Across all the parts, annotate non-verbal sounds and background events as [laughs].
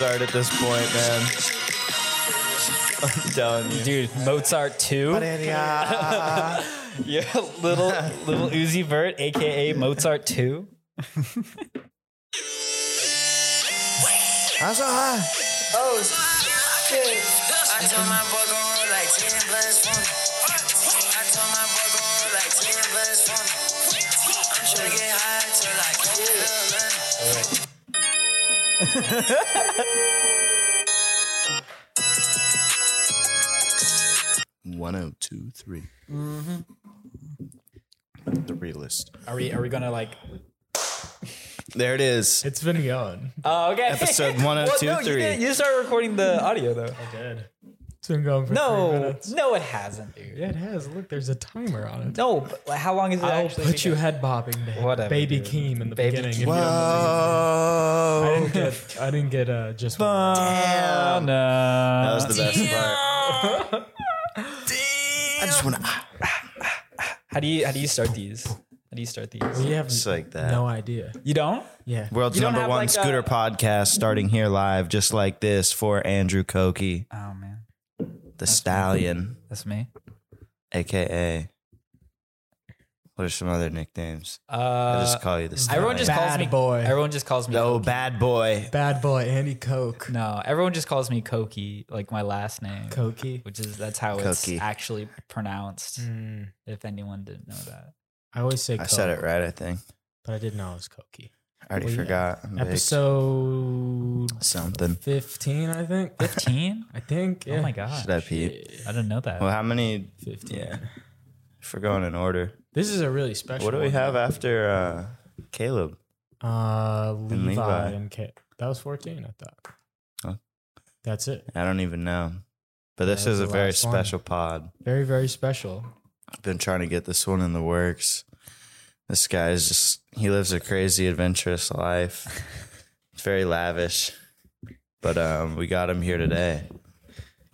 Mozart at this point, man. I'm telling you. Dude, Mozart 2. Yeah. [laughs] Yeah, little little Uzi Vert, aka Mozart 2. That's all right. Oh, shit. I told my boy gon' roll like 10 blunts for me. I told my boy gon' roll like 10 blunts for me. I'm tryna get high till I can't feel nothing. One oh two three. The realist. Are we are we gonna like There it is. It's been going. Oh okay. Episode [laughs] Well, no, 1023. you, didn't- oh you started recording the audio though. I did. It's been going for three No, minutes. no, it hasn't, dude. Yeah, it has. Look, there's a timer on it. No, but how long is it I'll actually? put you head bobbing to Whatever, Baby dude. Keem in the Baby beginning. if Keem. you don't believe. I didn't get. I didn't get uh, just one. Damn. That was the best part. Damn. I just want to. How do you how do you start these? How do you start these? We have Just like that. no idea. You don't? Yeah. World's don't number one like, scooter a- podcast starting here live, just like this for Andrew Koke, Oh man, the stallion, that's me. aka. What are some other nicknames? I Uh, just call you the stallion. everyone just calls me boy. Everyone just calls me. Oh, Koki. bad boy. Bad boy Andy Coke. No, everyone just calls me Koki, like my last name, Koki. which is that's how Koki. it's actually pronounced. Mm, If anyone didn't know that. I always say I said it right, I think. but I didn't know it was Koki. I already Well, forgot. I'm big. Episode Something. 15, I think. [laughs] Fifteen? I think. Oh my god! Should I peep? I didn't know that. Well, how many? 15. Yeah. If we're going in order. This is a really special What do we one. have after uh, Caleb? Uh, Levi, Levi. and K. That was 14, I thought. Huh. That's it. I don't even know. But this That is was a very last one. special pod. Very, very special. I've been trying to get this one in the works. This guy is just, he lives a crazy, adventurous life. [laughs] It's very lavish. But um, we got him here today.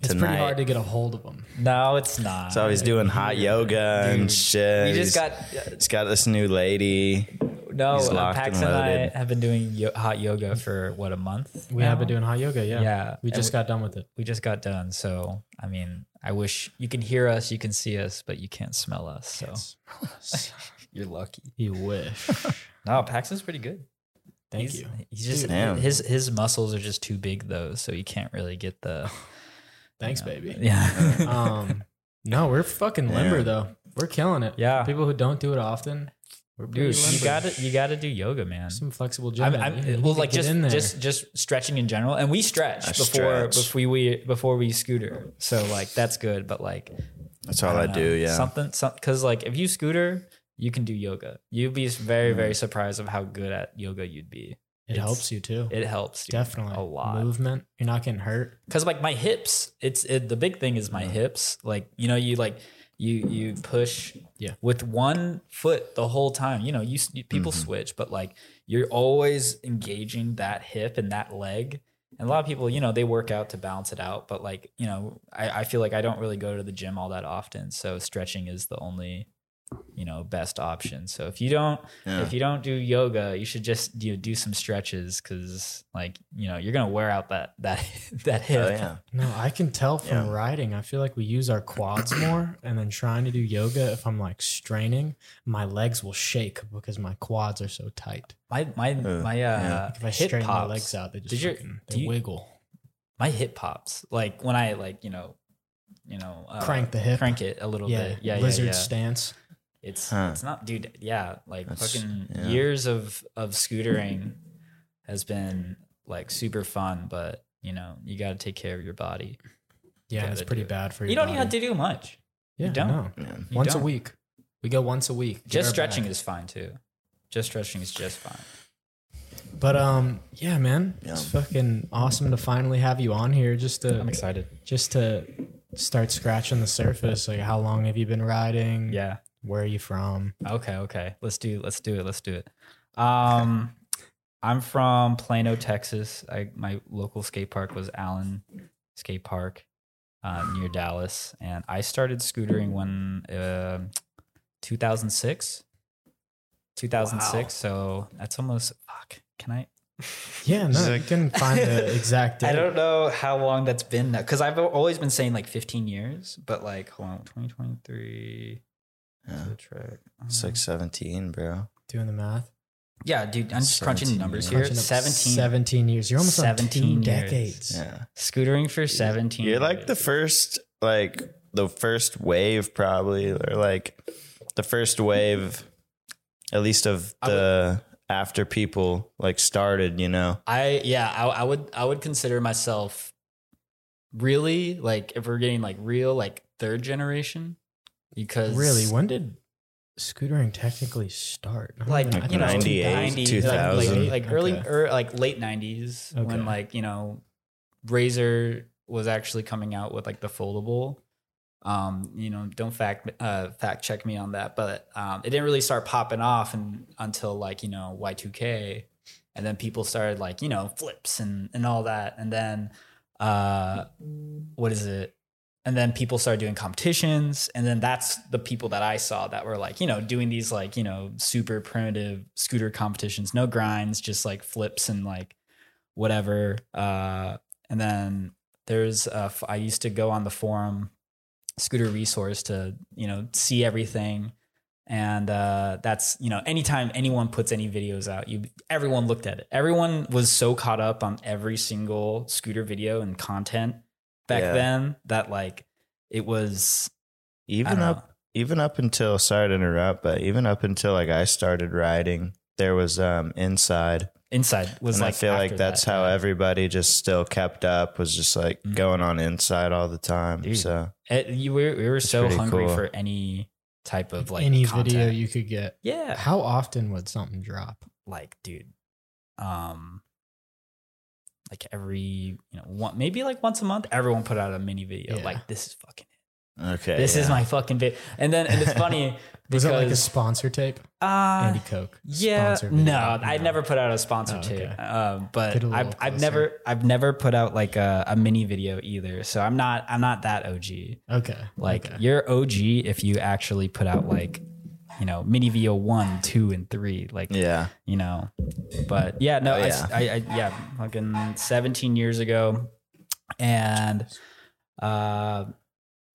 It's Tonight. pretty hard to get a hold of him. No, it's not. So he's doing hot yoga and shit. we just He's- got He's got this new lady. no. He's Uh, locked Pax and and I loaded. have been doing yo- hot yoga for what a month. We now? have been doing hot yoga, yeah. Yeah, We and just got done with it. we just got done. So I mean, I wish you can hear us, you can see us, but you can't smell us. So [laughs] you're lucky. You wish. [laughs] No, Pax is pretty good. Thank he's, you. He's just Damn. his his muscles are just too big though, so you can't really get the [sighs] Thanks, baby. yeah. [laughs] Um, [laughs] no, we're fucking limber Yeah. though. We're killing it. Yeah. For people who don't do it often, we're pretty Dude, you gotta you gotta do yoga, man. some flexible I'm. I'm, well, like just in there. just just stretching in general, and we stretch I before stretch. before we before we scooter. So like that's good, but like That's all I, don't do, know, yeah. something because like if you scooter, you can do yoga. You'd be very very surprised of how good at yoga you'd be. it it's- helps you too. It helps dude, Definitely a lot. Movement. You're not getting hurt. because like my hips it's it, the big thing is my hips like you know you like you you push Yeah. with one foot the whole time you know you, you- people Mhm. switch but like you're always engaging that hip and that leg and a lot of people you know they work out to balance it out but like you know I, I feel like i don't really go to the gym all that often so stretching is the only you know best option so if you don't Yeah. if you don't do yoga you should just you know, do some stretches because like you know you're gonna wear out that that [laughs] that hip Oh, yeah. No, I can tell from Yeah. riding. I feel like we use our quads [clears throat] more, and then trying to do yoga. If I'm like straining, my legs will shake because my quads are so tight. My my Uh, my uh yeah. If I hip straighten pops. my legs out, they just your- fucking, do they you- wiggle. My hip pops. Like when I like you know, you know, uh, Crank the hip. crank it a little Yeah, bit. Yeah, lizard yeah, yeah. stance. It's Huh. it's not, dude. Yeah, like That's- fucking yeah. years of of scootering has been like super fun, but you know you got to take care of your body. Yeah, it's pretty it. bad for you. You don't even have to do much. Yeah, you don't. no. Yeah. You Once don't. a week. We go once a week. Just stretching back. is fine too. Just stretching is just fine. But um, yeah, man, it's fucking awesome to finally have you on here. Just to I'm excited. just to start scratching the surface. Like, how long have you been riding? Yeah. Where are you from? Okay, okay. Let's do let's do it. Let's do it. Um [laughs] I'm from Plano, Texas. I my local skate park was Allen Skate Park uh, near Dallas, and I started scootering when uh, 2006. 2006. So that's almost fuck. Can I? [laughs] Yeah, no, you can find the [laughs] exact date. I don't know how long that's been because I've always been saying like 15 years, but like hold on, 2023. Yeah. the track. It's like 17, bro. doing the math. yeah, dude. I'm just crunching 17 numbers years. here. Crunching 17, 17 years. You're almost 17 on two years. decades. Yeah. scootering for 17. You're like the first, like the first wave, probably, or like the first wave, at least of I would- the after people like started, you know? I yeah, I, I would I would consider myself really like if we're getting like real like third generation because Really, when did scootering technically start? I like even- I you know it 98, 90s, 2000. like, late- like early Okay. or like late 90s Okay. when like you know Razor was actually coming out with like the foldable um you know don't fact uh fact check me on that but um it didn't really start popping off and until like you know Y2K and then people started like you know flips and and all that and then uh what is it and then people started doing competitions. And then that's the people that i saw that were like you know doing these like you know super primitive scooter competitions no grinds just like flips and like whatever. Uh and then there's uh i used to go on the forum scooter resource to you know see everything. And uh that's you know anytime anyone puts any videos out you everyone looked at it. Everyone was so caught up on every single scooter video and content back Yeah. then that like it was Even don't up, even up until, sorry to interrupt, but even up until like I started riding, there was um inside. inside was and like I feel like that's that, how yeah. everybody just still kept up, was just like Mhm. going on inside all the time. Dude. So It- you were we were so hungry cool. for any type of like any content. video you could get. yeah How often would something drop? like dude um like every you know one maybe like once a month everyone put out a mini video Yeah. like this is fucking it. okay. this is yeah. my fucking video and then and it's funny [laughs] Was it like a sponsor tape? uh Andy Coke. yeah sponsor video? no i never put out a sponsor Oh, tape okay. um but a little I've, I've closer. never i've never put out like a, a mini video either so i'm not i'm not that og Okay. like okay. you're og if you actually put out like you know mini video one two and three like Yeah. you know. But yeah, no, Oh, I- yeah. I, I, yeah, fucking 17 years ago, and uh,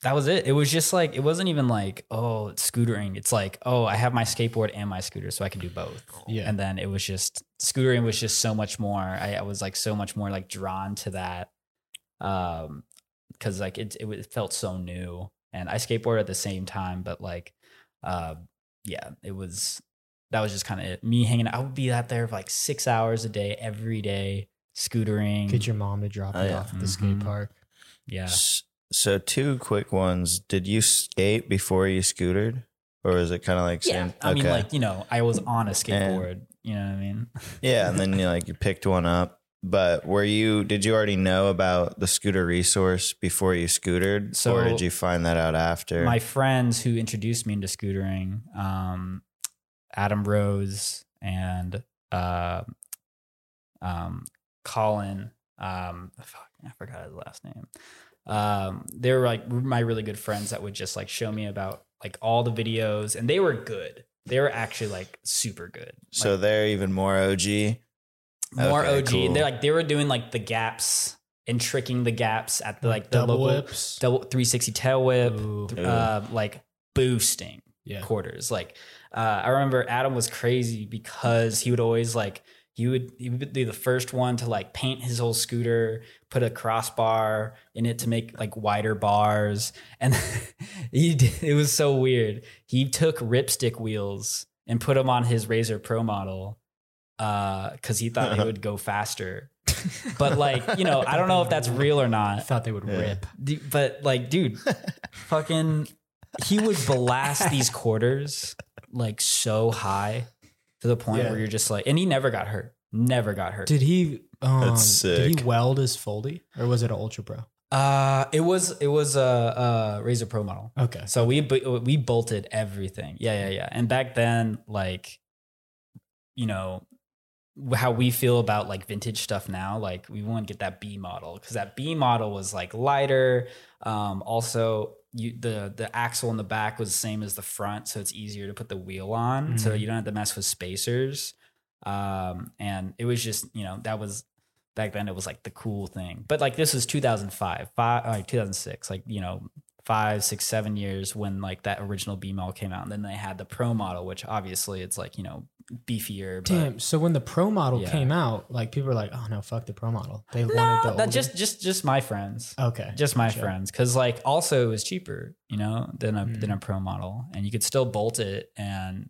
that was it. It was just like it wasn't even like oh, it's scootering. It's like oh, I have my skateboard and my scooter, so I can do both. Yeah. And then it was just scootering was just so much more. I, I was like so much more like drawn to that, um, because like it, it it felt so new, and I skateboard at the same time, but like, uh, yeah, it was that was just kind of it. Me hanging out. I would be out there for like six hours a day, every day, scootering. Get your mom to drop Oh, you yeah. off at the skate Mhm. park. yeah. So two quick ones. Did you skate before you scootered, or was it kind of like Yeah. same? I mean, like, you know, I was on a skateboard. you know what I mean? yeah, and then [laughs] you like you picked one up. But were you? Did you already know about the scooter resource before you scootered, So- or did you find that out after? My friends who introduced me into scootering, um, Adam Rose and uh, um, Colin, um, fuck, I forgot his last name. Um, they were like my really good friends that would just like show me about like all the videos, and they were good. They were actually like super good. so they're even more OG. More Okay, OG. cool. They're like they were doing like the gaps and tricking the gaps at the like the double local whips. double 360 tail whip, th- uh, like boosting Yeah. quarters. Like uh, I remember Adam was crazy because he would always like he would he would be the first one to like paint his whole scooter, put a crossbar in it to make like wider bars, and [laughs] he did, it was so weird. He took RipStik wheels and put them on his Razor Pro model because he thought it [laughs] would go faster. But like you know, I don't know if that's real or not. I not. thought they would Yeah. rip. Du- But like, dude, [laughs] fucking, he would blast these quarters like so high to the point Yeah. where you're just like, and he never got hurt. Never got hurt. Did he? Um, That's Did he weld his foldy, or was it an Ultra Pro? Uh, it was it was a, a Razor Pro model. Okay. So we we bolted everything. Yeah, yeah, yeah. And back then, like, you know, how we feel about like vintage stuff now, like we want to get that B model because that B model was like lighter. Um, also, you the the axle in the back was the same as the front, so it's easier to put the wheel on. So Mhm. you don't have to mess with spacers. Um, and it was just, you know, that was back then it was like the cool thing. But like this was 2005, five, like 2006, like, you know, five, six, seven years when like that original B model came out. And then they had the pro model, which obviously it's like, you know, beefier. But Damn. So when the pro model Yeah. came out, like people were like, "Oh no, fuck the pro model." They no, wanted the that older- just, just, just my friends. okay. just my Sure. friends because like also it was cheaper you know than a Mm. than a pro model and you could still bolt it and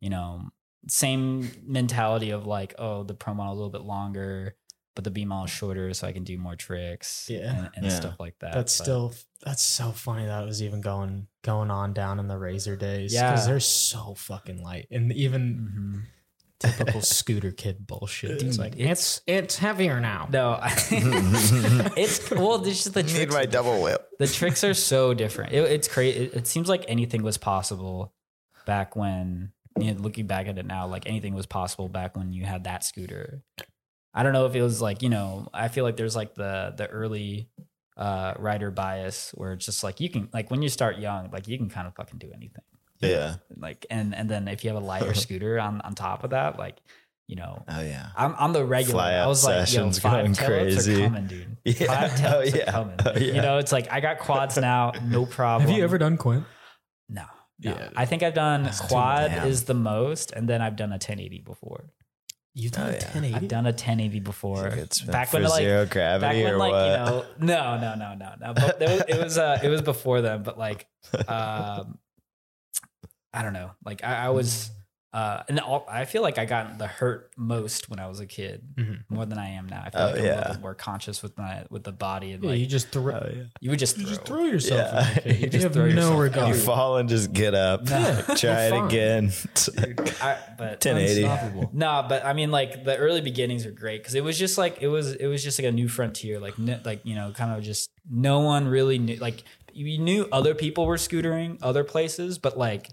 you know same mentality of like oh the pro model a little bit longer but the b model is shorter so i can do more tricks Yeah. and, and Yeah. stuff like that That's But still that's so funny that it was even going going on down in the razor days. Yeah. because they're so fucking light, and even Mhm. typical [laughs] scooter kid bullshit. It's like it's- it's it's heavier now. no [laughs] [laughs] it's well this is the Need tricks my double whip. the tricks are so different. It, it's crazy. It, it seems like anything was possible back when, you know, looking back at it now, like anything was possible back when you had that scooter. I don't know if it was like, you know, I feel like there's like the the early uh rider bias where it's just like you can like when you start young, like you can kind of fucking do anything. Yeah. Like and and then if you have a lighter [laughs] scooter on on top of that, like, you know, Oh yeah. I'm on the regular. Fly I out was like, yo, sessions five going tailwhips crazy. are coming, dude. [laughs] Yeah. Five tailwhips Oh, are coming. Oh, yeah. You know, it's like I got quads [laughs] now, no problem. Have you ever done Quint? No. no. Yeah. I think I've done That's quad is the most, and then I've done a 1080 before. You've done Oh, a yeah. 1080. I've done a 1080 before. It's Back for when like zero back gravity when or like what? you know no no no no no but there was, it was uh it was before then but like [laughs] um I don't know like I, I was uh and all, I feel like I got the hurt most when I was a kid Mhm. more than I am now I feel Oh, like I'm a yeah. little bit more conscious with my with the body and Yeah, like you you, just throw. Oh, yeah. would just You throw. just throw yourself. Yeah. in the pit. You You, just have throw no yourself. regard. You fall and just get up. No. [laughs] Try it again. I, but [laughs] 1080. Unstoppable. No, but I mean, like the early beginnings are great because it was just like it was it was just like a new frontier, like n- like you know, kind of just no one really knew. Like you knew other people were scootering other places, but like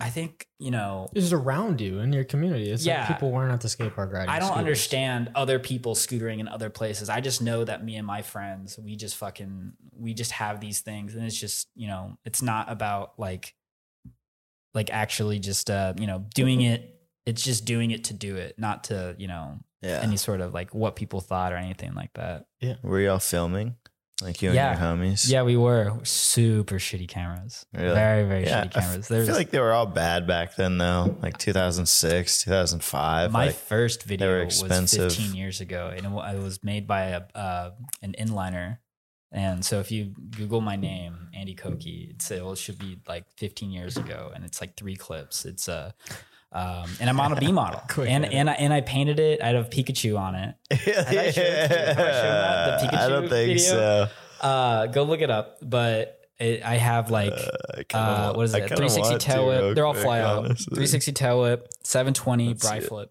I think you know It's just around you in your community. It's Yeah. like people weren't at the skate park riding. I don't scooters. understand other people scootering in other places. I just know that me and my friends, we just fucking we just have these things, and it's just you know, it's not about like like actually just uh you know doing it. It's just doing it to do it, not to you know Yeah. any sort of like what people thought or anything like that. Yeah. Were y'all filming? Like you and Yeah. your homies? Yeah, we were super shitty cameras. Really? Very, very Yeah, shitty I cameras. I There's feel like they were all bad back then, though. Like 2006, 2005. my like, first video was 15 years ago, and it was made by a uh, an inliner. And so if you Google my name, Andy Koke, it's, it should be like 15 years ago, and it's like three clips. It's a um, and I'm on a B model, [laughs] and and I, and I painted it. I have Pikachu on it. I show it to you? Have I? The [laughs] I don't think video? so. Uh, go look it up. But it, I have like Uh, I uh, what is it? 360 tail whip. They're all fly out. 360 tail whip, 720 Let's bri flip,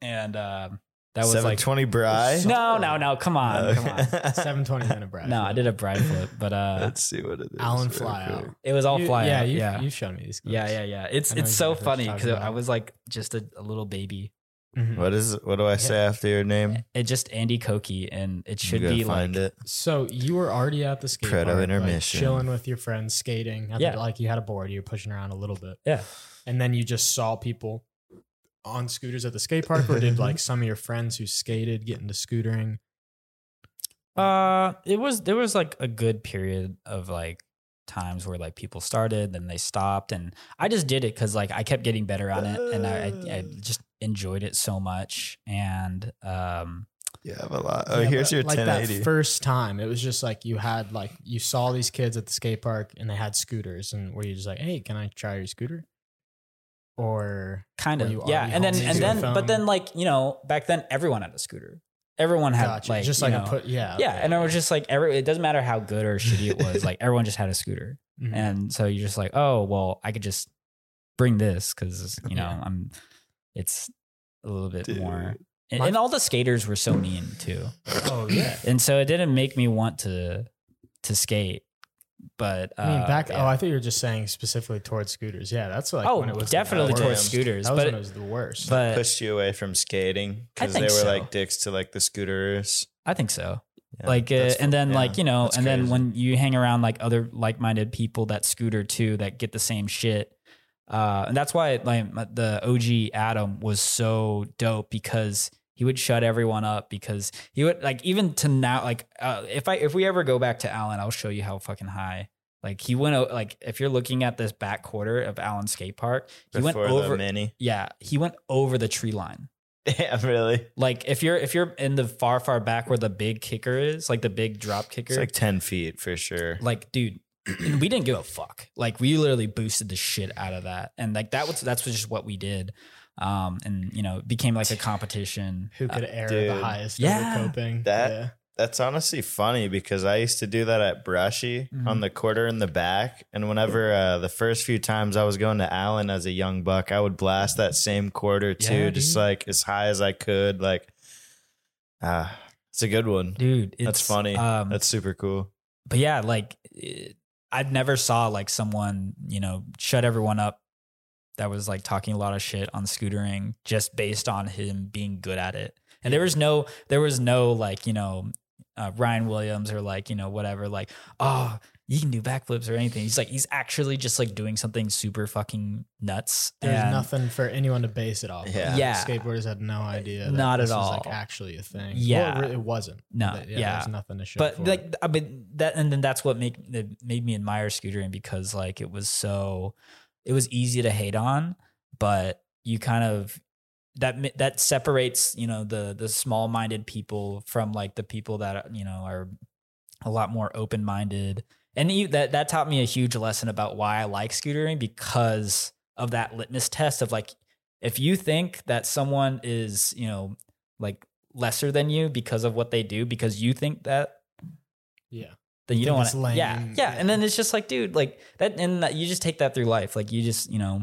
and um, that was like 720 Bry. no, no, no. Come on, come on. [laughs] 720 minute Brad. No, I did a bri flip, but uh, Let's see what it is. Alan real fly quick. out. it was all You- fly yeah, out. you, yeah, you showed me these. yeah, clips. yeah, yeah. It's I know it's so exactly what funny you're because talking I about. was like just a, a little baby. Mhm. What is? What do I say after your name? It just Andy Koke, and it should be find like it. So you were already at the skate Proto park, like, intermission. chilling with your friends, skating. I Yeah. think, like you had a board, you were pushing around a little bit, yeah. and then you just saw people on scooters at the skate park, or did like [laughs] some of your friends who skated get into scootering? Uh, it was there was like a good period of like times where like people started, then they stopped, and I just did it because like I kept getting better on it, and I, I, I just enjoyed it so much, and um, You have a lot. Oh, Yeah, here's your like 1080. that first time. It was just like you had like you saw these kids at the skate park and they had scooters, and were you just like, "Hey, can I try your scooter?" Or kind of yeah, and then and then your but then like you know back then everyone had a scooter, everyone had gotcha, like just like know, a put, yeah, yeah, and it was just like every it doesn't matter how good or shitty it was, [laughs] like everyone just had a scooter. Mhm. and so you're just like oh well i could just bring this because you know i'm it's a little bit Dude. more and, My- and all the skaters were so mean too oh yeah. and so it didn't make me want to to skate but I mean, uh, back. yeah. Oh, I thought you were just saying specifically towards scooters. Yeah, that's like Oh, when it was definitely towards scooters, That was but- when it was the worst. but Pushed you away from skating because they were so. like dicks to like the scooters. i think so Yeah, like uh, and then yeah, like you know that's and then when you hang around like other like-minded people that scooter too that get the same shit Uh, and that's why like the OG Adam was so dope because he would shut everyone up because he would like even to now like uh, if I if we ever go back to Allen, I'll show you how fucking high. Like he went like if you're looking at this back quarter of Allen Skate Park, he Before went over mini. yeah, he went over the tree line. Yeah, really. Like if you're if you're in the far far back where the big kicker is, like the big drop kicker, It's like ten feet for sure. like dude [clears throat] we didn't give a fuck like we literally boosted the shit out of that and like that was that's just what we did um and you know it became like a competition Who could Uh, air dude. the highest Yeah. over coping? That- yeah. That's honestly funny because I used to do that at Brushy Mhm. on the quarter in the back. And whenever uh, the first few times I was going to Allen as a young buck, I would blast that same quarter too, Yeah, just like as high as I could. Like, ah, it's a good one. dude it's That's funny. um That's super cool. but yeah like it, i never saw like someone you know shut everyone up that was like talking a lot of shit on scootering just based on him being good at it and there was no there was no like you know uh, ryan williams or like you know whatever like oh you can do backflips or anything he's like he's actually just like doing something super fucking nuts There's and- nothing for anyone to base it off. of. Yeah. Yeah. skateboarders had no idea. That Not at this was, like actually a thing. Yeah. well, it, wasn't. No, But, yeah. there's nothing to show. but for like it. I mean that and then that's what make that made me admire scootering because like it was so it was easy to hate on but you kind of that that separates you know the the small minded people from like the people that you know are a lot more open minded and you, that that taught me a huge lesson about why I like scootering because of that litmus test of like if you think that someone is you know like lesser than you because of what they do because you think that yeah, then you don't want to yeah, yeah yeah. and then it's just like dude like that and that, you just take that through life like you just you know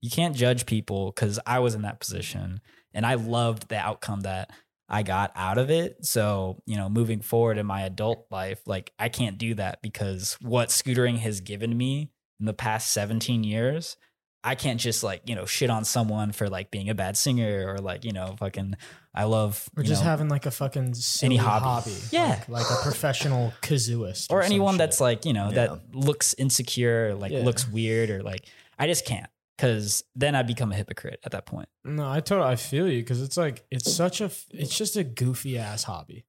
you can't judge people because i was in that position and i loved the outcome that i got out of it so you know moving forward in my adult life like i can't do that because what scootering has given me in the past 17 years i can't just like you know shit on someone for like being a bad singer or like you know fucking i love or you just know, having like a fucking silly hobby. hobby. Yeah. like, like a professional kazooist, or some anyone that's like you know Yeah. that looks insecure or like Yeah. looks weird or like i just can't because then i become a hypocrite at that point No, I totally I feel you because it's like it's such a it's just a goofy ass hobby,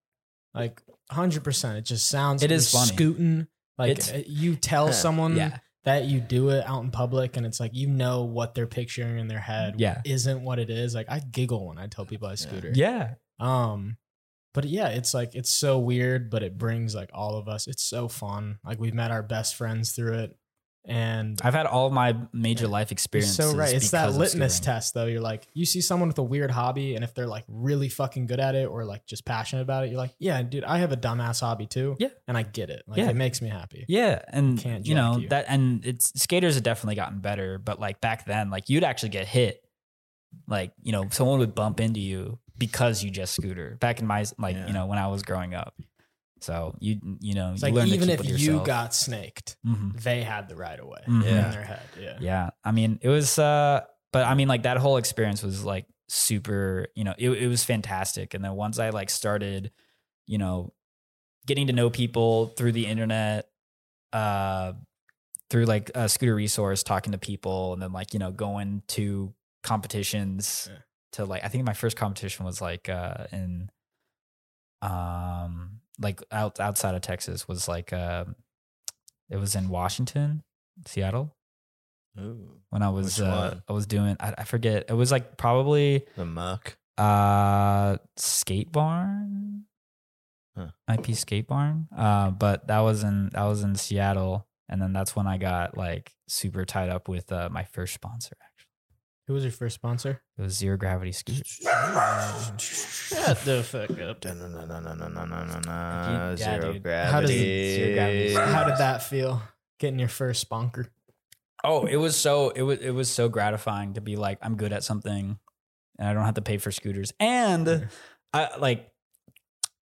like hundred percent. It just sounds It is you're funny. Scooting like It's- uh, you tell [laughs] someone yeah that you do it out in public, and it's like you know what they're picturing in their head. Yeah. isn't what it is. Like I giggle when I tell people I scooter. yeah Um, but yeah, it's like it's so weird, but it brings like all of us. It's so fun. Like we've met our best friends through it, and i've had all my major life experiences so right. It's that litmus test, though. You're like, you see someone with a weird hobby, and if they're like really fucking good at it or like just passionate about it, you're like, yeah, dude, I have a dumbass hobby too. Yeah. and I get it. Like Yeah. it makes me happy. yeah and Can't you know you. that and it's skaters have definitely gotten better but like back then like you'd actually get hit like you know someone would bump into you because you just scooter back in my like Yeah. you know when i was growing up so you you know It's you like learn to even if you got snaked, Mhm. they had the right away Mhm. in their head. Yeah. yeah i mean it was uh but i mean like that whole experience was like super you know it, it was fantastic and then once i like started you know getting to know people through the internet uh through like a scooter resource talking to people and then like you know going to competitions Yeah. to like i think my first competition was like uh in um like out outside of texas was like uh it was in washington seattle Ooh, when I was uh. I was doing I, I forget it was like probably the muck. uh skate barn Huh. IP skate barn uh but that was in that was in Seattle and then that's when I got like super tied up with uh, my first sponsor Who was your first sponsor? it was zero gravity scooters Shut the fuck up. No, no, no, no, no, no, no, no, no. Zero dude. gravity. How does it- Zero gravity. [laughs] How did that feel? Getting your first sponsor. oh it was so it was it was so gratifying to be like I'm good at something and I don't have to pay for scooters and I like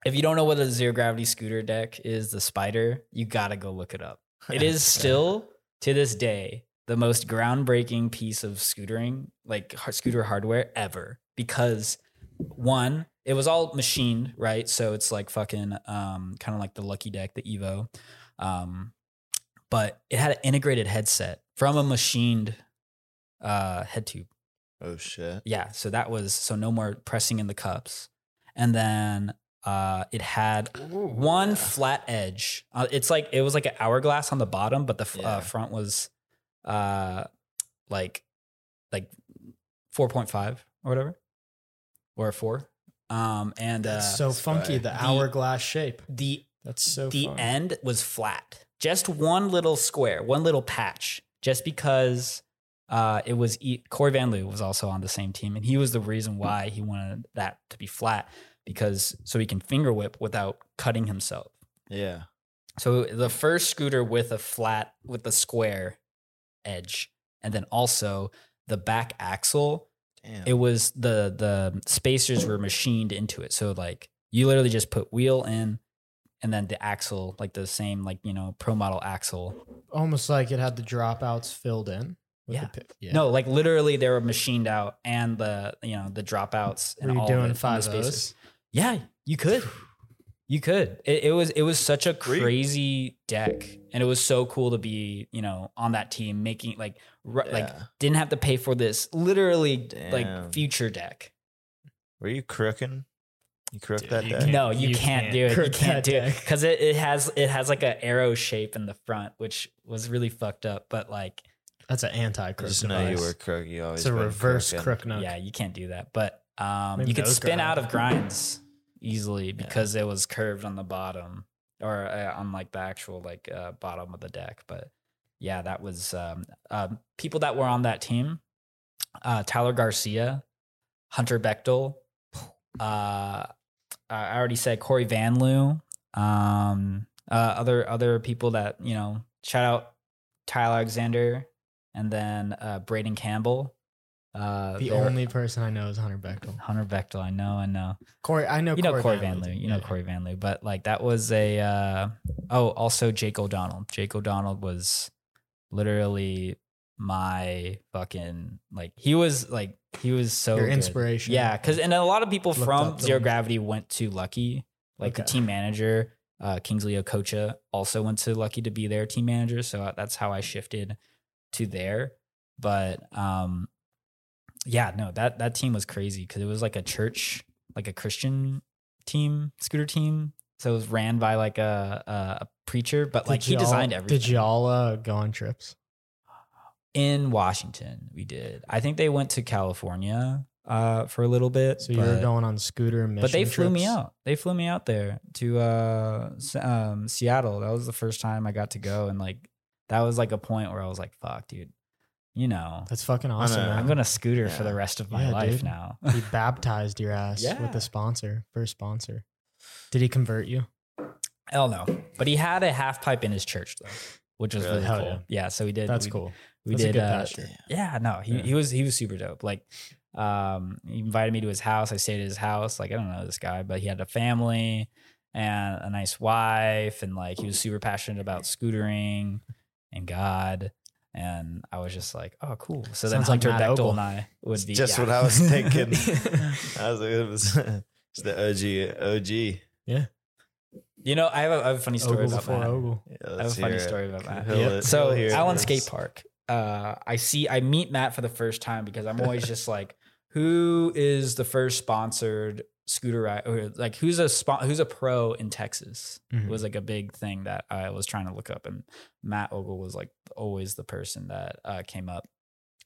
if you don't know what a zero gravity scooter deck is, the spider, you gotta go look it up. It [laughs] is still to this day the most groundbreaking piece of scootering, like scooter hardware ever. Because one, it was all machined, right? So it's like fucking um, kind of like the Lucky Deck, the Evo. Um, but it had an integrated headset from a machined uh, head tube. Oh shit. Yeah, so that was so no more pressing in the cups, and then uh, it had one flat edge. Uh, it's like it was like an hourglass on the bottom, but the f- Yeah. uh, front was uh, like like four point five or whatever, or a four. Um, and uh, That's so funky. The fire. The- hourglass shape. the That's so the fun. end was flat just one little square one little patch just because uh, it was e- Corey Van Loo was also on the same team and he was the reason why he wanted that to be flat because so he can finger whip without cutting himself Yeah. so the first scooter with a flat with the square edge and then also the back axle Damn. it was the the spacers were machined into it so like you literally just put wheel in and then the axle like the same like you know pro model axle Almost like it had the dropouts filled in. With Yeah. The, pi- yeah. no like literally they were machined out and the you know the dropouts and Were you all doing of it, the five spacers. O's? yeah you could you could it, it was it was such a crazy deck and it was so cool to be you know on that team making like ru- like didn't have to pay for this literally Damn. like future deck Were you crooking? You crook Dude, that you day? no, you, you can't, can't do it. You can't that do it because it, it has it has like an arrow shape in the front, which was really fucked up. But like, That's an anti I crook. just know you were crook. You always It's a been reverse crooking. crook nook. yeah, you can't do that. But um, Maybe you could spin grind. out of grinds easily because it was curved on the bottom or uh, on like the actual like uh, bottom of the deck. But yeah, that was um, um, people that were on that team: uh, Tyler Garcia, Hunter Bechtel. Uh, I already said Corey Van Loo. Um, uh, other other people that you know, shout out Tyler Alexander, and then uh, Braden Campbell. Uh, The only person I know is Hunter Bechtel. Hunter Bechtel. I know, I know. Corey, I know. You know Corey, Corey Van Loo. Loo. You know Corey Van Loo. But like that was a. Uh, oh, also Jake O'Donnell. Jake O'Donnell was literally my fucking like he was like he was so Your good. inspiration. Yeah, because and a lot of people Looked from Zero him. Gravity went to Lucky. Like the team manager, uh, Kingsley Okocha, also went to Lucky to be their team manager. So that's how I shifted to there. But um, yeah, no, that that team was crazy because it was like a church, like a Christian team, scooter team. So it was ran by like a a, a preacher, but like Did he designed everything. Did y'all uh, go on trips? in Washington? We did. I think they went to California uh, for a little bit. So you were going on scooter mission but they flew me out. They flew me out there to uh, um, Seattle. That was the first time I got to go, and like that was like a point where I was like, "Fuck, dude." You know, That's fucking awesome, know. man. I'm gonna scooter for the rest of my Yeah, life dude. now. he [laughs] baptized your ass Yeah. with a sponsor, first sponsor. Did he convert you? Hell no. But he had a half pipe in his church though, which was Really? really cool. yeah. Yeah. so we did. That's we, cool. We That's a did. good uh, yeah, no, he, Yeah. he was he was super dope. Like, um, he invited me to his house. I stayed at his house. Like, I don't know this guy, but he had a family and a nice wife, and like he was super passionate about scootering and God. And I was just like, oh, cool. So then Sounds like Hunter Matt Bechtel and I would be Just yeah. what I was [laughs] thinking. [laughs] I was like, it was [laughs] it's the OG. OG. Yeah. You know, I have a, I have a funny story Ogle about before Matt. Ogle. Yeah, I have a funny it. story about that. He'll Yep. So he'll Allen. Skate Park. Uh, I see. I meet Matt for the first time because I'm always just like, who is the first sponsored scooter ride, or like who's a spon- who's a pro in Texas? Mhm. It was like a big thing that I was trying to look up, and Matt Ogle was like always the person that uh, came up.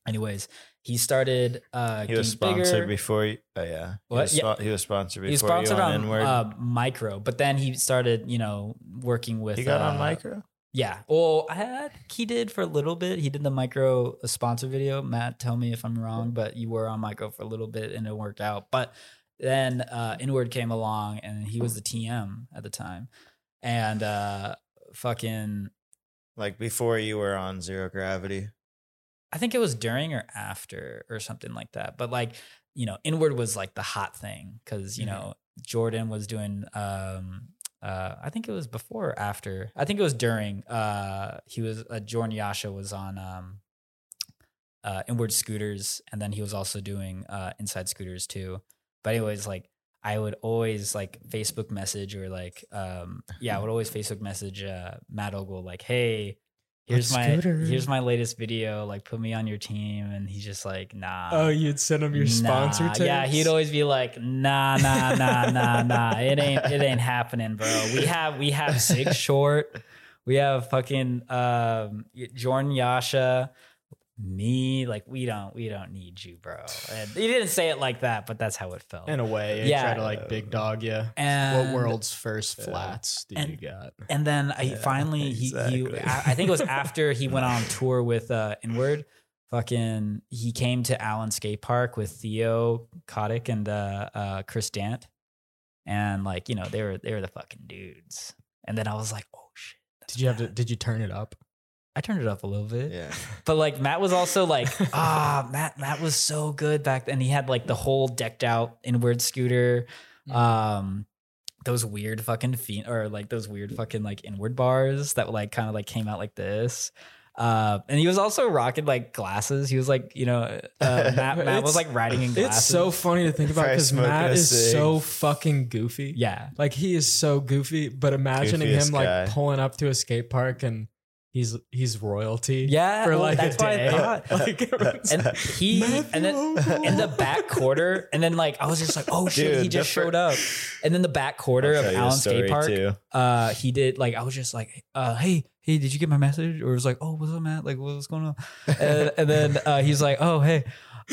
Anyways, he started. Uh, He was sponsored bigger. before you. Oh yeah. He What? was, spo- he was sponsored before He was sponsored on, on uh, Micro, but then he started, you know, working with. he got on uh, micro. Yeah. Well, I had, he did for a little bit. He did the micro uh, sponsor video. Matt, tell me if I'm wrong, but you were on micro for a little bit and it worked out. But then uh, Inward came along and he was the TM at the time. And uh, fucking, Like before you were on zero gravity. I think it was during or after or something like that. But like, you know, Inward was like the hot thing because, you Mhm. know, Jordan was doing, um, uh, I think it was before or after. I think it was during. Uh, he was uh, Jordan Yasha was on um, uh, Inward Scooters, and then he was also doing uh, Inside Scooters too. But anyways, like I would always like Facebook message or like um, yeah, I would always Facebook message uh, Matt Ogle like, hey, here's my here's my latest video. Like, put me on your team, and he's just like, nah. Oh, you'd send him your sponsor Nah, tapes? Yeah, he'd always be like, nah, nah, nah, nah, nah. It ain't it ain't happening, bro. We have we have Sig Short, we have fucking um Jordan Yasha, me. Like we don't we don't need you, bro. And he didn't say it like that, but that's how it felt. In a way, he Yeah. tried to like big dog yeah And what world's first flats do and- you got? And then I finally he, he. I I think it was [laughs] after he went on tour with uh Inward. Fucking he came to Allen Skate Park with Theo Kotick and uh uh Chris Dant. And like, you know, they were they were the fucking dudes. And then I was like, oh shit. Did you have to? Did you turn it up? I turned it up a little bit. Yeah. [laughs] But like Matt was also like, [laughs] ah, Matt, Matt was so good back then. He had like the whole decked out inward scooter. Um those weird fucking feet or like those weird fucking like inward bars that like kind of like came out like this. Uh, and he was also rocking like glasses. He was like, you know, uh, [laughs] Matt, Matt was like riding in glasses. It's so funny to think about because Matt is cig. so fucking goofy. yeah. Like he is so goofy, but imagining Goofiest him like guy. pulling up to a skate park and he's he's royalty. Yeah, for well, like that's a what I day. thought. [laughs] Like, [laughs] And like, he and then in the back quarter, and then like I was just like, oh shit, Dude, he just the fir- showed up. And then the back quarter of tell Allen Skate Park, too. uh, he did like I was just like, uh, hey, hey, did you get my message? Or it was like, oh, what's up, Matt? Like, what's going on? and, and then uh, he's like, oh, hey.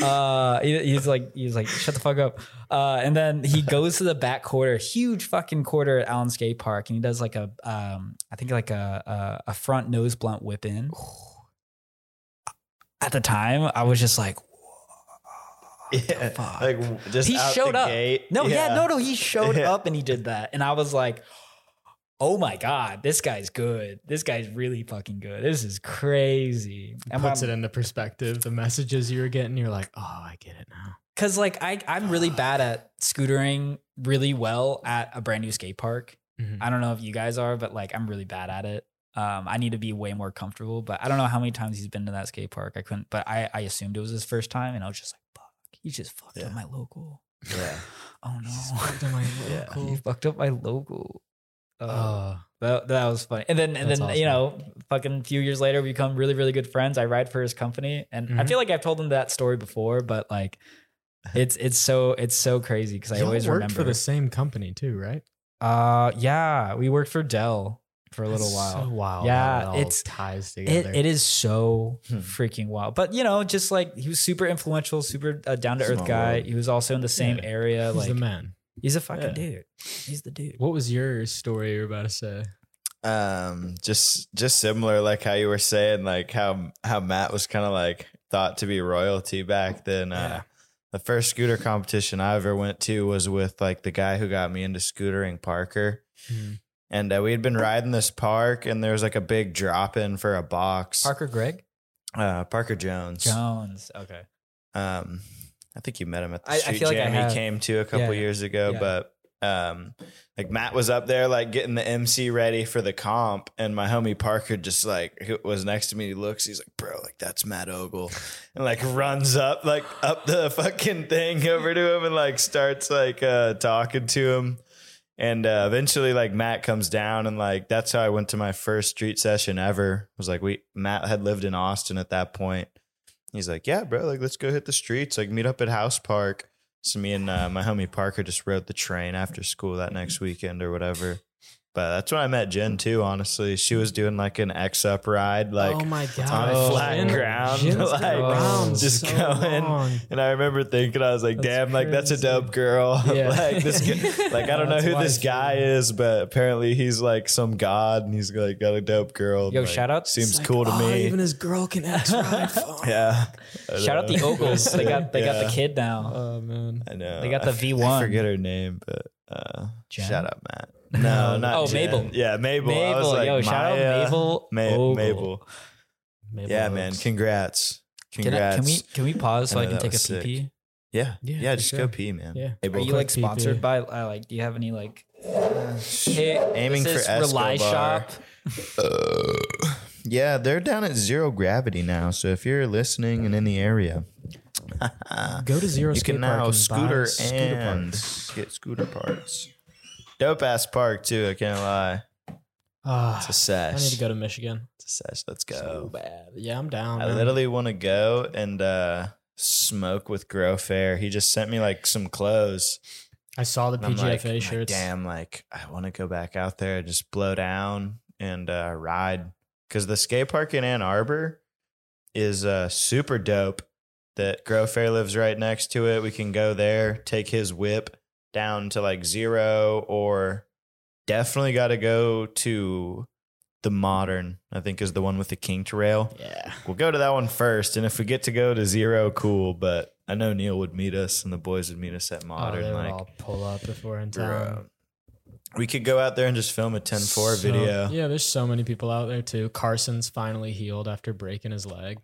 Uh, he- he's like, he's like, shut the fuck up. Uh, and then he goes to the back quarter, huge fucking quarter at Allen Skate Park, and he does like a, um, I think like a a, a front nose blunt whip in. At the time, I was just like, Yeah. fuck? Like just he showed up. Gate. No, yeah. no, no. He showed Yeah. up and he did that, and I was like, "Oh my god, this guy's good. This guy's really fucking good. This is crazy." And puts it into perspective. The messages you were getting, you're like, oh, I get it now. Cause like I I'm really bad at scootering really well at a brand new skate park. Mhm. I don't know if you guys are, but like I'm really bad at it. Um, I need to be way more comfortable. But I don't know how many times he's been to that skate park. I couldn't, but I I assumed it was his first time, and I was just like, "Fuck, he just fucked Yeah. up my local." Yeah. [laughs] Oh no, Fucked up my [laughs] Yeah. he fucked up my logo. Uh, Uh, that, that was funny. And then and then you know, fucking few years later, we become really really good friends. I ride for his company, and I Mhm. feel like I've told him that story before, but like, it's it's so it's so crazy because I y'all always worked remember. for the same company too, right? uh, yeah, we worked for Dell for a little That's while. So wild. Yeah, it it's- ties It, together. it is so Hmm. freaking wild. But you know, just like he was super influential, super uh, down to earth guy. world. He was also in the same Yeah. area. He's like the man. He's a fucking Yeah. dude. He's the dude. What was your story you were about to say? Um, just just similar, like how you were saying, like how how Matt was kind of like thought to be royalty back then. Uh, Yeah. The first scooter competition I ever went to was with like the guy who got me into scootering, Parker. Mhm. And uh, we had been riding this park, and there was like a big drop in for a box. Parker Greg uh, Parker Jones. Jones. Okay. Um, I think you met him at the I- I street feel like I jam have. he came to a couple Yeah. years ago. Yeah. But um, like Matt was up there like getting the MC ready for the comp, and my homie Parker just like who was next to me. He looks, he's like, "Bro, like that's Matt Ogle," and like runs up like up the [laughs] fucking thing over to him and like starts like uh, talking to him. And uh, eventually, like Matt comes down, and like that's how I went to my first street session ever. Was like we Matt had lived in Austin at that point. He's like, yeah, bro, like let's go hit the streets, like meet up at House Park. So me and uh, my homie Parker just rode the train after school that next weekend or whatever. But that's when I met Jen too. Honestly, she was doing like an X up ride, like oh my god! on flat Jen- ground, Jen's [laughs] like, around just so going. long. And I remember thinking, I was like, That's damn, like that's a dope girl. [laughs] Yeah. like this, [laughs] like I don't know who this she- guy is, but apparently he's like some god, and he's like got a dope girl. Yo, Like, shout out- Seems It's like, cool to oh, me. Even his girl can X ride. Yeah. Shout out the Ogles. They got they got the kid now. Oh man. I know. They got the V one. I forget her name, but uh, Jen? shout out Matt. No, not Oh, Jen. Mabel. Yeah, Mabel. I was Mabel, like, yo, shout out Maya, Mabel Ma- Ogle. Mabel. Mabel Yeah, Oaks. man. Congrats. Can, Congrats. I, can we can we pause so I I, know can that take a was sick. pee? Yeah, Yeah, yeah. for just sure. go pee, man. Yeah. Are Mabel. you like Quick pee sponsored pee. by uh, like? Do you have any like? [sighs] Hey, Aiming this for is Rely Escobar. Shop. Uh, yeah, they're down at zero gravity now. So if you're listening and in the area, Go to [laughs] zero. you skate can park now and scooter scooter and parts. get scooter parts. Dope ass park too. I can't lie. Ah, It's a sesh. I need to go to Michigan. It's a sesh. Let's go. So bad. Yeah, I'm down. I man. literally want to go and uh, smoke with Grow Fair. He just sent me like some clothes. I saw the And I'm like, PGFA I'm like, shirts. damn, like I want to go back out there, just blow down and uh, ride. Because the skate park in Ann Arbor is uh, super dope. That Grow Fair lives right next to it. We can go there, take his whip down to like zero, or definitely got to go to the modern. I think is the one with the kink rail. Yeah. We'll go to that one first, and if we get to go to zero, cool. But I know Neil would meet us, and the boys would meet us at Oh, modern. would like, all pull up if we're in town. we could go out there and just film a 10 4 So- video. Yeah, there's so many people out there too. Carson's finally healed after breaking his leg.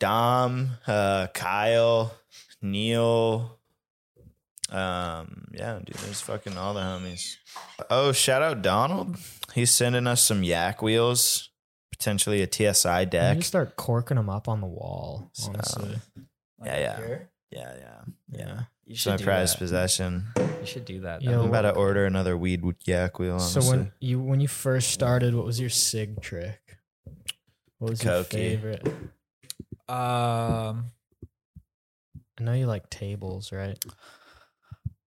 Dom, uh, Kyle, Neil. Um, yeah, dude, there's fucking all the homies. Oh, shout out Donald. He's sending us some yak wheels, potentially a TSI deck. just start corking them up on the wall. So- Honestly, Yeah, yeah. Here? Yeah, yeah. yeah. You It's my should do prized that. possession. You should do that. Yo, That'd I'm about to order another weed yak wheel. Honestly. So when you when you first started, what was your sig trick? What was your favorite? Um, I know you like tables, right?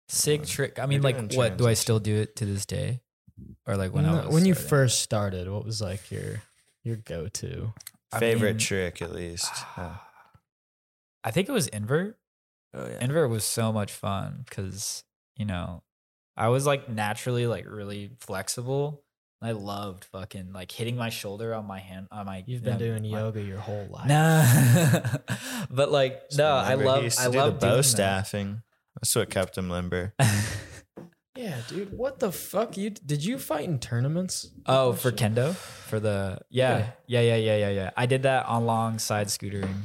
Sig trick. I mean, You're like, doing what do I still do it to this day, or like when I No, was when you starting? first started, what was like your your go to? I favorite mean, trick, at least. [sighs] I think it was invert. oh yeah. Invert was so much fun because you know I was like naturally like really flexible. I loved fucking like hitting my shoulder on my hand on my. You've been know, doing my- yoga your whole life. [laughs] Nah, [laughs] but like So no, I limber. He love used to I do love the doing bow that. staffing. That's what kept him limber. [laughs] Yeah, dude. What the fuck? You did you fight in tournaments? Oh, That for shit- kendo, for the yeah, yeah, yeah, yeah, yeah, yeah. I did that alongside scootering.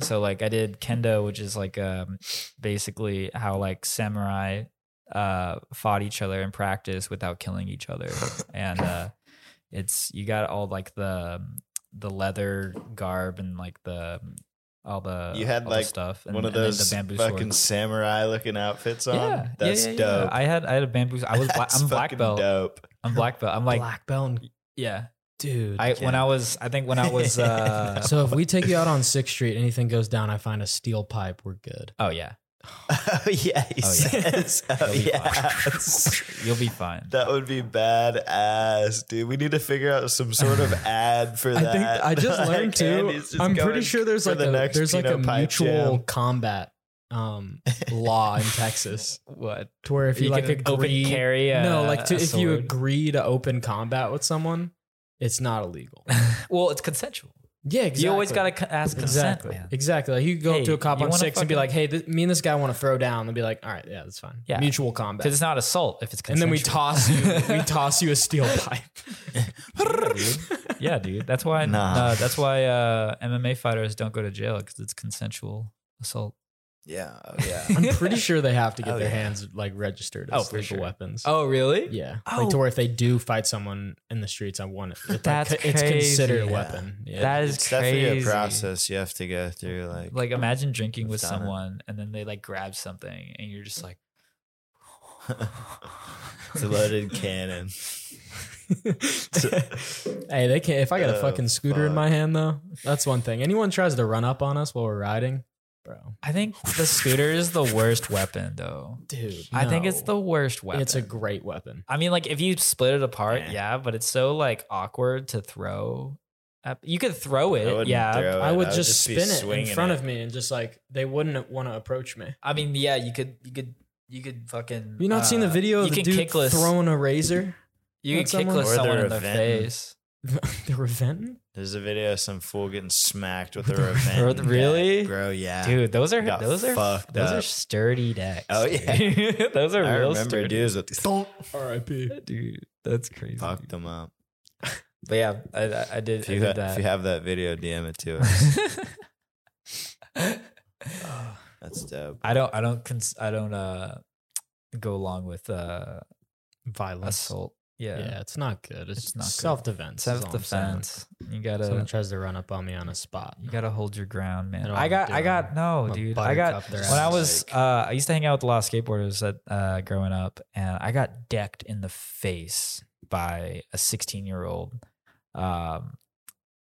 So like I did kendo, which is like um basically how like samurai uh fought each other in practice without killing each other, [laughs] and uh it's you got all like the the leather garb and like the all the You had, like, stuff and, One of and those the bamboo fucking sword. samurai looking outfits on. Yeah, That's yeah, yeah, dope. Yeah. I had I had a bamboo. I was black, That's I'm black fucking belt. Dope. I'm black belt. I'm like black belt, yeah. dude. I when I was I think when I was [laughs] uh so if we take you out on Sixth Street, anything goes down, I find a steel pipe. We're good. oh yeah [laughs] oh yeah, he Oh, yeah. Oh You'll be yeah. you'll be fine. That would be badass, dude. We need to figure out some sort of [laughs] ad for that. I that. think I just Like, [laughs] learned too. Just I'm pretty sure there's like the a next there's like a mutual Jam. combat um law in Texas What to where if you, You like can open agree carry a- no like to, a if you agree to open combat with someone, it's not illegal. well, it's consensual. Yeah, exactly. You always gotta co- ask consent, exactly man. exactly. Like you go Hey, up to a cop on wanna six and be like, "Hey, th- me and this guy want to throw down." They'll be like, "All right, yeah, that's fine. Yeah. mutual combat." Because it's not assault if it's consensual. and then we toss you [laughs] we toss you a steel pipe. [laughs] yeah, dude. That's why. Nah. uh, that's why uh, MMA fighters don't go to jail because it's consensual assault. Yeah, oh, [laughs] yeah. I'm pretty sure they have to get Oh, their yeah. hands like registered Oh, as for lethal sure. weapons. Oh, really? Yeah, Oh. like to oh. where if they do fight someone in the streets, I want it. It's, like, That's it's considered a crazy. weapon. Yeah. That is it's definitely crazy. a process you have to go through. Like, Like imagine drinking with I've done it. someone and then they like grab something and you're just like, [laughs] it's a loaded cannon. [laughs] hey, they can't. If I got a Oh, fucking scooter in fuck. my hand, though, that's one thing. Anyone tries to run up on us while we're riding, bro, I think the scooter is the worst weapon though. dude. I think it's the worst weapon. It's a great weapon. I mean, like if you split it apart, Yeah. yeah, but it's so like awkward to throw. At, you could throw it, wouldn't yeah. throw I it. would just be spin it in front it. of me and just like they wouldn't want to approach me. I mean, yeah, you could, you could, you could fucking. You not seen the uh, video of you the can dude kickless, throwing a razor? You at can someone? kickless Or someone in the face. [laughs] they were venting. There's a video of some fool getting smacked with a Or- revenge. really? deck, bro? Yeah, Dude, those are Got those are fucked those are sturdy decks. Oh, yeah. [laughs] those are I real remember sturdy. dudes with thump, R.I.P. Dude, that's crazy. fucked them up. But yeah, I, I, I did, If I you, did ha- that. if you have that video, DM it to [laughs] us. [sighs] That's dope. I don't I don't cons- I don't uh go along with uh Violence. assault. Yeah. Yeah. it's not good. It's, It's not good. self defense. Self defense. You gotta Someone tries to run up on me on a spot. you gotta hold your ground, man. I know I got got no, dude. I got when I was uh I used to hang out with a lot of skateboarders that uh growing up and I got decked in the face by a 16 year old. Um,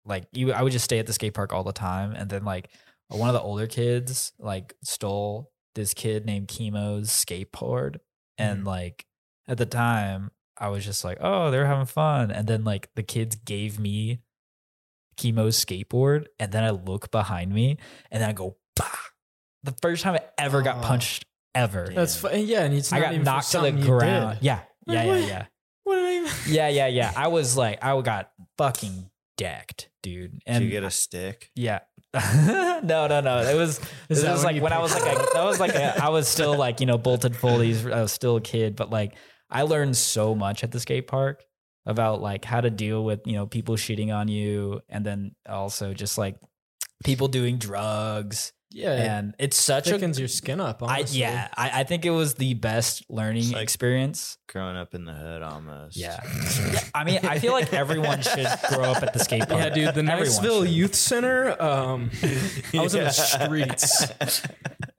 like you, I would just stay at the skate park all the time, and then like one of the older kids like stole this kid named Chemo's skateboard, and like at the time I was just like, oh, they're having fun, and then like the kids gave me Chemo's skateboard, and then I look behind me, and then I go, bah! the first time I ever got Oh. punched ever. That's fu- yeah, and it's I got even knocked to the ground. did. Yeah, yeah, yeah, What? yeah, [laughs] What did I even? yeah, yeah, yeah. I was like, I got fucking decked, dude. Did And you get a stick? yeah. [laughs] no, no, no. It was [laughs] Is this was when like you when I was like a, that was like a, I was still like you know bolted fullies. I was still a kid, but like I learned so much at the skate park about like how to deal with you know people shitting on you, and then also just like people doing drugs. Yeah, And it's such a thickens your skin up. I Honestly. yeah, I, I think it was the best learning like- experience. Growing up in the hood almost. Yeah. Yeah, [laughs] I mean, I feel like everyone should grow up at the skate park. Yeah, dude, the Everyone Niceville. Youth Center. Um, I was in the [laughs] streets,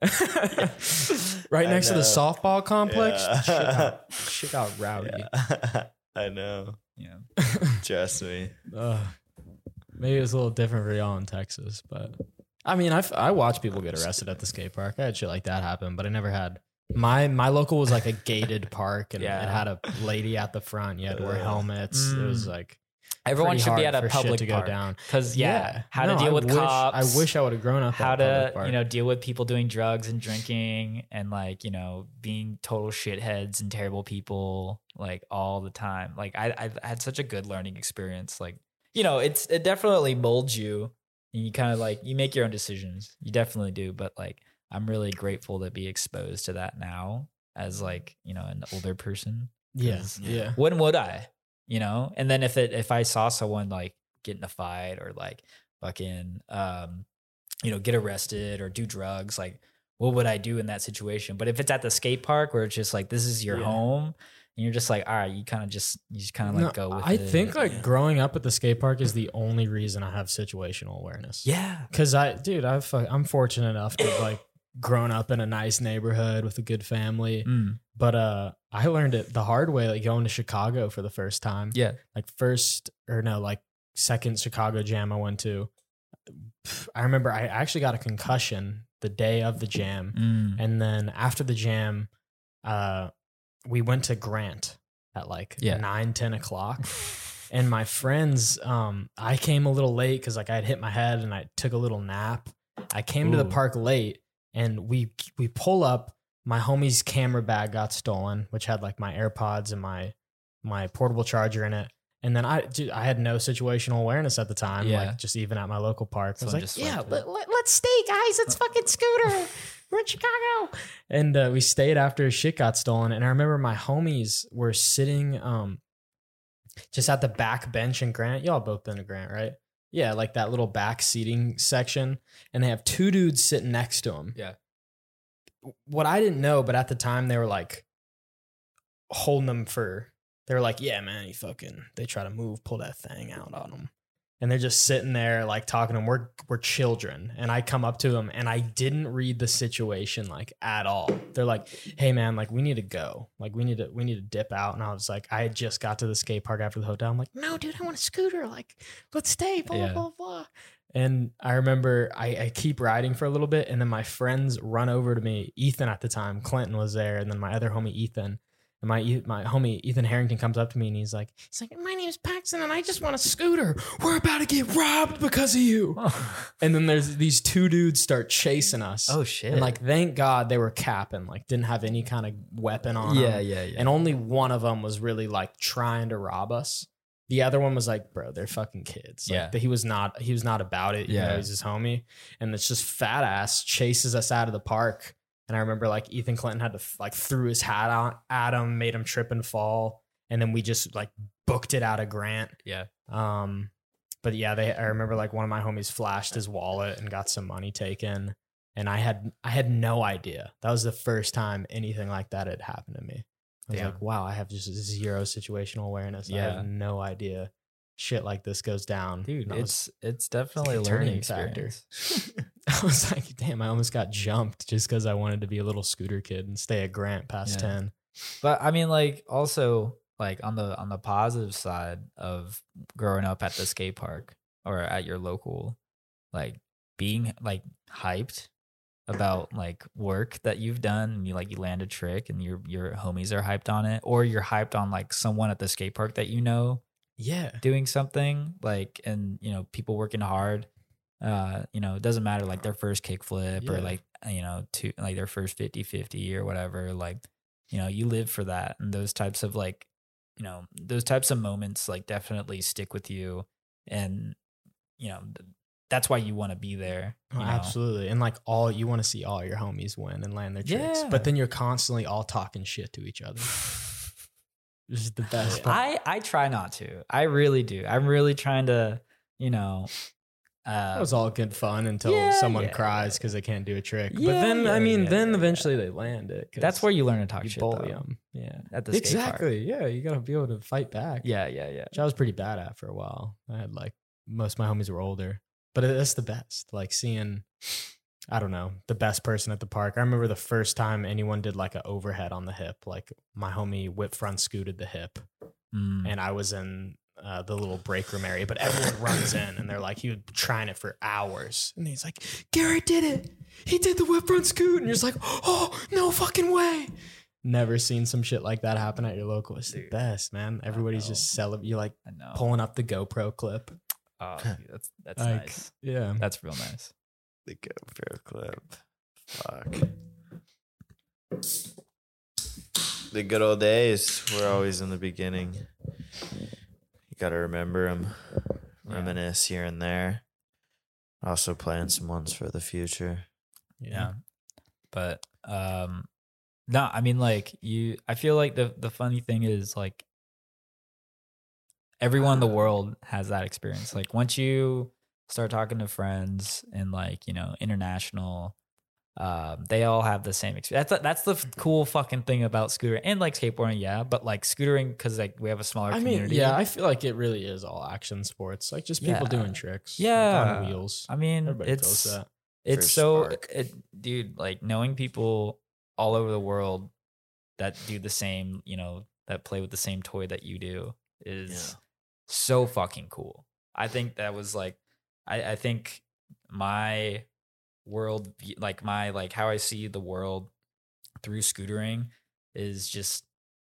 [laughs] right I next to the softball complex. Yeah. Shit, got, rowdy. [laughs] I know. Yeah. [laughs] Trust me. Ugh. maybe it was a little different for y'all in Texas, but I mean, I I watch people get arrested at the skate park. I had shit like that happen, but I never had. My my local was like a gated [laughs] park, and Yeah. it had a lady at the front. You had to wear helmets. It was Mm. like Everyone should be at a public to go down. because yeah, how No, to deal I with wish, cops. I wish I would have grown up. how to park. you know deal with people doing drugs and drinking and like you know being total shitheads and terrible people like all the time. Like I I had such a good learning experience. Like you know it's it definitely molds you and you kind of like you make your own decisions. You definitely do. But like I'm really grateful to be exposed to that now as like you know an older person. Yeah, 'Cause yeah. when would I? You know? And then if it if I saw someone like get in a fight or like fucking um, you know, get arrested or do drugs, like what would I do in that situation? But if it's at the skate park where it's just like this is your Yeah. home and you're just like, all right, you kind of just you just kind of like go with I it. think like yeah. growing up at the skate park is the only reason I have situational awareness. yeah. Cause I, dude, I've, I'm fortunate enough to like grown up in a nice neighborhood with a good family. Mm, But uh, I learned it the hard way, like going to Chicago for the first time. yeah. Like first or no, like second Chicago jam I went to. I remember I actually got a concussion the day of the jam, Mm. and then after the jam, uh, we went to Grant at like Yeah. nine, 10 o'clock. [laughs] and my friends, um, I came a little late because like I had hit my head and I took a little nap. I came to the park late and we we pull up. My homie's camera bag got stolen, which had like my AirPods and my my portable charger in it. And then I dude, I had no situational awareness at the time, Yeah. like just even at my local park. I was Someone like, yeah, let, let's stay, guys. It's fucking Scooter. [laughs] We're in Chicago. And uh, we stayed after his shit got stolen. And I remember my homies were sitting um just at the back bench in Grant. Y'all both been to Grant, right? Yeah, like that little back seating section. And they have two dudes sitting next to him. Yeah. What I didn't know, but at the time they were like holding them for they were like, yeah, man, you fucking they try to move, pull that thing out on them. And they're just sitting there like talking to them. We're we're children. And I come up to them and I didn't read the situation like at all. They're like, hey man, like we need to go. Like we need to we need to dip out. And I was like, I had just got to the skate park after the hotel. I'm like, no, dude, I want a scooter. Like, let's stay, blah, Yeah. blah, blah. And I remember I, I keep riding for a little bit, and then my friends run over to me. Ethan at the time, Clinton was there, and then my other homie Ethan. And my my homie Ethan Harrington comes up to me and he's like, he's like, my name's Paxton and I just want a scooter. We're about to get robbed because of you. Oh. [laughs] And then there's these two dudes start chasing us. oh shit. And like, thank God they were capping, like didn't have any kind of weapon on. yeah, them. yeah, yeah. And only one of them was really like trying to rob us. The other one was like, bro, they're fucking kids. Like, Yeah. that he was not. He was not about it. Yeah, Yeah. he's his homie, and it's just fat ass chases us out of the park. And I remember like Ethan Clinton had to like threw his hat on at him, made him trip and fall, and then we just like booked it out of Grant. yeah. Um, but yeah, they. I remember like one of my homies flashed his wallet and got some money taken, and I had I had no idea. That was the first time anything like that had happened to me. I was Damn. like, wow, I have just zero situational awareness. I Yeah. have no idea shit like this goes down. Dude, I it's it's definitely a a learning turning factor. [laughs] [laughs] I was like, damn, I almost got jumped just because I wanted to be a little scooter kid and stay at Grant past Yeah. ten. But I mean, like, also, like on the on the positive side of growing up at the skate park or at your local, like being like hyped about like work that you've done and you like you land a trick and your your homies are hyped on it or you're hyped on like someone at the skate park that you know Yeah. doing something like and you know people working hard uh you know it doesn't matter like their first kickflip or like you know to like their first 50 50 or whatever like you know you live for that and those types of like you know those types of moments like definitely stick with you and you know th- that's why you want to be there Oh, absolutely. And like all you want to see all your homies win and land their tricks. Yeah. But then you're constantly all talking shit to each other. [laughs] This is the best part. I I try not to. I really do. I'm really trying to, you know. Uh, That was all good fun until Yeah, someone yeah, cries because they can't do a trick. but Yeah, then, I mean, then eventually they land it. that's where you learn to talk you shit. bully though. them. Yeah. At the. Exactly. Yeah. You got to be able to fight back. Yeah, yeah, yeah. Which I was pretty bad at for a while. I had like most of my homies were older, but it- that's the best. Like seeing, I don't know, the best person at the park. I remember the first time anyone did like an overhead on the hip. Like my homie whip front scooted the hip, Mm. and I was in uh, the little break room area. But everyone runs in, and they're like, he was trying it for hours, and he's like, Garrett did it. He did the whip front scoot, and you're just like, oh no fucking way. Never seen some shit like that happen at your local. It's the Dude, best, man. Everybody's know. just celebrating. You're like I know. pulling up the GoPro clip. Oh, [laughs] dude, that's that's Like, nice. Yeah. That's real nice. The GoPro clip. Fuck. The good old days were always in the beginning. Got to remember them, reminisce here and there. Also playing some ones for the future. Yeah. But um no, I mean like you I feel like the the funny thing is like everyone in the world has that experience. Like once you start talking to friends and like, you know, international um, they all have the same experience. That's that's the f- cool fucking thing about scooter and like skateboarding, yeah. But like scootering, because like we have a smaller I mean, community. yeah, I feel like it really is all action sports. Like just people Yeah. doing tricks. like, Yeah. on wheels. I mean, Everybody it's does that. it's For so spark. it, dude like knowing people all over the world that do the same you know that play with the same toy that you do is so fucking cool i think that was like i i think my world like my like how i see the world through scootering is just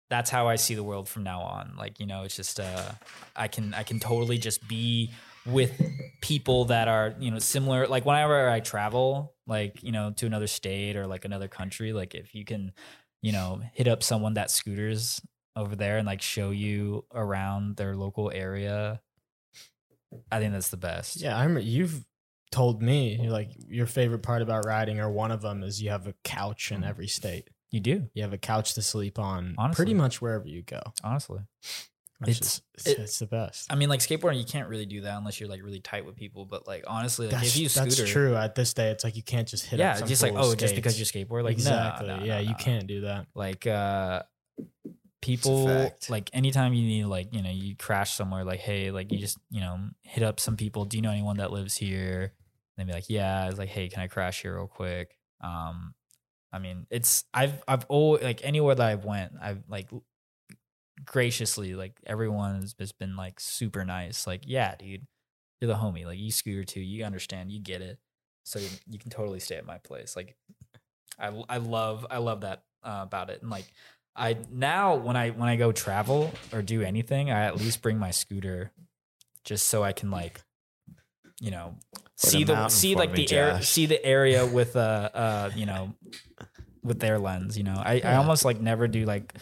that's how i see the world from now on. Like you know it's just uh i can i can totally just be with people that are you know similar like whenever i travel like you know to another state or like another country like if you can you know hit up someone that scooters over there and like show you around their local area i think that's the best. Yeah, I'm you've told me like your favorite part about riding, or one of them is you have a couch in every state. you do You have a couch to sleep on Honestly. pretty much wherever you go. honestly It's, It's- it's, it- it's the best. i mean like skateboarding you can't really do that unless you're like really tight with people but like honestly like That's, if you scooter, that's true. At this day, it's like you can't just hit yeah up some just like oh just because you skates. skateboard like exactly. no, no, yeah, no, you can't do that. like uh people like anytime you need like you know you crash somewhere like hey like you just you know hit up some people do you know anyone that lives here they'd be like yeah it's like hey can i crash here real quick? Um i mean it's i've i've always like anywhere that i've went i've like graciously like everyone has just been like super nice like yeah dude you're the homie like you scooter too you understand you get it so you, you can totally stay at my place like i i love i love that uh, about it and like i now when i when i go travel or do anything i at least bring my scooter just so i can like you know see the see like the air see the area with uh uh you know with their lens you know i, I almost like never do like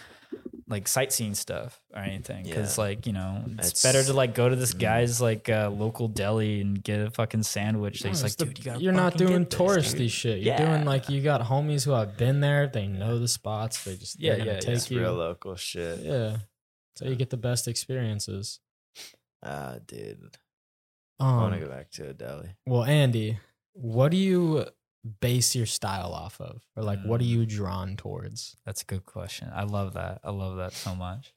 like sightseeing stuff or anything because Yeah. like you know it's, It's- better to like go to this Mm. guy's like uh, local deli and get a fucking sandwich No, he's like the- dude you gotta you're not doing get this, touristy dude." shit. You're Yeah. doing like you got homies who have been there. They know the spots. They just Yeah, yeah, yeah. take It's you. real local shit. Yeah, so you get the best experiences. Ah, dude. I want to Um, go back to a deli. well, Andy, what do you base your style off of, or like what are Mm. you drawn towards? That's a good question. I love that. I love that so much.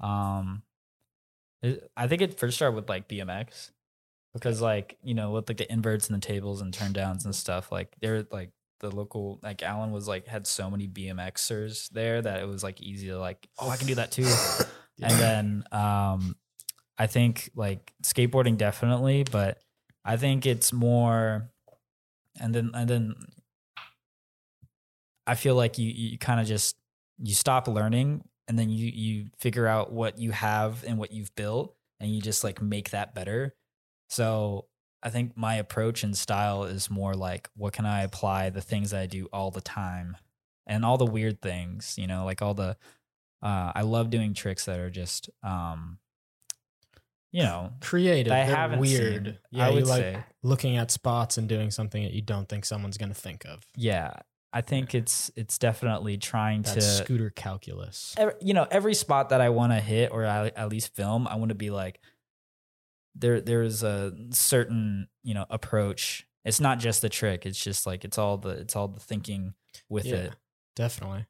Um, it, I think it first started with like BMX because like you know with like the inverts and the tables and turn downs and stuff like they're like the local like Alan was like had so many BMXers there that it was like easy to like oh I can do that too. [laughs] and then um, I think like skateboarding definitely, but I think it's more, and then and then I feel like you you kind of just you stop learning and then you you figure out what you have and what you've built and you just like make that better. So I think my approach and style is more like what can I apply the things I do all the time and all the weird things, you know, like all the uh I love doing tricks that are just um you know, Creative. I haven't weird. seen, Yeah, I you would like say. looking at spots and doing something that you don't think someone's gonna think of. Yeah. I think it's it's definitely trying That to scooter calculus. every, you know every spot that I want to hit or I, at least film, I want to be like there. There's a certain you know approach. It's not just the trick. It's just like it's all the it's all the thinking with Yeah. it. Definitely.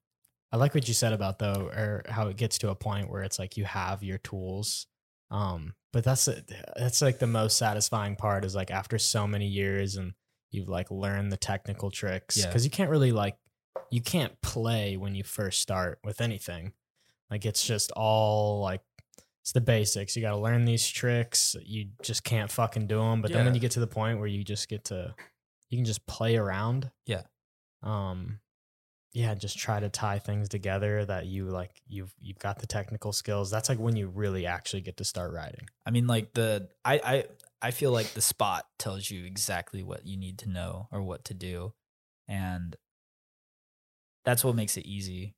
I like what you said about though, or how it gets to a point where it's like you have your tools. Um, but that's a, that's like the most satisfying part is like after so many years and you've like learned the technical tricks Yeah. because you can't really like you can't play when you first start with anything. Like it's just all like it's the basics. You got to learn these tricks. You just can't fucking do them. But then when you get to the point where you just get to you can just play around. Yeah. Um yeah, just try to tie things together that you like you've you've got the technical skills. That's like when you really actually get to start riding. I mean, like the I I I feel like the spot tells you exactly what you need to know or what to do, and that's what makes it easy.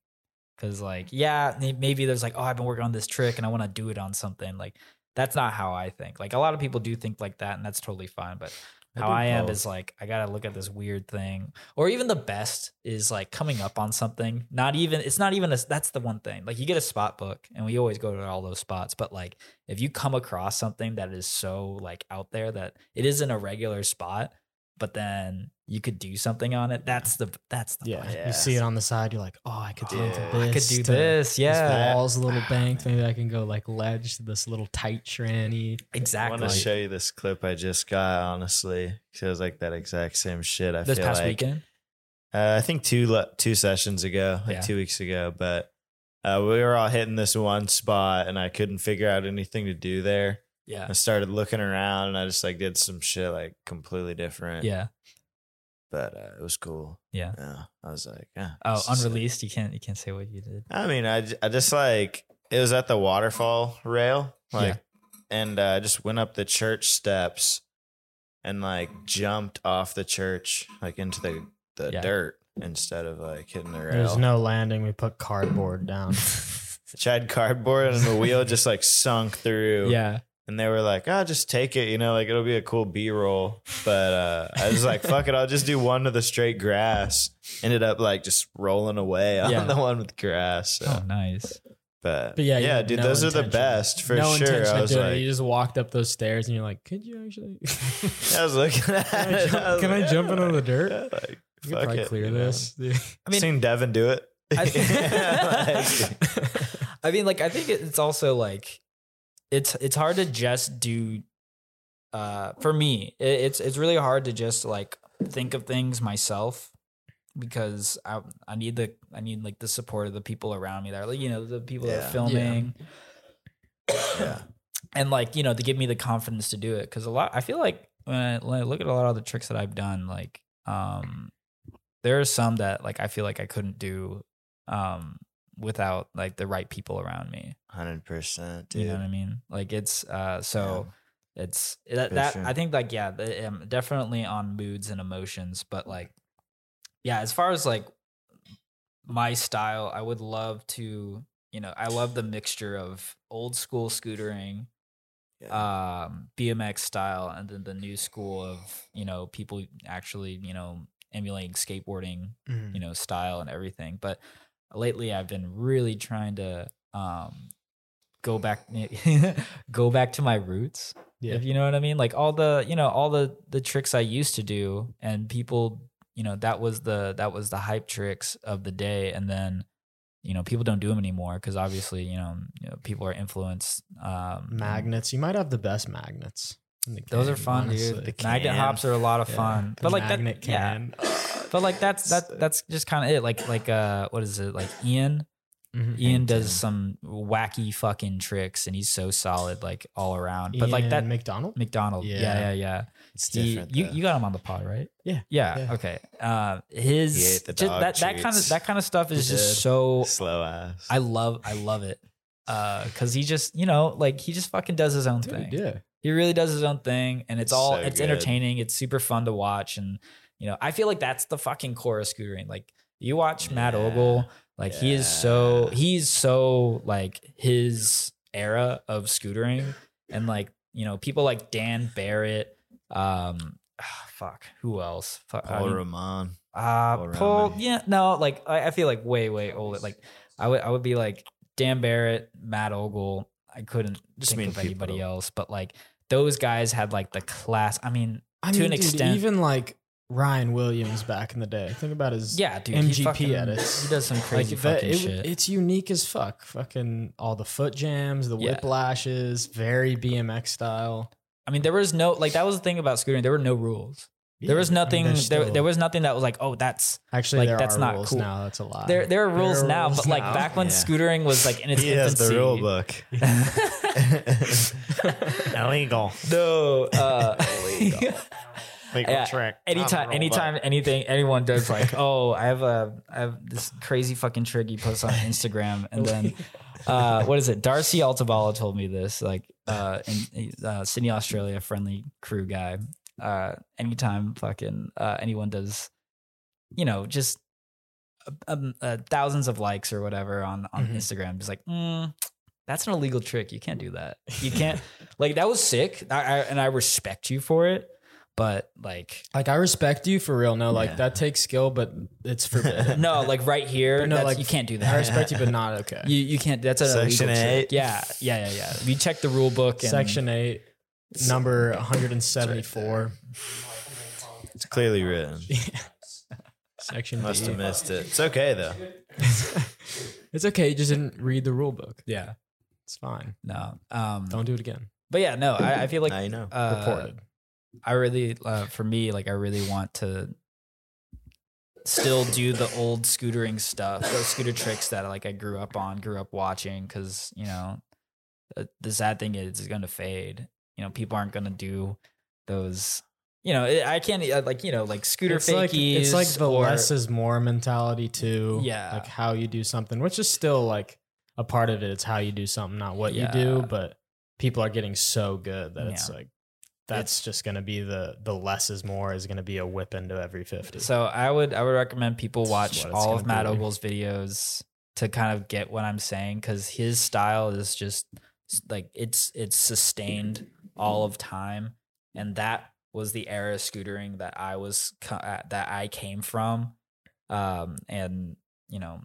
Cause like, yeah, maybe there's like, oh, I've been working on this trick and I want to do it on something. Like, that's not how I think. Like, a lot of people do think like that, and that's totally fine. But how I am both. is like, I gotta look at this weird thing, or even the best is like coming up on something. Not even, it's not even a. That's the one thing. Like, you get a spot book, and we always go to all those spots. But like, if you come across something that is so like out there that it isn't a regular spot, but then you could do something on it. That's the that's the Yeah. fun. You see it on the side, you're like, oh, I could do Yeah. this. I could do to- this. This Yeah, wall's a little banked. [sighs] Maybe I can go like ledge to this little tight tranny. I exactly. want to show you this clip I just got. Honestly, feels like that exact same shit. I this feel past like. weekend. Uh, I think two le- two sessions ago, like Yeah. two weeks ago, but uh, we were all hitting this one spot, and I couldn't figure out anything to do there. Yeah, I started looking around, and I just like did some shit like completely different. yeah. but uh, it was cool. Yeah. yeah. I was like, yeah. Oh, this is it. unreleased. You can't you can't say what you did. I mean, I, I just like it was at the waterfall rail, like, and uh, I just went up the church steps and like jumped off the church like into the the Yeah. dirt instead of like hitting the rail. There's no landing. We put cardboard down. I [laughs] tried cardboard and the wheel just like sunk through. Yeah, And they were like, oh, just take it, you know, like it'll be a cool B roll. But uh, I was like, fuck it, I'll just do one to the straight grass. Ended up like just rolling away on Yeah. the one with grass. So. Oh, nice. But, But yeah, yeah, dude, no those are the best for no sure. I of was doing it. like, You just walked up those stairs and you're like, could you actually? [laughs] I was looking at Can I jump- was can I like, jump into the dirt? yeah, like, You could fuck probably it, clear you know? this. [laughs] I mean- seen Devin do it. I- [laughs] Like, I mean, like I think it's also like it's it's hard to just do. Uh, for me, it, it's it's really hard to just like think of things myself because I I need the I need like the support of the people around me that are like you know the people that are filming yeah. and like you know to give me the confidence to do it because a lot I feel like when I, when I look at a lot of the tricks that I've done like um there are some that like I feel like I couldn't do um without like the right people around me 100%. Dude. you know what I mean like it's uh so it's that, that sure. I think like yeah the, um, definitely on moods and emotions but like yeah as far as like my style I would love to you know I love the mixture of old school scootering Yeah. um BMX style and then the new school of you know people actually you know emulating skateboarding Mhm. you know style and everything but lately I've been really trying to um go back [laughs] go back to my roots Yeah. if you know what I mean like all the you know all the the tricks I used to do and people you know that was the that was the hype tricks of the day and then you know people don't do them anymore because obviously you know, you know people are influenced um magnets. You might have the best magnets. In the those are fun honestly. dude The magnet hops are a lot of Yeah, fun the but like that magnet yeah but like that's that that's just kind of it like like uh what is it like Ian Mhm. Ian does Ten. some wacky fucking tricks, and he's so solid, like all around. But like that McDonald. McDonald, yeah, Yeah. yeah, yeah. It's He- different. you though. you got him on the pod, right? Yeah. yeah, Yeah. okay. Uh, his He ate the just dog that that kind of that kind of stuff is He just did. so slow ass. I love I love it. Uh, cause he just you know like he just fucking does his own Dude, thing. yeah. He really does his own thing, and it's all so it's good. entertaining. It's super fun to watch, and you know I feel like that's the fucking core of scootering. Like you watch Matt Yeah. Ogle, like he is so he's so like his era of scootering, and like you know people like Dan Barrett. Um, ah, fuck, who else? Fuck, I Paul mean, Ramon. uh, Paul Paul, yeah, no, like I, I feel like way, way older. Like I would, I would be like Dan Barrett, Matt Ogle. I couldn't Just think mean of anybody people. else, but like those guys had like the class. I mean, I To mean, an dude, extent. even like Ryan Williams back in the day. Think about his yeah, dude, he MGP fucking- edits. He does some like crazy that, fucking it- shit. it's unique as fuck. Fucking all the foot jams, the Yeah. whiplashes, very BMX style. I mean, there was no like that was the thing about scootering. There were no rules. There was Yeah, I mean, nothing. there, there was nothing that was like, oh, that's actually like, that's not rules cool. now. That's a lot. there. There are rules are now, rules but like now. back when Yeah. scootering was like in its [laughs] He has infancy. the rule book. [laughs] Illegal. [laughs] No. Uh, Legal Yeah, trick. anytime anytime anything anyone does like oh i have a i have this crazy fucking trick he posts on instagram and then uh what is it darcy altabala told me this like uh in he's, uh sydney australia friendly crew guy uh anytime fucking uh anyone does you know just um, uh, thousands of likes or whatever on on Mhm. instagram just like mm, that's an illegal trick you can't do that you [laughs] can't like that was sick I, I and i respect you for it but like like I respect you for real. No, like Yeah. that takes skill, but it's forbidden. [laughs] [laughs] no, like right here, But no, that's- like you can't do that. I respect you, but not okay. You you can't. That's a Section illegal trick. Yeah, yeah, yeah, yeah. You check the rule book. And, Section eight, number 174. It's clearly written. [laughs] Section Must B. have missed it. It's okay though. [laughs] it's okay. You just didn't read the rule book. Yeah, It's fine. no. Um, Don't do it again. but yeah, no. I, I feel like now you know. uh, Reported. I really, uh, for me, like I really want to still do the old scootering stuff, those scooter tricks that like I grew up on, grew up watching. Because you know, the, the sad thing is, it's going to fade. You know, people aren't going to do those. You know, I can't like you know like scooter It's like it's like the or- less is more mentality too. Yeah. like how you do something, which is still like a part of it. It's how you do something, not what Yeah. you do. But people are getting so good that it's like that's just gonna be the the less is more is gonna be a whip into every fifty. So I would I would recommend people watch all of Matt be. Ogle's videos to kind of get what I'm saying because his style is just like it's it's sustained all of time, and that was the era of scootering that I was uh, that I came from, um, and you know.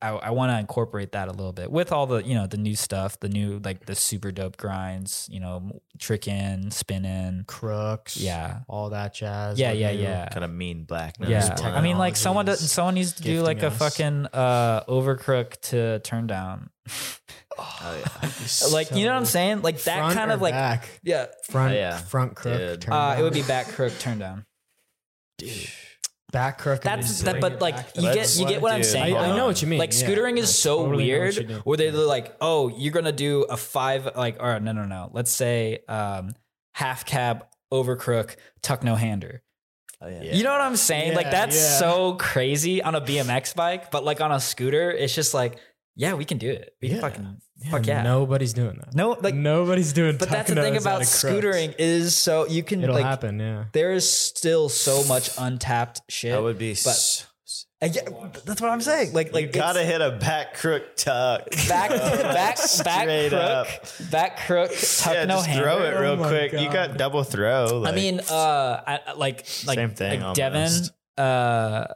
I, I want to incorporate that a little bit with all the you know the new stuff, the new like the super dope grinds, you know, trick in, spin in, crooks, yeah, all that jazz. yeah, yeah, yeah. kind of mean black. Yeah, Technology I mean, like someone does, someone needs to do like a us. fucking uh overcrook to turn down. Oh yeah. [laughs] [laughs] like you know what I'm saying? Like that Front kind or of like back, yeah. front, Oh, yeah. front crook. Turn Uh, it would be back crook turn down. Back crook. That's is that, but like you get That's you get what I'm dude. saying. I, I know what you mean. Like yeah. scootering I is so totally know what weird, you where they're like, oh, you're gonna do a five like or no no no. Let's say um half cab over crook tuck no hander. Oh, yeah. You know what I'm saying? like Yeah, that's yeah. so crazy on a BMX bike, but like on a scooter, it's just like, yeah, we can do it. We Yeah. can fucking Yeah, fuck yeah. Nobody's doing that. No, like nobody's doing. but that's the thing about out crooks. scootering is so you can It'll like happen. Yeah. there is still so much untapped shit. That would be. But- so Uh, yeah, that's what I'm saying. Like like you gotta hit a back crook tuck. back [laughs] back back crook up. back crook tuck yeah, no just hander. throw it real Oh my quick. You got double throw. I mean, uh, I, I- like like Same thing Like Devin, uh,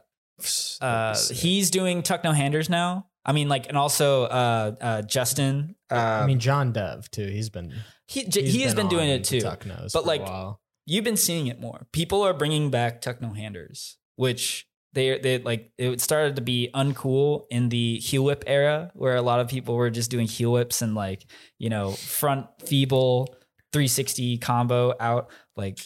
uh, he's doing tuck no handers now. I mean, like, and also uh, uh, Justin. Uh, I mean, John Dev too. He's been. he he's he has been doing it too. But, like. You've been seeing it more. People are bringing back tuck no handers, which they they like. It started to be uncool in the heel whip era, where a lot of people were just doing heel whips and like you know front feeble 360 combo out. Like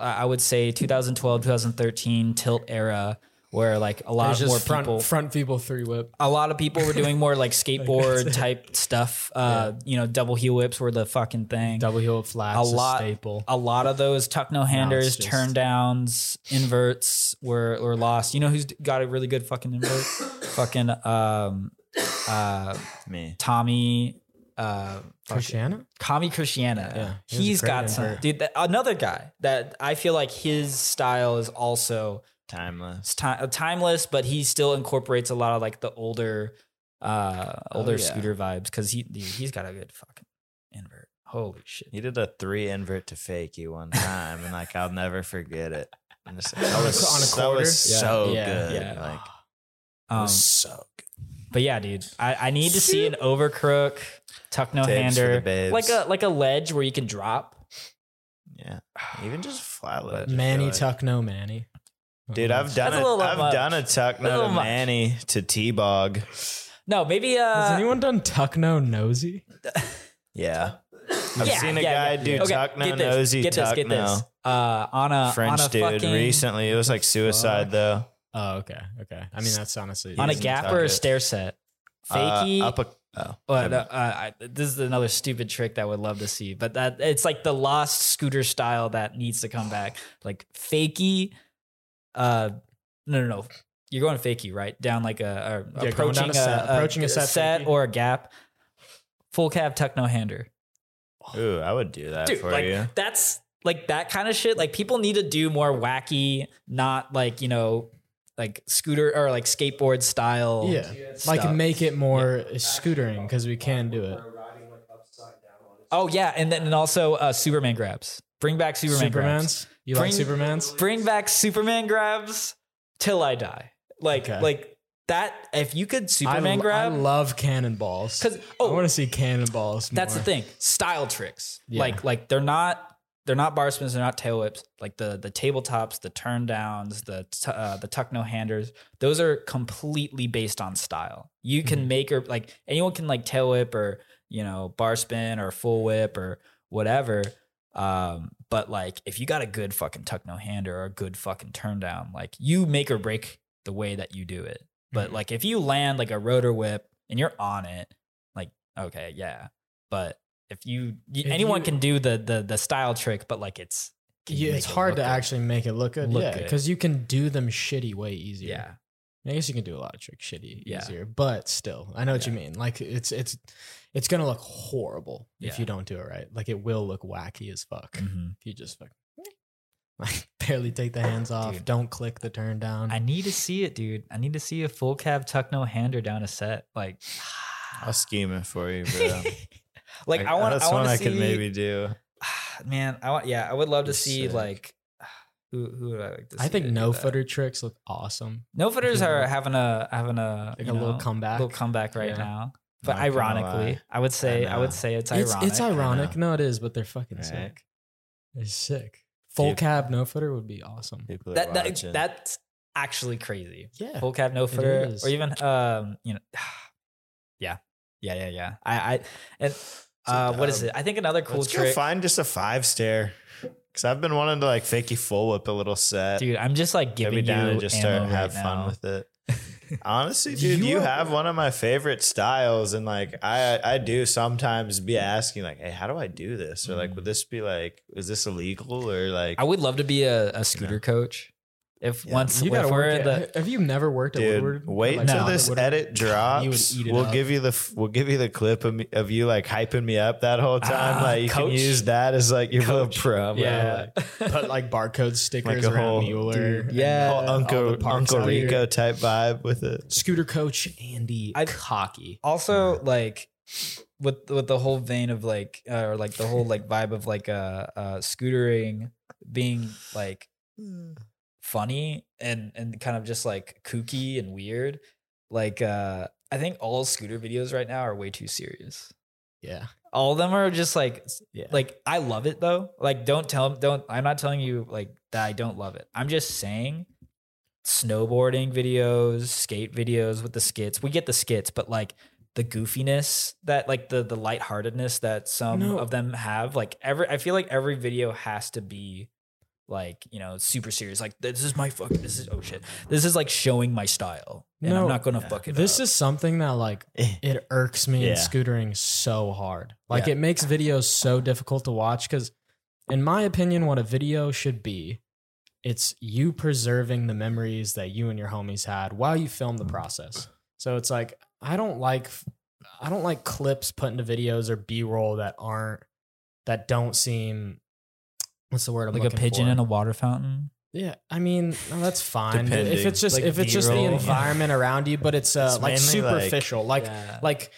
I would say 2012, 2013 tilt era where like a lot There's more front people front people three whip. a lot of people were doing more like [laughs] skateboard it. type stuff. Uh, you know, double heel whips were the fucking thing. Double heel flats. A is lot- staple. a lot of those tuck no handers, just- turn downs, inverts were were lost. You know who's got a really good fucking invert? [coughs] fucking um uh Me. Tommy uh. Christiana. Kami Christiana. Yeah, he was a he's great got some dude. That, another guy that I feel like his style is also Timeless. it's ti- timeless, but he still incorporates a lot of like the older, uh, older yeah. scooter vibes because he dude, he's got a good fucking invert. Holy shit! He did a three invert to fakie one time, and like I'll never forget it. And just- that was, [laughs] on a that was Yeah. so Yeah. good. Yeah. Like [gasps] it Um, was so good. but yeah, dude, I, I need to see an overcrook tuck no Tips hander, like a like a ledge where you can drop. Yeah, even just flat [sighs] ledge. Manny like. tuck no Manny. Dude, I've done That's a a, little I've much. done a tuck A no little to much. Manny to T-Bog. No, maybe uh, Has anyone done tuck no nosy? [laughs] Yeah. I've yeah, seen a yeah, guy yeah. do Okay, tuck no get this, nosy get this, tuck get no. this. Uh, on a French on a dude fucking, recently. It was like suicide fuck? though. Oh, okay, okay. I mean, that's honestly on a gap or a it. stair set. Uh, up a oh. But okay. uh, I, this is another stupid trick that I would love to see. But that it's like the lost scooter style that needs to come back. Like fakey, uh, no, no, no. You're going fakey, right? Down like a, a Yeah, approaching down a, a set- approaching a set fakey. or a gap. Full cab tuck no hander, Ooh, I would do that dude. for Like you. that's like that kind of shit. Like people need to do more wacky, not like you know, like scooter or like skateboard style. Yeah, like make it more scootering because we can do it. Oh yeah, and then and also uh, Superman grabs. Bring back Superman grabs. You like Bring- Supermans? bring back Superman grabs till I die. Like Okay. like that. If you could Superman grab, I love cannonballs. 'Cause- I oh. I want to see cannonballs. that's the thing. Style tricks. Yeah. Like like they're not they're not bar spins. They're not tail whips. Like the the tabletops, the turn downs, the t- uh, the tuck no handers. Those are completely based on style. You can Mm-hmm. make or like anyone can like tail whip or you know bar spin or full whip or whatever. Um, but like if you got a good fucking tuck no hander or a good fucking turn down, like you make or break the way that you do it. But Mhm. like if you land like a rotor whip and you're on it, like okay, yeah. But if you, If anyone you- can do the the the style trick, but like it's Yeah, it's hard look to good? actually make it look good. Look yeah, because you can do them shitty way easier. yeah. I guess you can do a lot of tricks shitty Yeah. easier, but still, I know what you mean. Like it's it's it's gonna look horrible if you don't do it right. Like it will look wacky as fuck Mhm. if you just fuck, [laughs] like barely take the hands off, Dude. don't click the turn down. I need to see it, dude. I need to see a full cab tuck no hander down a set. Like, I'll [sighs] scheme it for you, bro. [laughs] like I want. That's I one to I see. could maybe do. [sighs] man, I want. Yeah, I would love to Be see sick. like who who would I like to see I think no footer tricks look awesome. No footers are having a having a Like you a little comeback. little comeback right Yeah. now. But Not gonna ironically, lie. I would say I, know. would say it's It's ironic. it's ironic. No, it is, but they're fucking Right. sick. They're sick. Full Dude. cab no footer would be awesome. People are That, that that's actually crazy. Yeah. Full cab no footer, is. or even um, you know, [sighs] yeah, yeah, yeah, yeah. I I and uh, what is dub. it? I think another cool Let's go trick, find just a five stair. Because I've been wanting to like fakey full whip a little set. dude. I'm just like giving be down you and just ammo start right have fun now. with it. [laughs] Honestly, dude, You you, have one of my favorite styles, and like I, I do sometimes be asking, like, "Hey, how do I do this?" Or like, would mm. this be like, is this illegal? Or like, I would love to be a, a scooter coach. If Yeah. once You if gotta we're work. in the have you never worked at dude, Woodward? wait Like, till No. this edit drops. You would eat it we'll up. give you the we'll give you the clip of, me, of you like hyping me up that whole time. Ah, like you coach. can use that as like your little promo. yeah, like, [laughs] Put like barcode stickers a around whole- Mueller. dude, yeah. whole Uncle Uncle out here. Rico type vibe with it. Scooter coach Andy I- Cocky. also like with with the whole vein of like uh, or like the whole like vibe of like uh uh scootering being like [sighs] funny and and kind of just like kooky and weird like uh i think all scooter videos right now are way too serious Yeah. all of them are just like Yeah. like i love it though like don't tell don't i'm not telling you like that i don't love it i'm just saying snowboarding videos skate videos with the skits we get the skits but like the goofiness that like the the lightheartedness that some No. of them have like every i feel like every video has to be like you know super serious. Like this is my fucking this is oh shit. This is like showing my style, and I'm not gonna fuck it. This up. is something that like [laughs] Eh. it irks me in Yeah. scootering so hard. Like Yeah. it makes videos so difficult to watch because, in my opinion, what a video should be, it's you preserving the memories that you and your homies had while you film the process. So it's like I don't like I don't like clips put into videos or B roll that aren't that don't seem what's the word I'm like a pigeon for? in a water fountain. Yeah, I mean no, that's fine. If it's just Like if it's just the B-roll. environment around you, but it's uh It's like mainly like- superficial, like Yeah. like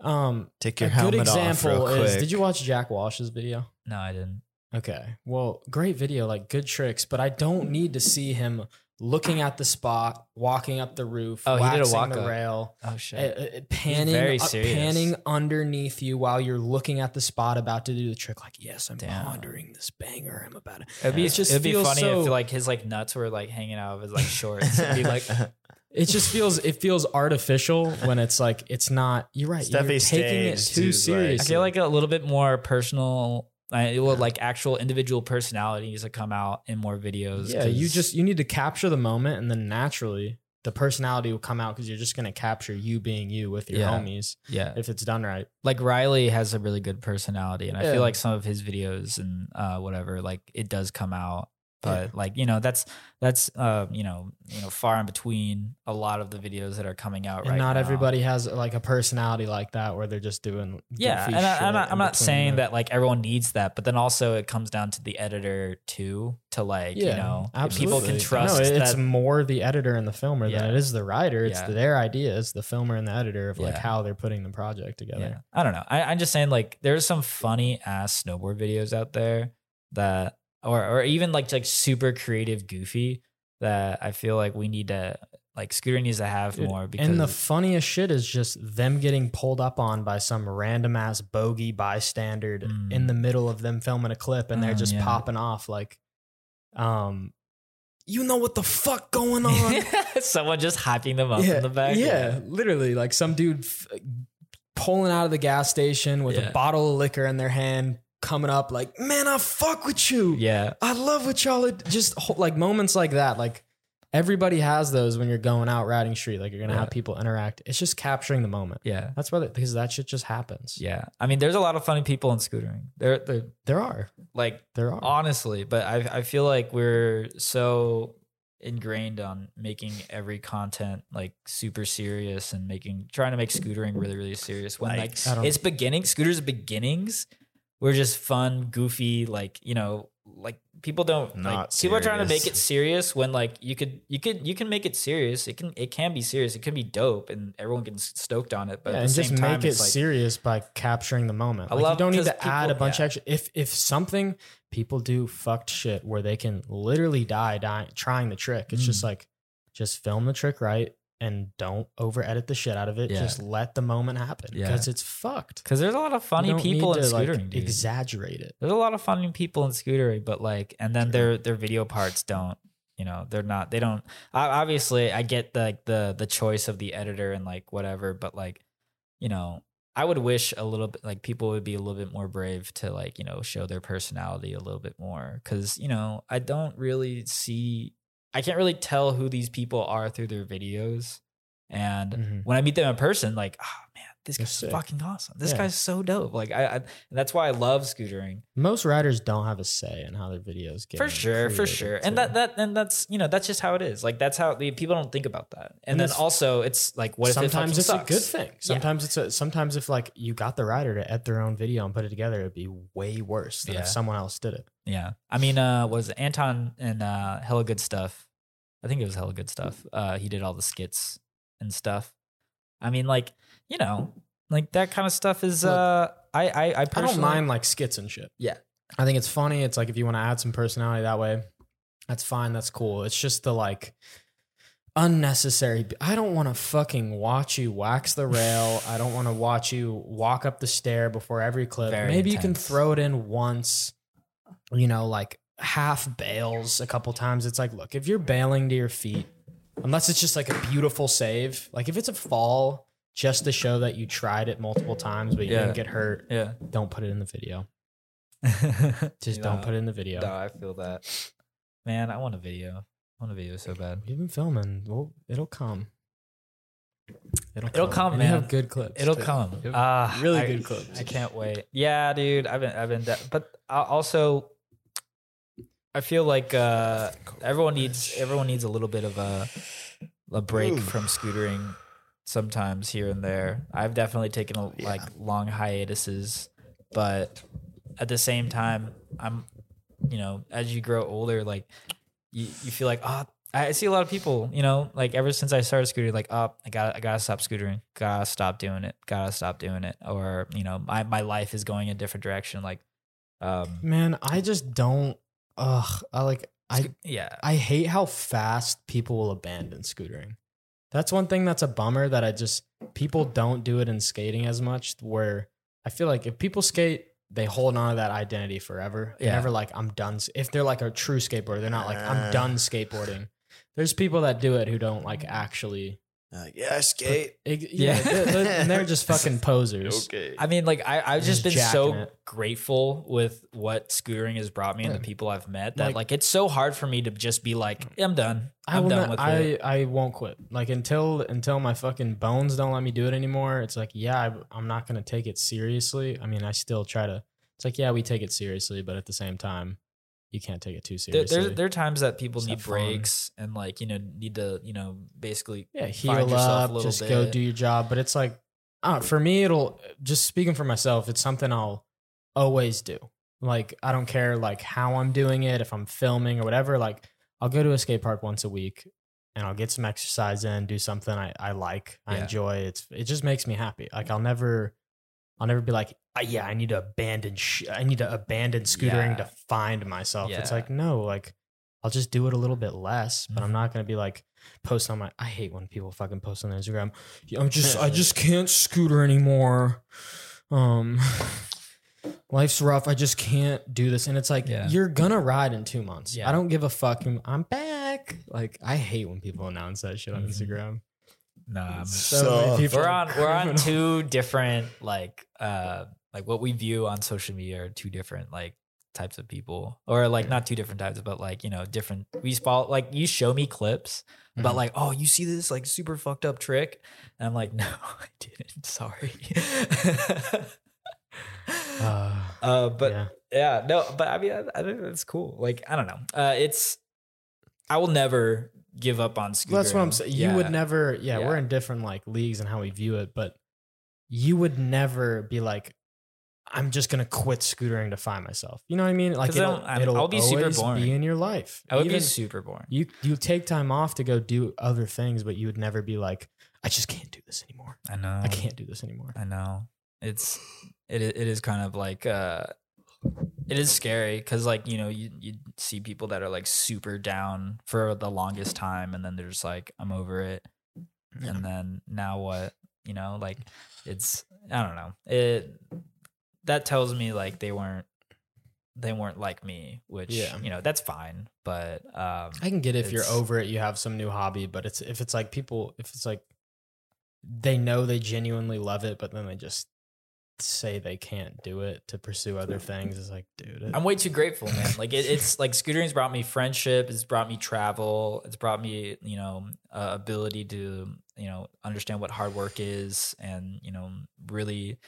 um Take a your good helmet off example real is quick. did you watch Jack Walsh's video? No, I didn't. Okay, well, great video, like good tricks, but I don't need to see him looking at the spot, walking up the roof, Oh, he did a walk the up. rail. Oh shit. uh, uh, panning, very uh, panning underneath you while you're looking at the spot about to do the trick. Like, yes, I'm Damn. pondering this banger. I'm about to. It'd be It just it'd be funny so- if like his like nuts were like hanging out of his like shorts. It'd be like [laughs] It just feels it feels artificial when it's like it's not. You're right. Stuff you're taking it too dude, like- I feel like a little bit more personal. I well, like actual individual personalities that come out in more videos. yeah, you just you need to capture the moment, and then naturally the personality will come out because you're just gonna capture you being you with your Yeah. homies yeah. if it's done right. Like Riley has a really good personality, and I Yeah. feel like some of his videos and uh, whatever, like it does come out. But like you know, that's that's uh you know you know far in between a lot of the videos that are coming out And right not now. everybody has like a personality like that where they're just doing Yeah, and I, i'm not, I'm not saying that like everyone needs that, but then also it comes down to the editor too to like you know if people can trust No, it's that. more the editor and the filmer than it is the writer. It's Yeah. their idea. It's the filmer and the editor of like Yeah. how they're putting the project together. Yeah, I don't know. I, I'm just saying like there's some funny ass snowboard videos out there that, or or even like like super creative, goofy that I feel like we need to like Scooter needs to have Dude, more because and the funniest shit is just them getting pulled up on by some random ass bogey bystander Mm. in the middle of them filming a clip and they're Oh, just yeah. popping off like um you know what the fuck going [laughs] on someone just hyping them up yeah, in the back. yeah literally like some dude f- pulling out of the gas station with Yeah. a bottle of liquor in their hand coming up like man i fuck with you yeah, I love what y'all are just like moments like that. Like everybody has those when you're going out riding street. Like you're gonna Yeah. have people interact. It's just capturing the moment. yeah, That's why, because that shit just happens. yeah. I mean, there's a lot of funny people in scootering. They're they're There are, like there are. honestly but I, I feel like we're so ingrained on making every content like super serious and making trying to make scootering really really serious when like Yikes. It's beginning scooters beginnings we're just fun goofy like you know like people don't like Not people are trying to make it serious when like you could you could you can make it serious it can it can be serious it can be dope and everyone gets stoked on it but yeah, at and the just same time make it it's like serious by capturing the moment. I Like, love- you don't need to add a bunch yeah. of extra. If if something people do fucked shit where they can literally die, die trying the trick. It's just Mm. like just film the trick right and don't over edit the shit out of it. Yeah. Just let the moment happen Yeah. because it's fucked. because there's a lot of funny people in to, like, scootering dude. exaggerate it. there's a lot of funny people in scootering but like and then their their video parts don't you know they're not they don't I, obviously i get the like the the choice of the editor and like whatever but like you know i would wish a little bit like people would be a little bit more brave to like you know show their personality a little bit more because you know i don't really see i can't really tell who these people are through their videos and Mhm. when i meet them in person like oh man this guy's fucking awesome this Yeah. guy's so dope like I, I and that's why i love scootering Most riders don't have a say in how their videos get for sure for sure and too. that that and that's you know that's just how it is like that's how the, people don't think about that and, And then also it's like what sometimes if it it's fucking a good thing. Sometimes it's a sometimes if like you got the rider to edit their own video and put it together, it'd be way worse than Yeah. if someone else did it. yeah i mean uh was anton and uh hella good stuff i think it was hella good stuff uh he did all the skits and stuff i mean like you know like that kind of stuff is uh i i i, I personally, don't mind like skits and shit. Yeah. I think it's funny. It's like if you want to add some personality that way, that's fine. That's cool. It's just the like unnecessary. I don't want to fucking watch you wax the rail. I don't want to watch you walk up the stair before every clip. Very Maybe you can intense. throw it in once, you know, like half bails a couple times. It's like, look, if you're bailing to your feet, unless it's just like a beautiful save, like if it's a fall just to show that you tried it multiple times but you Yeah. didn't get hurt, yeah don't put it in the video. [laughs] Just don't put it in the video. no i feel that man, I want a video. I want a video so bad. We've been filming. Well, it'll come. It'll, It'll come, And you man. have good clips. It'll too. come. You have Ah, really I- good clips. I can't wait. Yeah, dude. I've been, I've been, that, but I also, I feel like uh, everyone needs, everyone needs a little bit of a, a break from scootering sometimes here and there. I've definitely taken a, like long hiatuses, but at the same time, I'm, you know, as you grow older, like you, you feel like, oh, I see a lot of people, you know, like ever since I started scooting, like, oh, I got, I gotta stop scootering, gotta stop doing it, gotta stop doing it, or you know, my my life is going a different direction. Like, um, Man, I just don't. Ugh, I like. I yeah, I hate how fast people will abandon scootering. That's one thing that's a bummer that I just people don't do it in skating as much. Where I feel like if people skate, they hold on to that identity forever. They're Yeah. never like I'm done. If they're like a true skateboarder, they're not like I'm Uh. done skateboarding. There's people that do it who don't like actually. Like, yeah, I skate. Ig- [laughs] Yeah. yeah, they're- they're- and they're just fucking posers. Okay. I mean, like I, I've just been so jacking it. grateful with what scootering has brought me and the people I've met that Like- like, it's so hard for me to just be like, I'm done. I I'm will done not, with I, it. I won't quit. Like until until my fucking bones don't let me do it anymore. It's like, yeah, I, I'm not gonna take it seriously. I mean, I still try to. It's like, yeah, we take it seriously, but at the same time, you can't take it too seriously. there, there are times that people need breaks and like you know need to you know basically yeah, heal yourself a up, just go do your job. But it's like, uh, for me, it'll just speaking for myself. It's something I'll always do. Like I don't care like how I'm doing it, if I'm filming or whatever. Like I'll go to a skate park once a week and I'll get some exercise in, do something I, I like, I Yeah. enjoy. It's it just makes me happy. Like I'll never I'll never be like, "Ah, yeah, I need to abandon sh- I need to abandon scootering Yeah. to find myself. It's like no, like I'll just do it a little bit less, but I'm Mhm. not gonna be like post on my. I hate when people fucking post on Instagram. I'm just I just [laughs] can't scooter anymore. Um, [laughs] life's rough. I just can't do this, and it's like Yeah. you're gonna ride in two months. Yeah. I don't give a fuck. I'm- back. Like I hate when people announce that shit on Mhm. Instagram. Nah, I'm- So So- we're on we're on [laughs] two different like uh like what we view on social media are two different like types of people. Or like not two different types but like you know different we follow like you show me clips about Mhm. like oh you see this like super fucked up trick? And i'm like [laughs] no i didn't sorry. Uh, [laughs] uh but yeah. yeah no but i mean i, I think that's cool. Like i don't know. Uh it's i will never give up on scootering Well, that's what I'm saying. You would never. Yeah, Yeah. we're in different like leagues and how we view it, but you would never be like, I'm just gonna quit scootering to find myself. You know what I mean? Like it'll, I'm- it'll I'll be super boring. be in your life. i would be super boring you you take time off to go do other things, but you would never be like, I just can't do this anymore. i know I can't do this anymore. I know. It's it it is kind of like uh it is scary cuz like, you know, you you see people that are like super down for the longest time and then they're just like I'm over it. And then now what? You know, like it's I don't know. It that tells me like they weren't they weren't like me, which Yeah. you know, that's fine, but um I can get it if you're over it, you have some new hobby, but it's if it's like people, if it's like they know they genuinely love it, but then they just say they can't do it to pursue other things. It's like, dude, it, I'm way too grateful, man. Like it, it's like scootering's brought me friendship. It's brought me travel. It's brought me, you know, uh, ability to, you know, understand what hard work is, and you know, really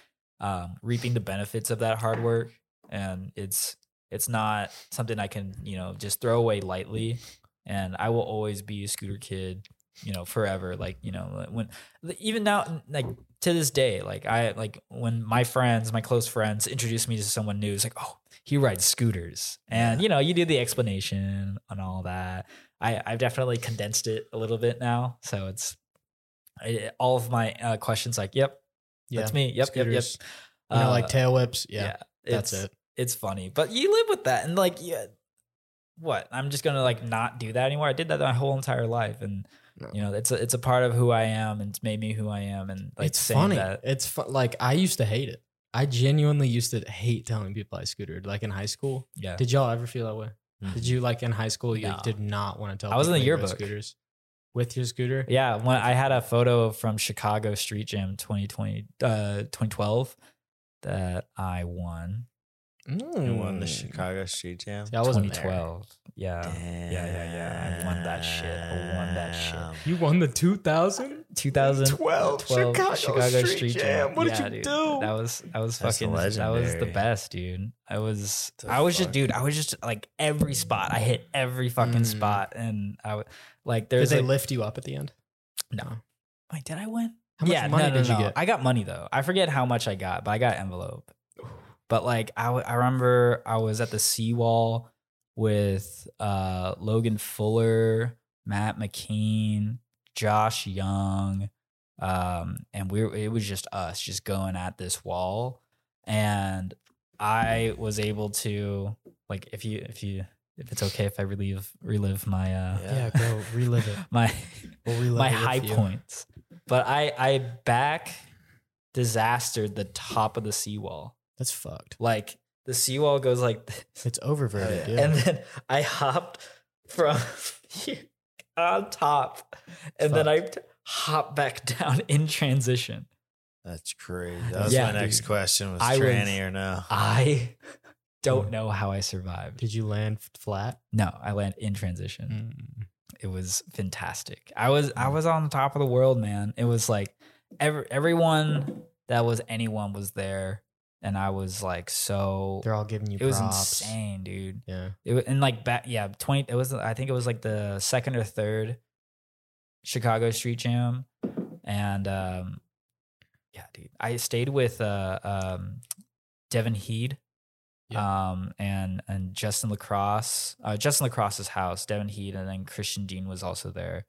um, reaping the benefits of that hard work. And it's it's not something I can, you know, just throw away lightly. And I will always be a scooter kid, you know, forever. Like you know, when even now, like to this day, like I like when my friends, my close friends, introduce me to someone new, it's like, oh, he rides scooters, and you know, you do the explanation and all that. I I've definitely condensed it a little bit now, so it's all of my uh, questions like, yep, that's me, yep, yep, yep. Scooters, You know, like tail whips. Yeah, that's it. It's funny, but you live with that, and like, yeah, what? I'm just gonna like not do that anymore. I did that my whole entire life, and No. you know, it's a it's a part of who I am, and it's made me who I am, and like it's saying funny. that. It's fun. Like I used to hate it. I genuinely used to hate telling people I scootered. Like in high school. Yeah, Did y'all ever feel that way? Mhm. Did you like in high school? You No. did not want to tell. I was in the yearbook. Scooters with your scooter. Yeah, when I had a photo from Chicago Street Jam 2020 uh 2012 that I won. You won the Mm. Chicago Street Jam. See, I wasn't there. 2012. Yeah. Yeah, yeah, yeah. I won that shit. I won that shit. You won the 2000? 2012 Chicago Chicago, Street Street, Jam. Jam. What did you dude. do? That was that was That's fucking that was the best, dude. I was The I was just dude, I was just like every spot. I hit every fucking Mm. spot and I would like Did there's they like, lift you up at the end? no. Wait, did I win? How much yeah, money no, no, did you no. get? I got money though. I forget how much I got, but I got envelope. But like I, I remember I was at the seawall with uh, Logan Fuller, Matt McKean, Josh Young, um, and we were, it was just us just going at this wall, and I was able to like if you if you if it's okay if I relive relive my uh Yeah. Yeah, go relive it. [laughs] my We'll relive my it high you. points. But I I back disastered the top of the seawall. That's fucked. Like the seawall goes like this. [laughs] It's oververted, yeah. yeah. And then I hopped from here [laughs] on top. And then I t- hopped back down in transition. That's crazy. That was Yeah, my next dude. question: was I was- tranny or no? I don't know how I survived. Did you land flat? No, I landed in transition. Mm. it was fantastic. I was I was on the top of the world, man. It was like every everyone that was anyone was there, and I was like so. They're all giving you It was props. insane, dude. Yeah. It was, and like back, yeah, twenty. It was I think it was like the second or third Chicago Street Jam, and um, yeah, dude. I stayed with uh um Devin Heed. Um and and Justin Lacrosse, uh, Justin Lacrosse's house, Devin Heed, and then Christian Dean was also there.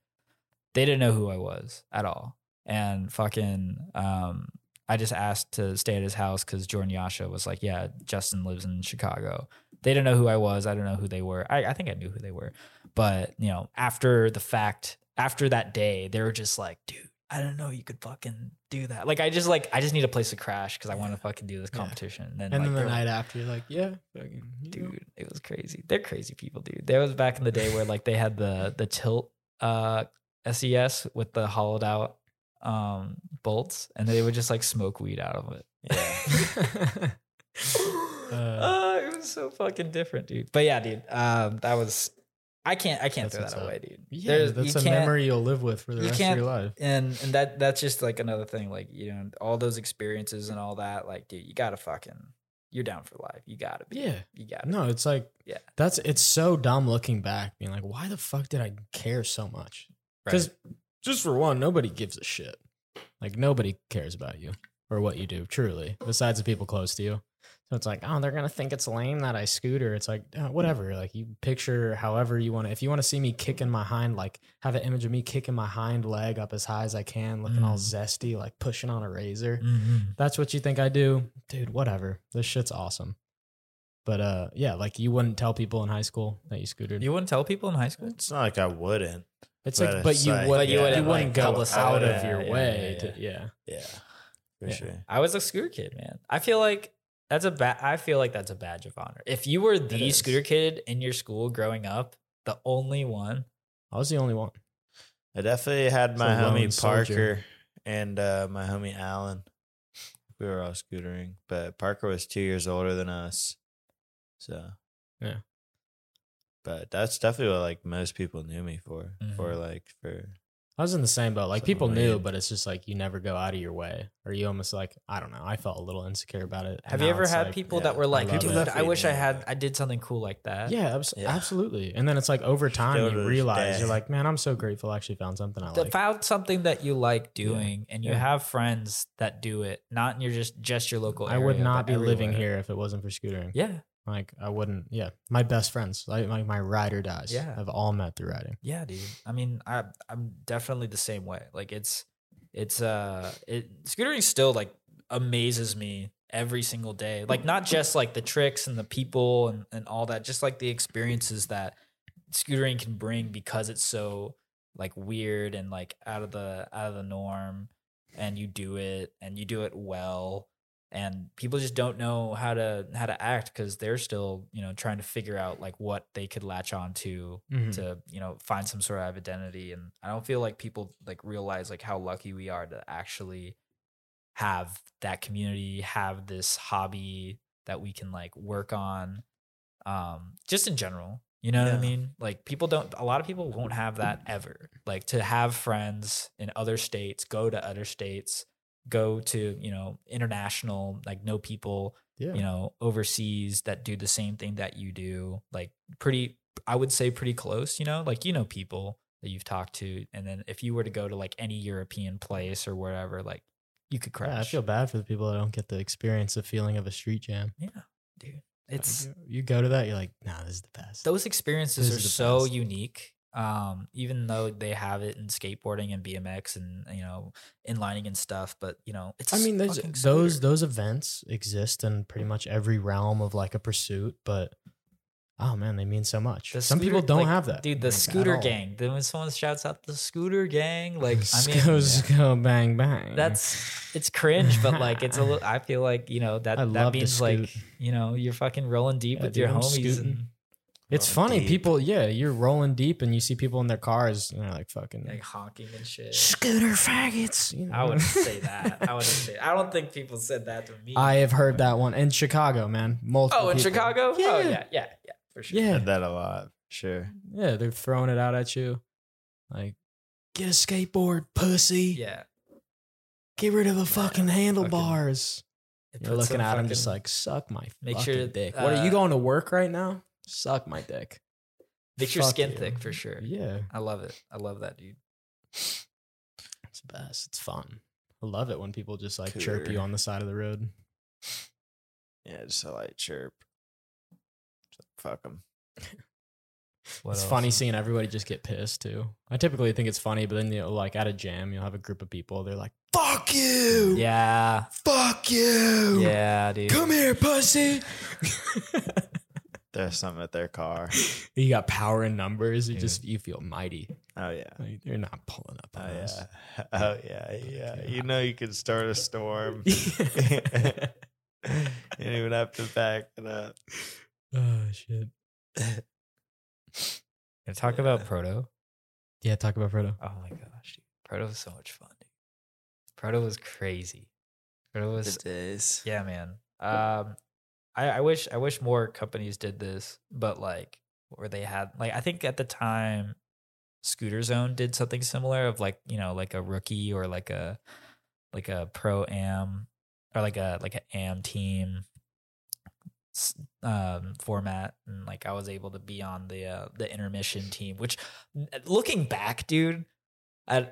They didn't know who I was at all, and fucking um, I just asked to stay at his house because Jordan Yasha was like, "Yeah, Justin lives in Chicago." They didn't know who I was. I don't know who they were. I, I think I knew who they were, but you know, after the fact, after that day, they were just like, "Dude, I don't know you could fucking do that." Like, I just like, I just need a place to crash because I want to fucking do this Yeah. competition. And then, And like, then the they're like, night after, you're like, yeah, fucking, you know. dude it was crazy they're crazy people dude there was back in the day where like they had the the tilt uh ses with the hollowed out um bolts and they would just like smoke weed out of it Yeah. [laughs] [laughs] Uh, uh, it was so fucking different dude but yeah dude um that was i can't i can't throw that up. away dude yeah, There's- that's a memory you'll live with for the rest of your life. and and that that's just like another thing like you know all those experiences and all that like dude you gotta fucking you're down for life you gotta be Yeah. you gotta No, it's like Yeah. That's it's so dumb looking back, being like, why the fuck did I care so much? Because just for one, nobody gives a shit. Like nobody cares about you or what you do, truly, besides the people close to you. So it's like, oh, they're gonna think it's lame that I scooter. It's like, uh, whatever. Like you picture however you want to. If you want to see me kicking my hind, like have an image of me kicking my hind leg up as high as I can, looking all Mm. zesty, like pushing on a razor Mhm. that's what you think I do, dude, whatever. This shit's awesome. But uh yeah, like you wouldn't tell people in high school that you scooted. you wouldn't tell people in high school It's not like I wouldn't. It's but like but it's you like- would But you you wouldn't, wouldn't, like, go publicize out it. of your Yeah, way yeah, to yeah. Yeah, for Yeah. sure. I was a scooter kid, man. I feel like that's a bad. I feel like that's a badge of honor. If you were the is. scooter kid in your school growing up, the only one. I was the only one. I definitely had my a lone homie soldier. Parker and uh, my homie Alan. We were all scootering, but Parker was two years older than us. So Yeah. But that's definitely what like most people knew me for. For Mhm. like for I was in the same boat. Like Something people knew, but it's just like you never go out of your way. Or you almost like I don't know. I felt a little insecure about it. Have And you ever had like, people yeah, that were like, love "Dude. I wish I had. I did something cool like that." Yeah, abs- Yeah. absolutely. And then it's like over [laughs] time Still you realize day. you're like, man, I'm so grateful I actually found something I That like. found something that you like doing, and you Yeah. have friends that do it, not in your just just your local. I would not but be living here if it wasn't for scootering. Yeah, Like I wouldn't. Yeah, my best friends, like my, my ride or dies, Yeah. have all met through riding. Yeah, dude. I mean, I I'm definitely the same way. Like it's it's uh it scootering still like amazes me every single day. Like not just like the tricks and the people and, and all that, just like the experiences that scootering can bring because it's so like weird and like out of the out of the norm and you do it and you do it well and people just don't know how to how to act because they're still you know trying to figure out like what they could latch on to Mhm. to you know find some sort of identity. And i don't feel like people like realize like how lucky we are to actually have that community have this hobby that we can like work on um just in general. You know what i mean? Like people don't a lot of people won't have that ever. Like to have friends in other states go to other states go to you know international like know people Yeah. you know overseas that do the same thing that you do like pretty i would say pretty close you know like you know people that you've talked to and then if you were to go to like any european place or wherever like you could crash Yeah, I feel bad for the people that don't get the experience of feeling of a street jam. yeah dude it's you, you go to that, you're like, nah, this is the best. those experiences This are so best. unique um even though they have it in skateboarding and bmx and you know inlining and stuff but you know it's I mean, there's those those events exist in pretty much every realm of like a pursuit, but oh man, they mean so much. The Some people don't like, have that, dude the like, scooter gang then when someone shouts out the scooter gang like i mean Go, go, bang, bang. that's it's cringe, but like it's a little. [laughs] I feel like you know that I that means like you know you're fucking rolling deep Yeah, with dude, your I'm homies. And, It's Rolling funny. deep. People, yeah, you're rolling deep and you see people in their cars and they're like fucking like honking and shit. scooter faggots. You know? I wouldn't say that. I wouldn't say. I don't think people said that to me. I have heard that one in Chicago, man. Multiple. oh, in people. Chicago. Yeah. Oh yeah, yeah, yeah, for sure. Yeah, Said that a lot. Sure. yeah. They're throwing it out at you, like, get a skateboard, pussy. yeah. Get rid of the fucking handlebars. It You're looking some at him just like, suck my Make fucking sure, dick. what are uh, you going to work right now? Suck my dick. makes your Fuck skin you. thick for sure. Yeah, I love it. I love that dude. it's the best. It's fun. I love it when people just like chirp you on the side of the road. Yeah, just a light chirp. Fuck them. [laughs] What it's else? funny seeing everybody just get pissed too. I typically think it's funny, but then you know, like at a jam, you'll have a group of people. They're like, "Fuck you, Yeah. fuck you, Yeah, dude. come here, pussy." [laughs] There's something at their car. [laughs] you got power in numbers. You Dude. just you feel mighty. Oh yeah. Like, you're not pulling up Oh on us. yeah. [laughs] Oh yeah. Yeah. You know you can start a storm. [laughs] you don't even have to back it up. oh shit. Can talk Yeah. about Proto? Yeah, talk about Proto. Oh my gosh, dude. Proto was so much fun, dude. Proto was crazy. Proto was Good days. yeah, man. Um, I, I wish I wish more companies did this, but like where they had like I think at the time, Scooter Zone did something similar of like you know like a rookie or like a like a pro am or like a like an am team um format. And like I was able to be on the uh, the intermission team which looking back dude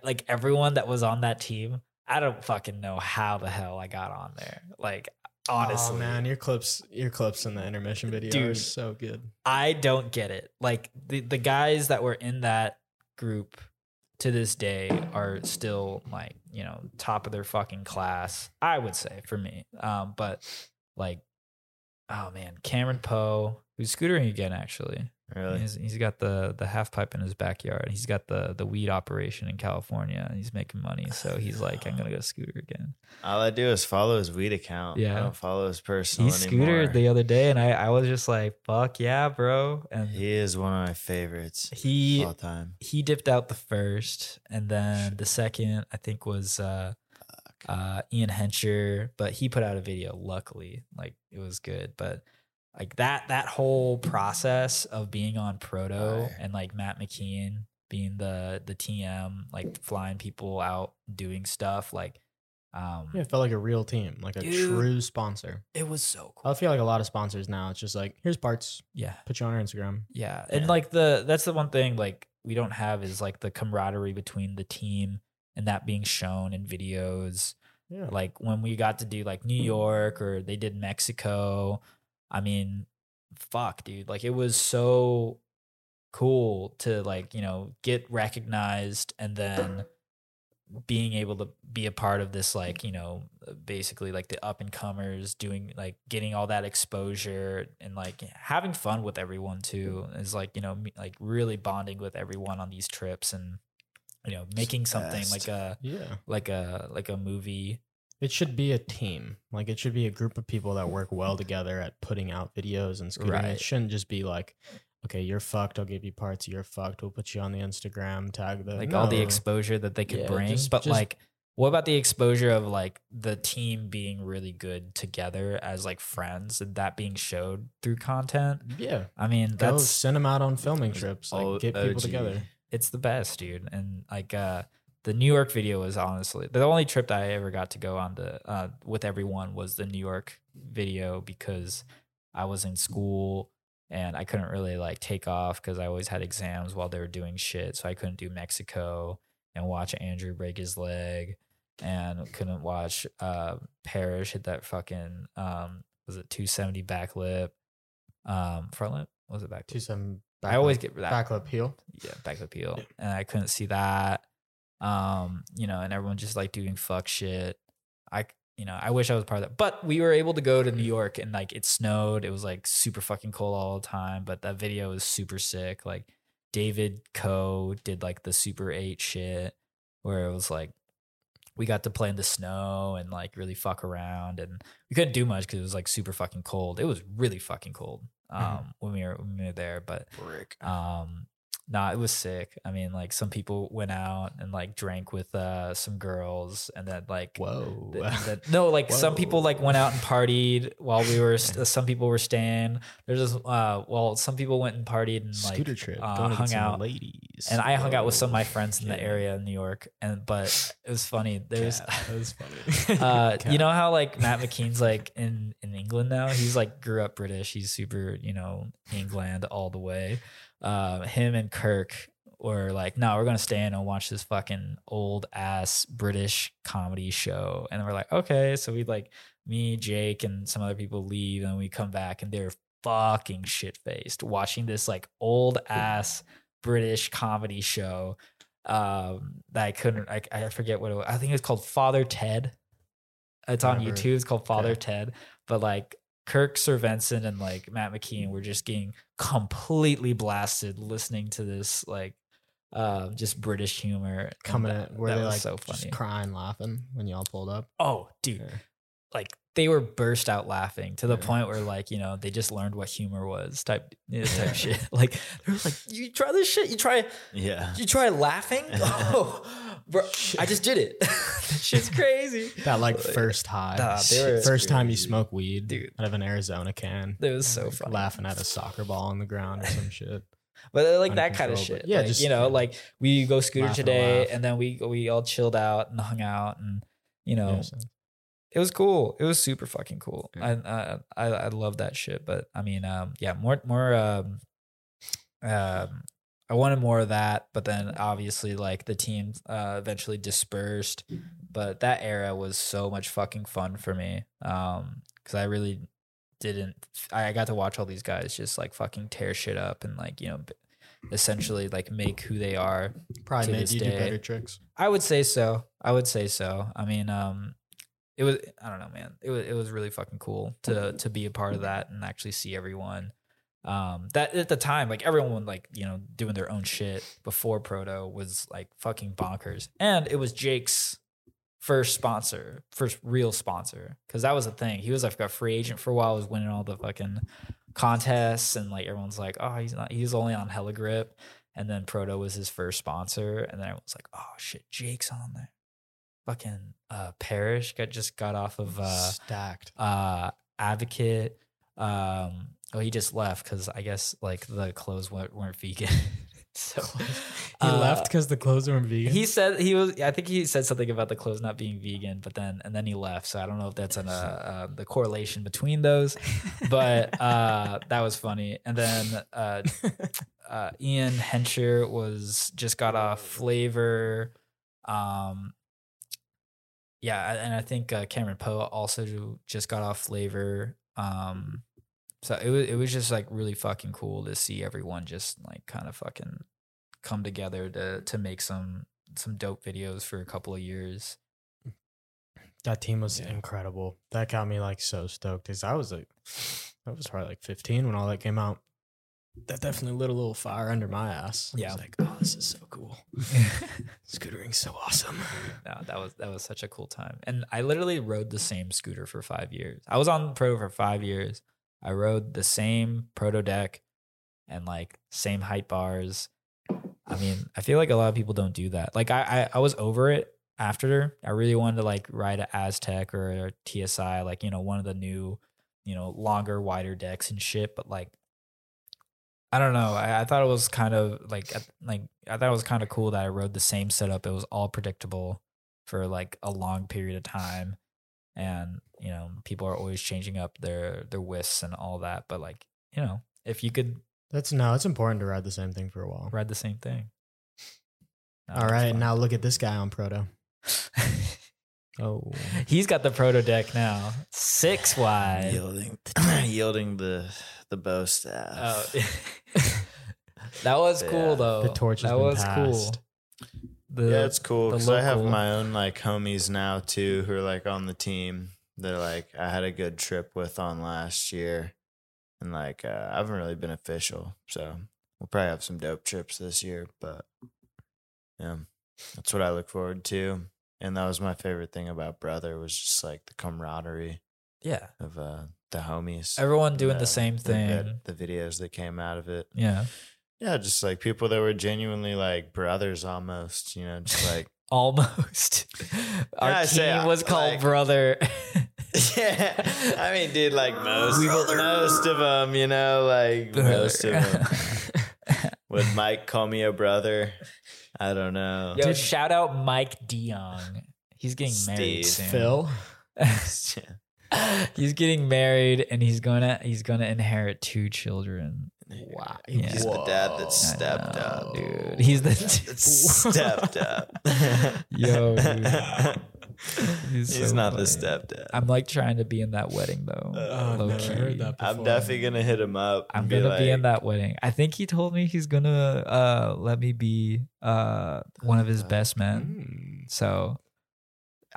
like everyone that was on that team I don't fucking know how the hell I got on there. Like honestly oh, man, your clips, your clips in the intermission video are so good. I don't get it. Like the the guys that were in that group to this day are still like, you know, top of their fucking class, I would say for me. Um but like oh man, Cameron Poe, who's scootering again actually. Really? He's, he's got the the half pipe in his backyard. He's got the the weed operation in California and he's making money. [laughs] So he's like, I'm gonna go scooter again. All I do is follow his weed account. Yeah. I don't follow his personal He scootered the other day and I, I was just like, fuck yeah, bro. And he is one of my favorites he all time. he dipped out the first, and then the second I think was uh, uh, Ian Hencher, but he put out a video. Luckily, like it was good, but like that that whole process of being on Proto Right. and like Matt McKeon being the the TM, like flying people out doing stuff, like um, Yeah, it felt like a real team, like a Dude. true sponsor. it was so cool. I feel like a lot of sponsors now. It's just like, here's parts, Yeah, put you on our Instagram. Yeah. And Yeah. like the that's the one thing like we don't have is like the camaraderie between the team and that being shown in videos. Yeah, Like when we got to do like New York or they did Mexico. I mean, fuck, dude. Like it was so cool to like, you know, get recognized and then being able to be a part of this like you know uh, basically like the up and comers doing like getting all that exposure and like having fun with everyone too is like you know me- like really bonding with everyone on these trips and you know making something like a yeah. like a like a movie It should be a team. Like it should be a group of people that work well together at putting out videos and scootering. Right. It shouldn't just be like, okay, you're fucked. I'll give you parts. You're fucked. We'll put you on the Instagram. Tag the like all the exposure that they could Yeah, bring just- but just like what about the exposure of like the team being really good together as like friends and that being showed through content? Yeah. I mean, Go that's send them out on filming trips. Like get people OG. together. it's the best, dude. And like uh the New York video was honestly the only trip that I ever got to go on to uh with everyone was the New York video because I was in school and I couldn't really like take off because I always had exams while they were doing shit. So I couldn't do Mexico and watch Andrew break his leg and couldn't watch uh Parrish hit that fucking um was it 270 back lip um front lip was it back Two seven. I always get that back lip heel. yeah, back appeal. And I couldn't see that. Um, you know, and everyone just like doing fuck shit. I you know, I wish I was part of that. But we were able to go to New York and like it snowed. It was like super fucking cold all the time. But that video was super sick. Like David Coe did like the Super 8 shit where it was like we got to play in the snow and like really fuck around and we couldn't do much because it was like super fucking cold. It was really fucking cold um Mhm. when we were when we were there. But Brick. um nah it was sick i mean like some people went out and like drank with uh some girls and then like Whoa. th- [laughs] th- no like some people like went out and partied while we were st- some people were staying there's this uh well some people went and partied and like Scooter trip. uh, hung some out ladies. and i hung out with some of my friends in the area in new york and but it was funny there's. That was funny. [laughs] [laughs] uh, you know how like Matt McKean's like in in England now. He's like grew up British. He's super, you know, England all the way. Uh, him and Kirk were like, no, we're gonna stay in and watch this fucking old ass British comedy show. And we're like, okay. So we like me, Jake, and some other people leave, and we come back, and they're fucking shit faced watching this like old ass British comedy show um that I couldn't I, I forget what it was. I think it's called Father Ted. It's on YouTube. It's called Father okay. Ted. But like Kirk Servenson and like Matt McKean were just getting completely blasted listening to this like um just British humor and coming that, in where they was like so just funny. crying, laughing when y'all pulled up. Oh, dude, Yeah. like they were burst out laughing to the Yeah. point where like you know they just learned what humor was type you know, type shit. [laughs] Like they was like, you try this shit, you try Yeah. you try laughing. [laughs] Oh, bro, I just did it. [laughs] that shit's crazy. That like first high, Nah, they were- first time you smoke weed, Dude. out of an Arizona can. It was so Like, funny. laughing at a soccer ball on the ground or some shit. [laughs] But uh, like that kind of Uncontrollable. shit. Yeah, Like, just, you know, yeah. like we go scooter Laugh and today, laugh. and then we we all chilled out and hung out, and you know, Yeah, so- it was cool. It was super fucking cool. Yeah. I, I I I love that shit. But I mean, um, yeah, more more um, um, I wanted more of that. But then obviously, like the team uh, eventually dispersed. But that era was so much fucking fun for me. Um, because I really didn't. I got to watch all these guys just like fucking tear shit up and like you know, essentially like make who they are Probably made you do better tricks. I would say so. I would say so. I mean, um, it was I don't know, man. It was it was really fucking cool to to be a part of that and actually see everyone. Um, that at the time, like everyone like you know doing their own shit before Proto was like fucking bonkers, and it was Jake's first sponsor, first real sponsor, because that was the thing. He was like a free agent for a while, was winning all the fucking contests, and like everyone's like, oh, he's not, he's only on Hella Grip, and then Proto was his first sponsor, and then everyone's like, oh shit, Jake's on there. Fucking uh Parrish got just got off of uh Stacked. uh Advocate. Um oh he just left because I guess like the clothes weren't, weren't vegan. [laughs] so [laughs] He uh, left because the clothes weren't vegan. he said he was. I think he said something about the clothes not being vegan, but then and then he left. So I don't know if that's an, uh, uh, the correlation between those, but [laughs] uh, that was funny. And then uh, uh, Ian Henscher was just got off Flavor. Um, yeah, and I think uh, Cameron Poe also just got off Flavor. Um, so it was it was just like really fucking cool to see everyone just like kind of fucking come together to to make some some dope videos for a couple of years. that team was Yeah. incredible. That got me like so stoked because I was like, [sighs] I was probably like 15 when all that came out. That definitely lit a little fire under my ass. I Yeah. was like, oh, this is so cool. [laughs] Scootering's so awesome. no, that was that was such a cool time. And I literally rode the same scooter for five years. I was on pro for five years. I rode the same proto deck and like same height bars. I mean, I feel like a lot of people don't do that. Like I I, I was over it after. I really wanted to like ride a Aztek or a TSI, like you know one of the new, you know, longer, wider decks and shit. But like, I don't know. I, I thought it was kind of like like I thought it was kind of cool that I rode the same setup. It was all predictable for like a long period of time, and you know people are always changing up their their whips and all that. But like you know, if you could That's no, it's important to ride the same thing for a while. ride the same thing. All right, now look at this guy on Proto. [laughs] Oh, He's got the proto deck now. Six [sighs] wide. yielding, [clears throat] yielding the the bow staff. Ah. Oh. [laughs] that was Yeah. cool though. The torch has That been was cool. The, yeah, it's cool because I have my own like homies now too who are like on the team. They're like I had a good trip with on last year, and like uh, I haven't really been official, so we'll probably have some dope trips this year. But yeah, that's what I look forward to, and that was my favorite thing about brother was just like the camaraderie yeah. of uh, the homies. Everyone doing uh, the same thing. vid- the videos that came out of it. yeah. Yeah, just like people that were genuinely like brothers almost, you know, just like [laughs] Almost. [laughs] Our I team say, uh, was called like- Brother. [laughs] Yeah, I mean, dude, like most, We were- most of them, you know, like most of them. Would Mike call me a brother? I don't know. Yo, shout out Mike DeYoung. He's getting married soon. Phil. he's getting married and he's gonna he's gonna inherit two children. Wow, Yeah. He's the dad that stepped know, up, dude. He's the [laughs] [laughs] That stepped up. [laughs] Yo, dude. He's He's so not the funny. stepdad. I'm like trying to be in that wedding though. Oh, low never key. heard that I'm definitely gonna hit him up. I'm and gonna be in that wedding. I think he told me he's gonna uh let me be uh one of his best men. Mm. So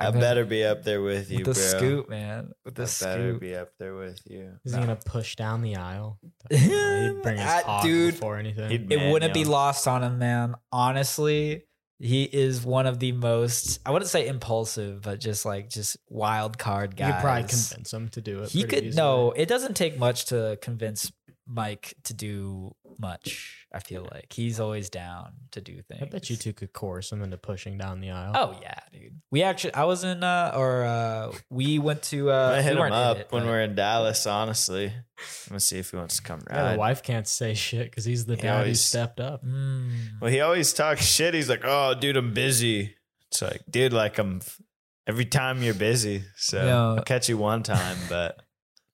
I I'm better be up there with you, with the bro. scoop, man. With the I better be up there with you. Is he gonna push down the aisle? Yeah, [laughs] He'd bring his I- hog dude, before anything. he'd- it Man, wouldn't be lost on him, man. Honestly, he is one of the most I wouldn't say impulsive, but just like just wild card you guys. could probably convince him to do it. He could easily. no, it doesn't take much to convince Mike to do much. I feel like he's always down to do things. I bet you two could coerce him into pushing down the aisle. Oh yeah, dude. We actually, I was in, uh, or uh, we went to. Uh, I hit we him up it, when but- we're in Dallas. Honestly, I'm gonna see if he wants to come yeah, ride. the wife can't say shit because he's the He dad who stepped up. Mm. Well, he always talks shit. He's like, "Oh, dude, I'm busy." It's like, dude, like I'm. Every time you're busy, so Yeah. I'll catch you one time, but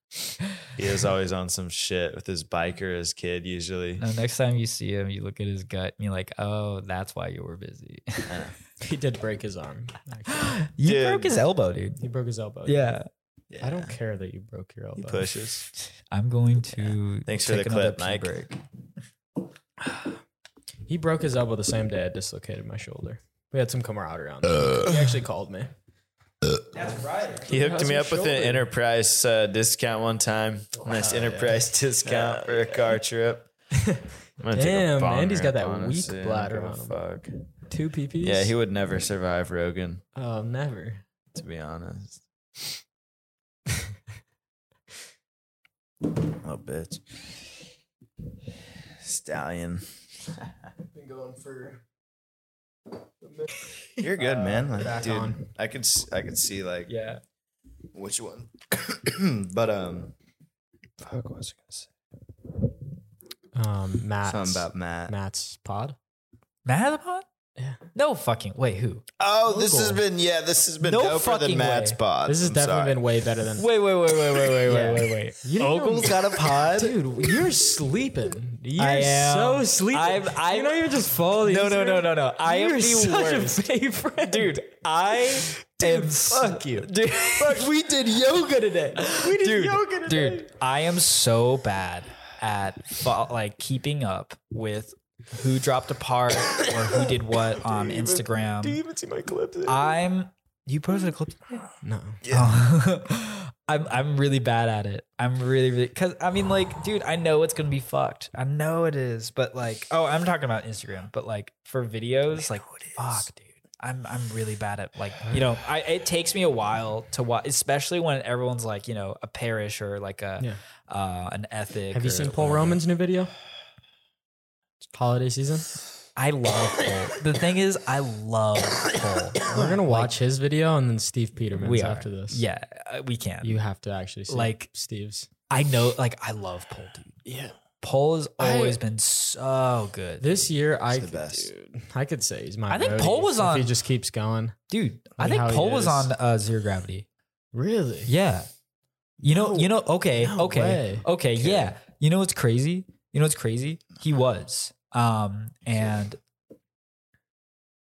he is always on some shit with his bike or his kid. Usually, No, next time you see him, you look at his gut and you're like, oh, that's why you were busy. [laughs] He did break his arm. actually. [gasps] you Dude. broke his elbow, dude. He broke his elbow. Yeah. I don't care that you broke your elbow. He elbow. pushes. [laughs] I'm going to. Thanks for the clip, Mike. break. [sighs] He broke his elbow the same day I dislocated my shoulder. We had some camaraderie on that. he actually called me. That's right. He hooked How's me your up with an enterprise uh, discount one time. Nice enterprise [laughs] discount for a car trip. I'm gonna take a Damn, Andy's got that weak honestly. I bladder on him. Fuck. Two PPs. Yeah, he would never survive Rogan. Oh, never. To be honest. [laughs] Oh, bitch. Stallion. [laughs] Been going for. You're good, man. Like, back dude, on. I could s- I could see like Yeah. which one. [clears throat] but um fuck what was I gonna say? Um, Matt's, Something about Matt. Matt's pod. Matt of the pod? Yeah. No fucking. Wait, who? Oh, this has been yeah, this has been No doper fucking than Matt's way. pod. This has I'm definitely sorry. been way better than. [laughs] Wait, wait, wait, wait, wait, wait, Yeah. wait, wait, wait. You didn't got a pod? Dude, you're sleeping. You're I am. so sleeping. I'm- I'm- you don't even just follow No, no, no, no, no. I am You're the such worst. [laughs] a favorite. Dude, I am. fuck you. [laughs] Dude, Fuck, we did yoga today. We did dude, yoga today. dude, I am so bad at like keeping up with who dropped a part or who did what [laughs] on Instagram. Do you even see my clips? [laughs] I'm. You posted a clip. no. Oh. [laughs] I'm I'm really bad at it. I'm really really because I mean like, dude, I know it's gonna be fucked. I know it is, but like, oh, I'm talking about Instagram, but like for videos, like, fuck, dude. I'm I'm really bad at like you know I it takes me a while to watch, especially when everyone's like you know a Parrish or like a Yeah. uh an ethic. Have you or seen Paul whatever. Roman's new video? Holiday season. I love Pole. The thing is, I love Pole. We're gonna watch his video and then Steve Peterman's We are after this. Yeah, uh, we can. you have to actually see Like- Steve's. I know, like, I love Pole, dude. Yeah, Pole has I- always been so good, this year I the best. dude, I could say he's my. I think roadie Paul was if on- He just keeps going. dude. I think how he Pole was on uh, Zero Gravity. Really? Yeah. You know, No- you know, okay, no okay, way. okay, yeah. You know what's crazy? You know what's crazy? He was. Um, and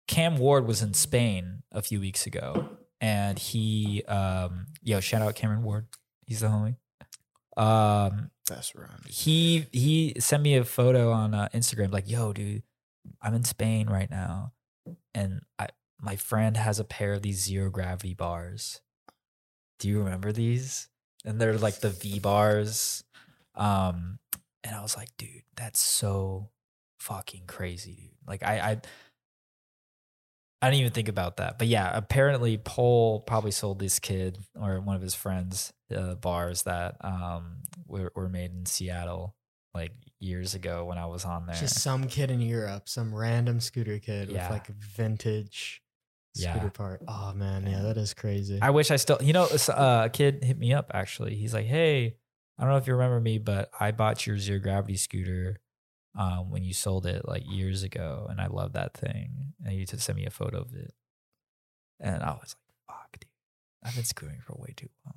Cam Ward was in Spain a few weeks ago, and he, um, yo, shout out Cameron Ward. He's the homie. Um, Best run. he he sent me a photo on uh, Instagram, like, yo, dude, I'm in Spain right now, and I my friend has a pair of these zero gravity bars. Do you remember these? And they're like the V bars. Um, and I was like, dude, that's so fucking crazy, dude. Like I I I didn't even think about that. But yeah, apparently Paul probably sold this kid or one of his friends uh, bars that um were, were made in Seattle like years ago when I was on there. Just some kid in Europe, some random scooter kid Yeah. with like a vintage Yeah. scooter part. Oh man, yeah, that is crazy. I wish I still, you know, uh, a kid hit me up actually. He's like, "Hey, I don't know if you remember me, but I bought your zero gravity scooter um, when you sold it like years ago, and I love that thing." And you just sent me a photo of it, and I was like, "Fuck, dude, I've been screwing for way too long."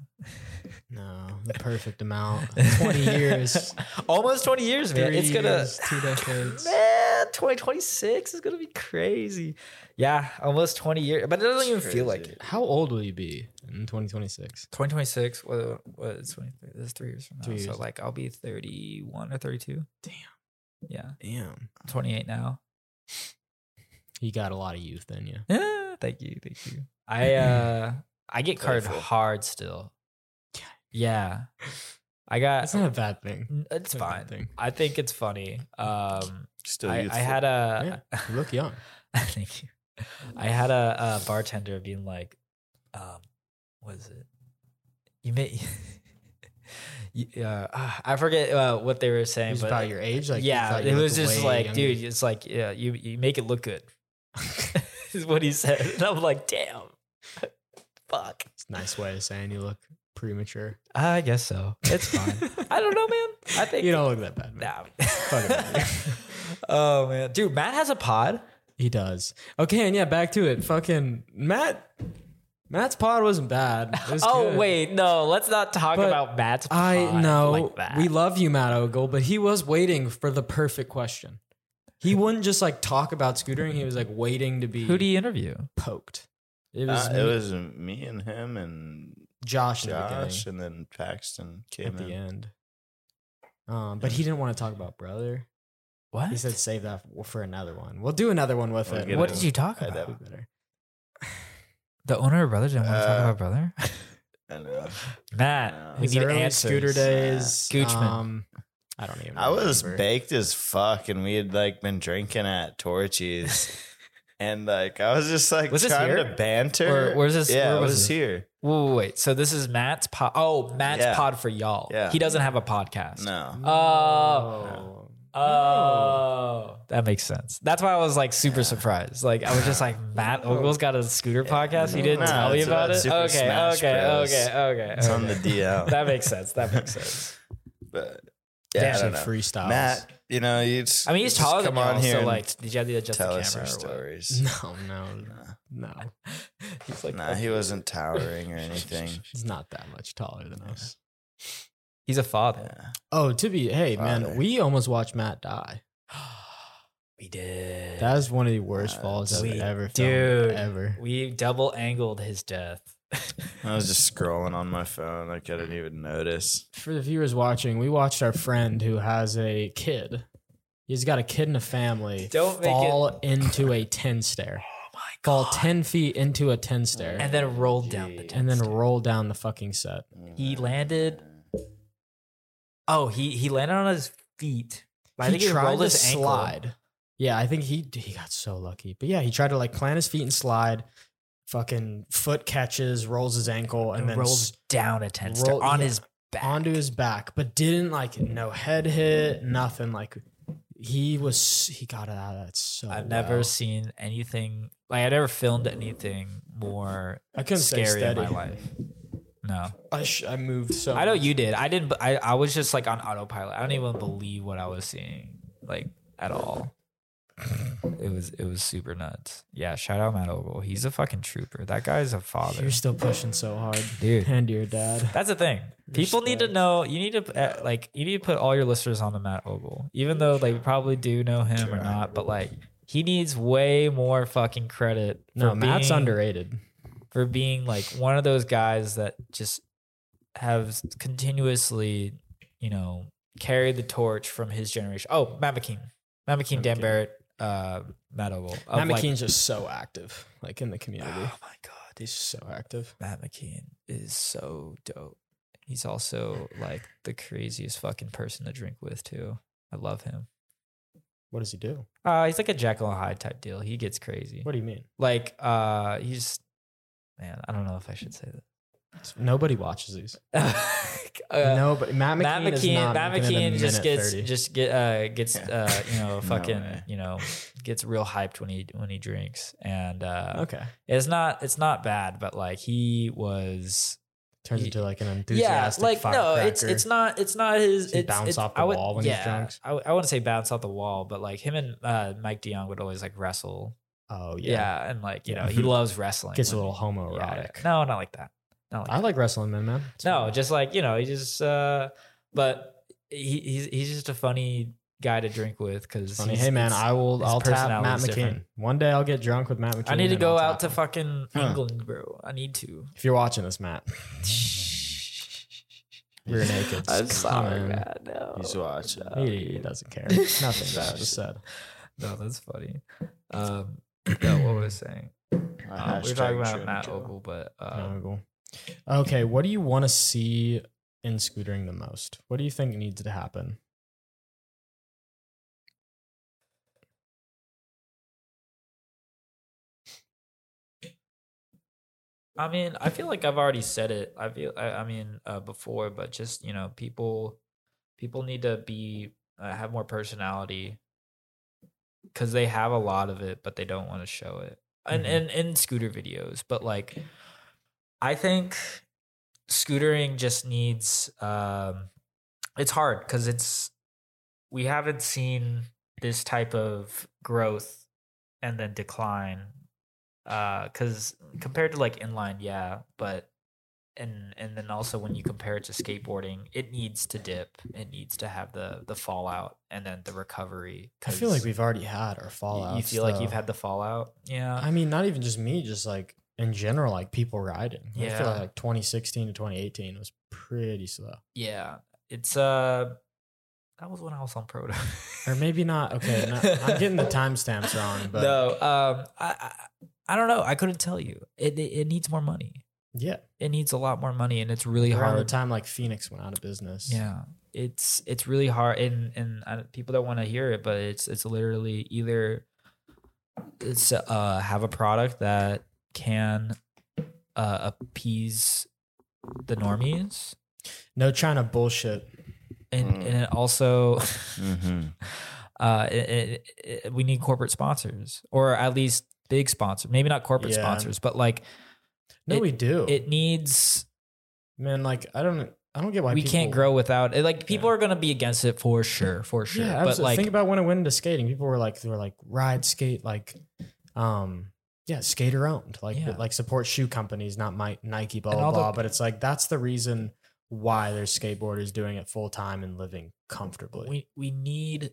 no, the perfect amount. [laughs] Twenty years, almost twenty years, man. three it's gonna years, two [sighs] decades. man. Twenty twenty six is gonna be crazy. Yeah, almost twenty years, but it doesn't even feel like it. How old will you be in 2026? 2026 what what is 23 this is three years from now Three so years. like i'll be 31 or 32 Damn. Yeah. Damn, i'm 28 now. You got a lot of youth in you. yeah, thank you. Thank you. I [clears throat] uh i get carded Playful. hard still. Yeah. I got It's not a bad thing. It's It's not a fine. bad thing. i think it's funny. Um Still I, I had a Yeah, [laughs] you look young. [laughs] thank you. I had a, a bartender being like um what is it? You may you- [laughs] uh, ah, i forget uh, what they were saying but about your age, like yeah, you it was just like, younger. dude, it's like, yeah, you you make it look good. [laughs] is what he said. And I'm like, damn, [laughs] fuck. It's a nice way of saying you look premature. I guess so. It's fine. I don't know, man. I [laughs] think You don't look that bad. Man. Nah. it. oh man, dude, Matt has a pod. He does. Okay, and yeah, back to it. Fucking Matt. Matt's pod wasn't bad. It was Oh good. wait, no, let's not talk But about Matt's. Pod I know like that. we love you, Matt Ogle, but he was waiting for the perfect question. He wouldn't just like talk about scootering. He was like waiting to be Who do you interview? poked. It was, Uh, me- it was me and him and Josh in the Josh, and then Paxton came at the end. Um, but he didn't want to talk about brother. What? He said save that for another one. We'll do another one with We'll it. get what it. did you talk I about? know. Better. The owner of brother didn't want to talk Uh, about brother. [laughs] I know. Matt, No. we His need early answers. scooter days. Goochman. Um, I don't even. I was remember. baked as fuck, and we had like been drinking at Torchy's, [laughs] and like I was just like Was this trying here? to banter. Or where's this- Yeah, where it was was this? here. Wait, wait, wait. So this is Matt's pod. Oh, Matt's Yeah. pod for y'all. Yeah. He doesn't have a podcast. No, Oh. Oh. That makes sense. That's why I was like super surprised. Like I was just like, [laughs] Matt Ogle's got a scooter podcast. He didn't No, tell me it's about about it. Super Okay, Smash okay, Bros. okay, okay, it's on okay. the DL. That makes sense. That makes sense. but Damn. yeah, I don't know. freestyles. Matt, you know, you just, I mean, he's just taller than come on here so and like, did you have to adjust tell the us camera? your or what? stories. [laughs] No, no, no. [laughs] He's like, Nah, he wasn't towering or anything. He's not that much taller than us. He's a father. Yeah. Oh, to be hey man, we almost watched Matt die. [gasps] We did. That was one of the worst Uh, falls I've we- ever filmed, ever. we double angled his death. I was just [laughs] scrolling on my phone. Like I didn't even notice. For the viewers watching, we watched our friend who has a kid. He's got a kid and a family. Don't make fall [laughs] into a ten stair. oh my Fall ten feet into a ten stair, And then rolled down the and then tent. roll down the fucking set. He landed. Oh, he he landed on his feet. I he think he tried rolled to his ankle. slide. Yeah, I think he he got so lucky. But yeah, he tried to like plant his feet and slide. Fucking foot catches, rolls his ankle, and, and then rolls s- down a tent roll- on yeah, his back. onto his back, but didn't like no head hit, nothing. Like he was he got it out of that so. I've never seen anything like I never filmed anything more I couldn't scary in steady. my life. No, I sh- I moved so. I know much. you did. I didn't. I I was just like on autopilot. I don't even believe what I was seeing, like at all. It was it was super nuts. Yeah, shout out Matt Ogle. He's a fucking trooper. That guy's a father, You're still pushing so hard, dude. And your dad. That's the thing. People need to know. You need to uh, like. You need to put all your listeners on the Matt Ogle, even though they probably do know him or not. But like, he needs way more fucking credit. For No, Matt's being- underrated. For being like one of those guys that just have continuously, you know, carried the torch from his generation. Oh, Matt McKean, Matt McKean, Dan McKean. Barrett, uh, Matt Ogle. Matt like- McKean's just so active, like in the community. Oh my god, He's so active. Matt McKean is so dope. He's also like the craziest fucking person to drink with too. I love him. What does he do? Uh, he's like a Jekyll and Hyde type deal. He gets crazy. What do you mean? Like, uh, he's man. I don't know if I should say that. Nobody watches these. [laughs] uh, no, but Matt McKean. Matt is McKean, not Matt it McKean just gets 30. just get uh gets Yeah. uh you know [laughs] fucking way. you know gets real hyped when he when he drinks and uh okay. it's not it's not bad but like he was Turns Ye- into like an enthusiastic yeah like no it's it's not it's not his he it's, bounce it's, off the would, wall when he's yeah, drunk? I, w- I wouldn't say bounce off the wall but like him and uh Mike DeYoung would always like wrestle Oh yeah, yeah. and like you Yeah. know he loves wrestling Gets a when- little yeah, yeah. homoerotic. no not like that not like I like wrestling men, man. It's No, fun. just like you know, he just. uh But he, he's he's just a funny guy to drink with because. funny. Hey man, I will. I'll tap Matt personality's McKean. different. One day I'll get drunk with Matt McKean. I need to go I'll out to him. fucking Huh. England, bro. I need to. If you're watching this, Matt, [laughs] rear naked. I'm sorry, Come in. man. No, He's watching. no. He, he doesn't care. Nothing that I just said. [laughs] No, that's funny. Um, no, [clears throat] what was I saying? Uh, we're talking about Matt Ogle, but uh, Ogle. Okay, what do you want to see in scootering the most? What do you think needs to happen? I mean, I feel like I've already said it. I feel, I, I mean, uh, before, but just you know, people, people need to be uh, have more personality because they have a lot of it, but they don't want to show it. And Mhm. and in scooter videos, but like, I think scootering just needs. um It's hard because it's we haven't seen this type of growth and then decline Uh, because compared to like inline yeah but and and then also when you compare it to skateboarding it needs to dip it needs to have the the fallout and then the recovery I feel like we've already had our fallout. you feel like you've had the fallout yeah I mean, not even just me, just like in general, like people riding. I feel Yeah. like, like 2016 to 2018 was pretty slow. yeah it's uh that was when i was on proto [laughs] Or maybe not. Okay, no, I'm getting the timestamps wrong, but [laughs] no um I, I i don't know i couldn't tell you it, it it needs more money yeah, it needs a lot more money and it's really around the time like Phoenix went out of business. Yeah, it's it's really hard, and and uh, people don't want to hear it, but it's it's literally either it's uh have a product that can uh appease the normies, No China bullshit. and Mm. and it also Mm-hmm. [laughs] uh it, it, it- we need corporate sponsors or at least big sponsors, maybe not corporate Yeah. sponsors, but like No, It- we do. it needs Man, like I don't, I don't get why we people, can't grow without it. Like people Yeah. are gonna be against it for sure, for sure. Yeah, but like think about when it went into skating. People were like, they were like ride skate, like, um, yeah, skater owned, like, Yeah. like support shoe companies, not my Nike, blah blah the- blah. But it's like that's the reason why there's skateboarders doing it full time and living comfortably. we we need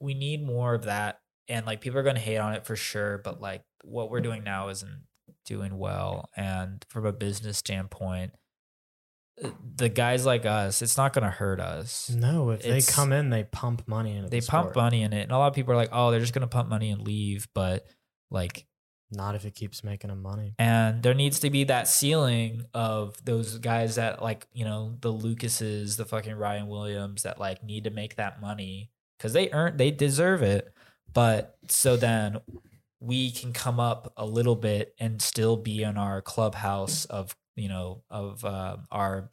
we need more of that and like people are going to hate on it for sure but like what we're doing now isn't doing well. And from a business standpoint the guys like us it's not going to hurt us. No, if they come in, they pump money in. they the pump money in it. And a lot of people are like oh they're just going to pump money and leave. But like Not if it keeps making them money. and there needs to be that ceiling of those guys that like you know the lucases the fucking ryan williams that like need to make that money because they earn they deserve it. But so then we can come up a little bit and still be in our clubhouse of you know of um, our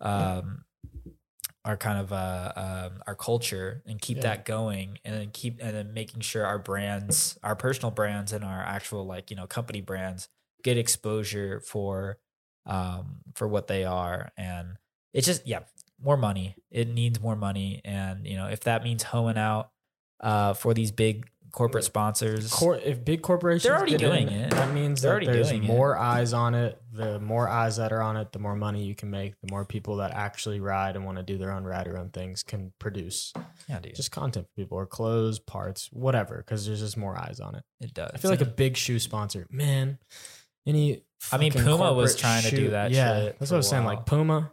um our kind of uh, um, our culture and keep Yeah. that going and then keep and then making sure our brands our personal brands and our actual like you know company brands get exposure for um for what they are. And it's just yeah more money. It needs more money. And you know if that means hoeing out uh for these big corporate sponsors Cor- if big corporations They're already get in, doing it. that means They're that already there's doing it. more eyes on it. The more eyes that are on it, the more money you can make. The more people that actually ride and want to do their own ride around things can produce yeah dude just content for people or clothes, parts, whatever. Because there's just more eyes on it. it does I feel like a big shoe sponsor, man. Any, I mean, Puma was corporate trying to do that Yeah, shit that's what I was saying. Like Puma,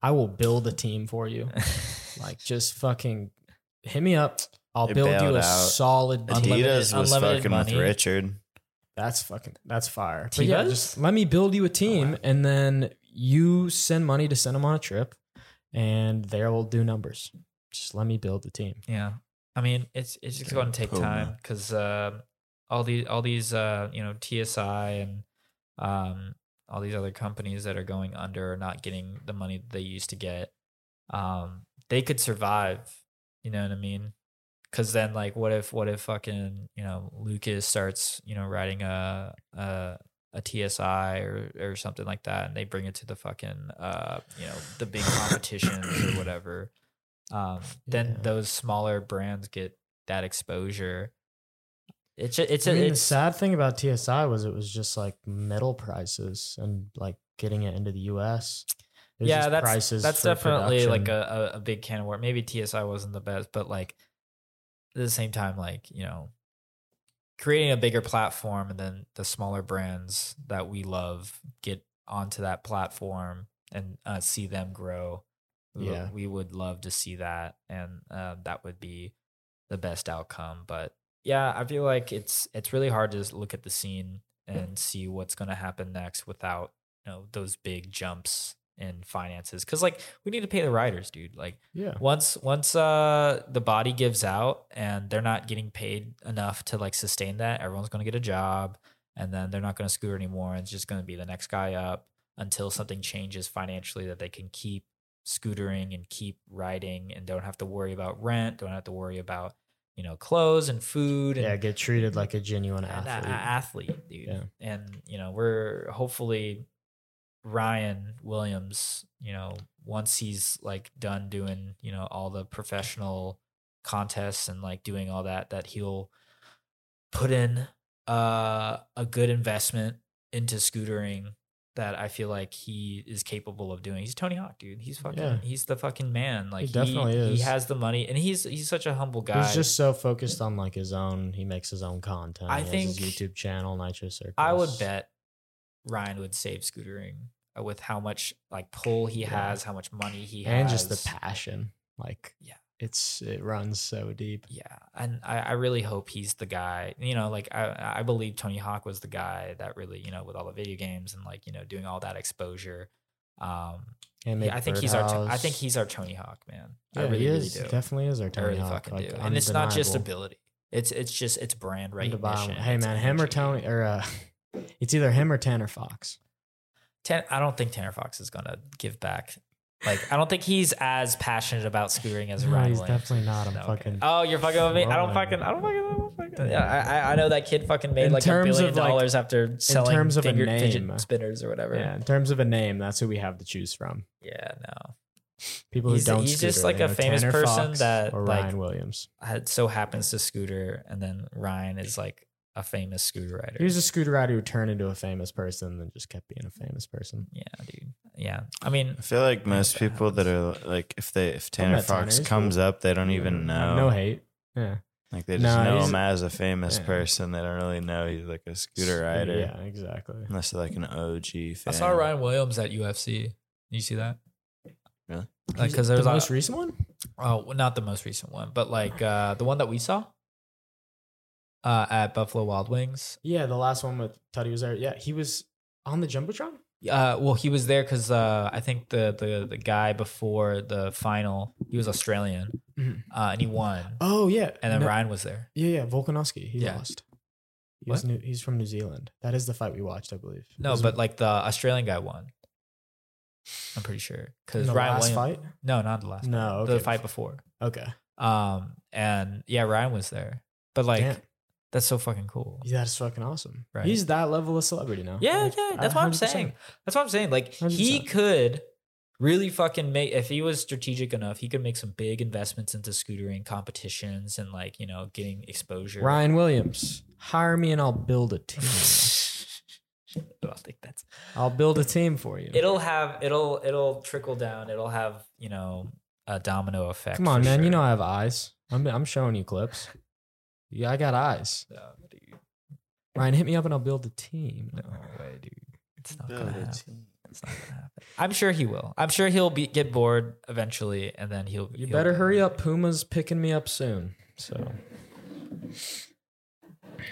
I will build a team for you. [laughs] like, just fucking hit me up. I'll They build you a out. solid team. Unlimited- Adidas was unlimited fucking money. with Richard. That's fucking that's fire. But yeah, Tevez? just let me build you a team, Oh, wow. and then you send money to send them on a trip, and they will do numbers. Just let me build the team. Yeah, I mean, it's it's just going to take Puma. time because uh, all these all these uh, you know TSI and um, all these other companies that are going under or not getting the money that they used to get, um, they could survive. You know what I mean? Because then, like, what if what if fucking you know Lucas starts you know riding a a a TSI or or something like that, and they bring it to the fucking uh you know the big competitions or whatever. Um, then Yeah. those smaller brands get that exposure. It's a, it's a, I mean, the sad thing about TSI was it was just like metal prices and like getting it into the U.S. Yeah, that's prices that's definitely like production. a, a, a big can of worms. Maybe TSI wasn't the best, but like at the same time, like you know, creating a bigger platform and then the smaller brands that we love get onto that platform and uh, see them grow. Yeah. we would love to see that, and uh, that would be the best outcome. But yeah, I feel like it's it's really hard to look at the scene and see what's going to happen next without you know those big jumps in finances because like we need to pay the riders dude like yeah. once once uh the body gives out and they're not getting paid enough to like sustain that everyone's going to get a job and then they're not going to scooter anymore and it's just going to be the next guy up until something changes financially that they can keep scootering and keep riding and don't have to worry about rent don't have to worry about you know clothes and food and Yeah, get treated like a genuine athlete. athlete, dude. Yeah. And you know, we're hopefully Ryan Williams, you know, once he's like done doing, you know, all the professional contests and like doing all that, that he'll put in uh, a good investment into scootering that I feel like he is capable of doing. He's Tony Hawk, dude. He's fucking Yeah. he's the fucking man. Like he, definitely he is. has the money and he's he's such a humble guy. He's just so focused on like his own. He makes his own content. I He has his think- YouTube channel, Nitro Circus. I would bet Ryan would save scootering uh, with how much like pull he Yeah. has, how much money he and has, just the passion. Like, Yeah. it's it runs so deep. Yeah, and I, I really hope he's the guy. You know, like I I believe Tony Hawk was the guy that really you know with all the video games and like you know doing all that exposure. Um, And yeah, I think he's our I think he's our Tony Hawk man. Yeah, I really he really is do. definitely is our I Tony really Hawk. fucking like, do, and it's not just ability. It's it's just it's brand recognition. Hey man, him or. Tony or uh, [laughs] it's either him or Tanner Fox. Tan- I don't think Tanner Fox is gonna give back. Like I don't think he's as passionate about scootering as [laughs] No, Ryan. he's Williams. definitely not. I'm No, okay. fucking. Oh, you're fucking with me. I don't fucking. I don't fucking. I don't fucking yeah, I, I- know that kid fucking made In like a billion like- dollars after selling in terms of a name. spinners or whatever. Yeah, in terms of a name, that's who we have to choose from. Yeah, no. People He's- who don't. he's just like a famous Tanner person Fox that, or like, Ryan Williams. It so happens to scooter, and then Ryan is like a famous scooter rider. He was a scooter rider who turned into a famous person, and then just kept being a famous person. yeah, dude. Yeah, I mean, I feel like most that people that are like, if they if Tanner Fox he's comes cool. up, they don't even know. No hate. Yeah. Like they just No, know him as a famous yeah. person. They don't really know he's like a scooter rider. Yeah, exactly. Unless they're like an OG fan. I saw Ryan Williams at UFC. You see that? Really? Like, because there's the a- most recent one. Oh, well, not the most recent one, but like uh, the one that we saw uh, at Buffalo Wild Wings. Yeah, the last one with Tutty was there. Yeah, he was on the jumbotron. Uh, well, he was there because uh, I think the, the the guy before the final, he was Australian, Mhm. uh, and he won. Oh yeah, And then No- Ryan was there. Yeah, yeah, Volkanovski. He Yeah. lost. He was new, he's from New Zealand. That is the fight we watched, I believe. No, but like the Australian guy won. I'm pretty sure because Ryan last Williams. fight? No, not the last. No, fight. okay. the fight before. Okay. Um, and yeah, Ryan was there, but like Damn. That's so fucking cool. Yeah, that's fucking awesome. Right. He's that level of celebrity now. Yeah, Like, yeah, that's what I'm saying. That's what I'm saying. Like he 100%. could really fucking make if he was strategic enough, he could make some big investments into scootering competitions and like you know getting exposure. Ryan Williams, hire me and I'll build a team. [laughs] I don't think that's. I'll build a team for you. It'll have it'll it'll trickle down. It'll have you know a domino effect. Come on, man. You know I have eyes. I'm I'm showing you clips. Yeah, I got eyes. No, dude. Ryan, hit me up and I'll build a team. No way, dude. It's not Build gonna happen. team. It's not gonna happen. I'm sure he will. I'm sure he'll be get bored eventually, and then he'll. You he'll- better hurry up. Puma's picking me up soon. So You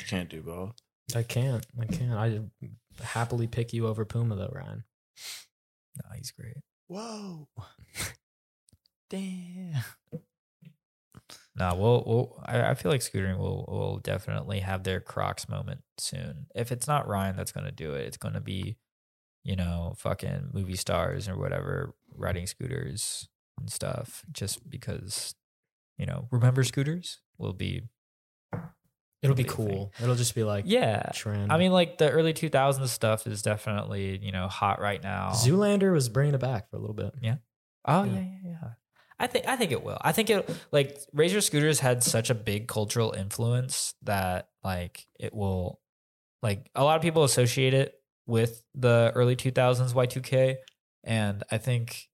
can't do both. I can't. I can't. I happily pick you over Puma though, Ryan. No, he's great. Whoa. [laughs] Damn. No, we'll, we'll I, I feel like scootering will will definitely have their Crocs moment soon. If it's not Ryan that's gonna do it, it's gonna be, you know, fucking movie stars or whatever riding scooters and stuff. Just because, you know, remember scooters will be It'll be Big thing. cool. It'll just be like yeah. trend. I mean, like the early 2000s stuff is definitely you know hot right now. Zoolander was bringing it back for a little bit. Yeah. Oh yeah, yeah, yeah. I think I think it will. I think it like Razor scooters had such a big cultural influence that like it will like a lot of people associate it with the early 2000s Y2K and I think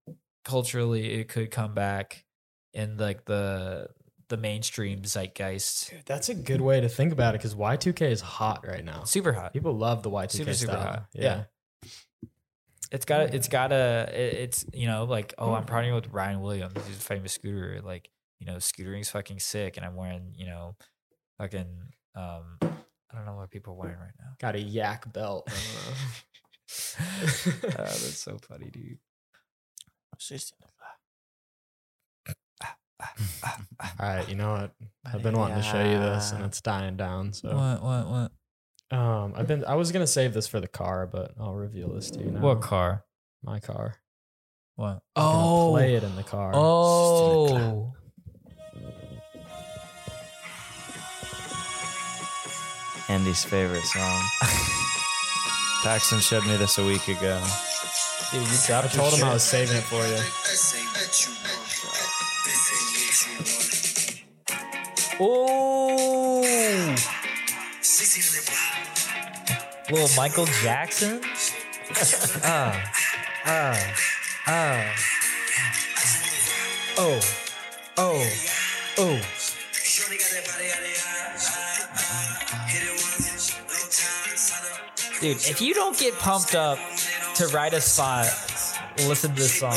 culturally it could come back in like the the mainstream zeitgeist. Dude, that's a good way to think about it because Y2K is hot right now. Super hot. People love the Y2K Super, super style. hot. Yeah. Yeah. It's got it's got a it's you know like oh I'm partnering with Ryan Williams he's a famous scooter like you know scootering's fucking sick and I'm wearing you know fucking um I don't know what people are wearing right now. Got a yak belt. [laughs] [laughs] Ah, that's so funny, dude. All right, you know what? [sighs] I've been wanting to show you this and it's dying down. So What what what um I've been I was gonna save this for the car, but I'll reveal this to you now. what car? My car. What? I'm gonna play it in the car. Oh. Andy's favorite song. [laughs] Paxton showed me this a week ago. Dude, you I dropped your told him I was saving it for you. Oh, little Michael Jackson. Ah, ah, ah. Oh, oh, oh. Dude, if you don't get pumped up to ride a spot, listen to this song.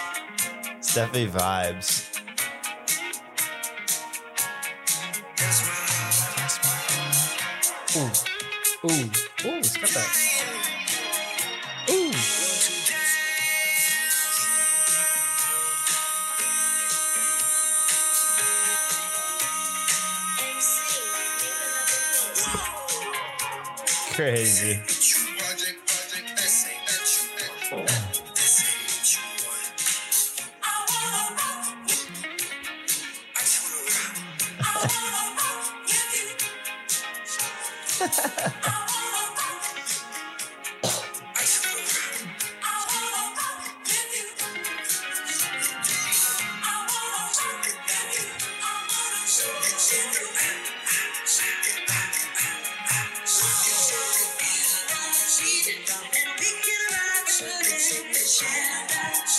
[laughs] Definitely vibes. Ooh, ooh, ooh, it's got that. Ooh. Crazy.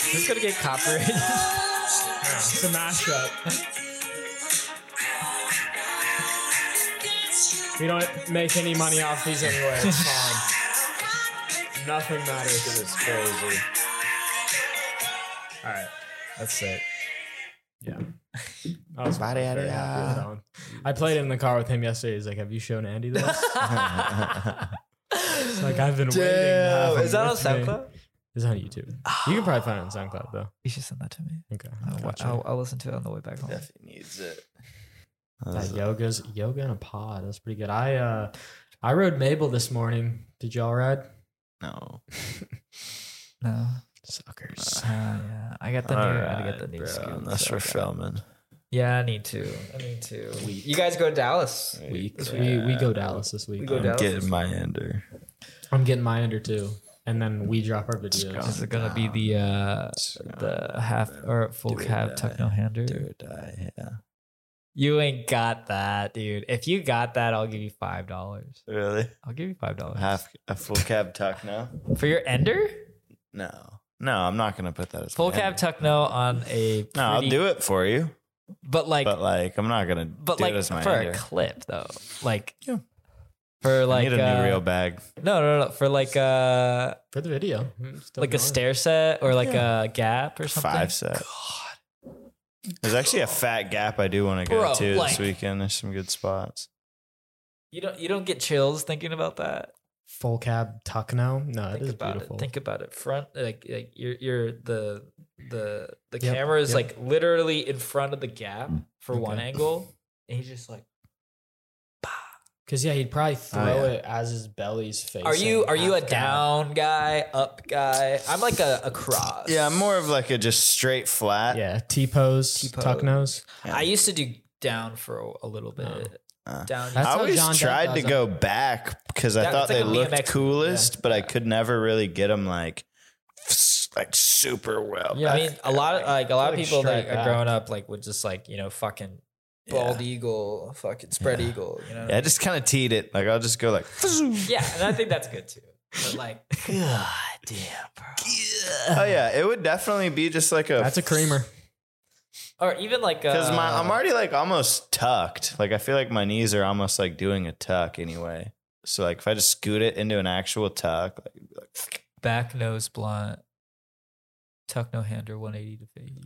This is gonna get copyrighted. [laughs] It's a mashup. We don't make any money off these anyway. It's fine. Nothing matters. It's crazy. All right, that's it. Yeah. I was Body, very happy with that one. I played it in the car with him yesterday. He's like, "Have you shown Andy this?" [laughs] It's like I've been waiting. To have Damn, him is that on. SoundCloud? It's on YouTube. You can probably find it on SoundCloud though. You should send that to me. Okay. I'll, gotcha. I'll, I'll listen to it on the way back home. Definitely needs it. That yoga's yoga in a pod. That's pretty good. I uh I rode Mabel this morning. Did y'all ride? [laughs] no. No. Suckers. Uh, yeah, I got the new. I got the new Alright, bro, scoop. That's so for I filming. Yeah, I need to. I need to. You guys go to Dallas. Week. This We we go Dallas this week. We go I'm Dallas. getting my ender. I'm getting my under too. And then we drop our videos. Is it gonna be the uh the half or full Do or cab die. tuck no hander? Do or die. Yeah. You ain't got that, dude. If you got that, I'll give you five dollars. Really? I'll give you five dollars. Half a full cab tuck now? for your ender. No. No, I'm not gonna put that as Full cab ender. tuck no on a. No, I'll do it for you. But like, But like I'm not gonna but do like it as my for ender. a clip though, like Yeah. for like I need a uh, new reel bag. No, no, no. For like uh for the video. Still like a stair set or like a gap or something. Five set. There's actually a fat gap I do want to go Bro, to like- this weekend. There's some good spots. You don't you don't get chills thinking about that. full cab tuck no. No, it think is about beautiful. it. Think about it. Front like like you're you're the the the Yep, camera is yep. like literally in front of the gap for one Okay. angle, and he's just like. Because yeah, he'd probably throw yeah. it as his belly's face. Are you are you a down guy, up guy? I'm like a, a cross. Yeah, I'm more of like a just straight flat. Yeah, T pose, tuck nose. I used to do down for a, a little bit. Uh, down. That's I how always John tried to does it. go back because I That- thought it's like they looked BMX coolest, yeah. but I could never really get them like like super well. Yeah, I mean, a lot of like a lot of like people that straight are growing up like would just like you know fucking bald eagle, fucking spread Yeah. eagle. You know. Yeah, I just kind of teed it. Like I'll just go like. Yeah, [laughs] and I think that's good too. But like, [laughs] god damn, bro. Oh yeah, it would definitely be just like a. That's a creamer. Or even like Because my uh, I'm already like almost tucked. Like I feel like my knees are almost like doing a tuck anyway. So like if I just scoot it into an actual tuck, like, like back nose blunt, tuck no hander, one eighty to fade.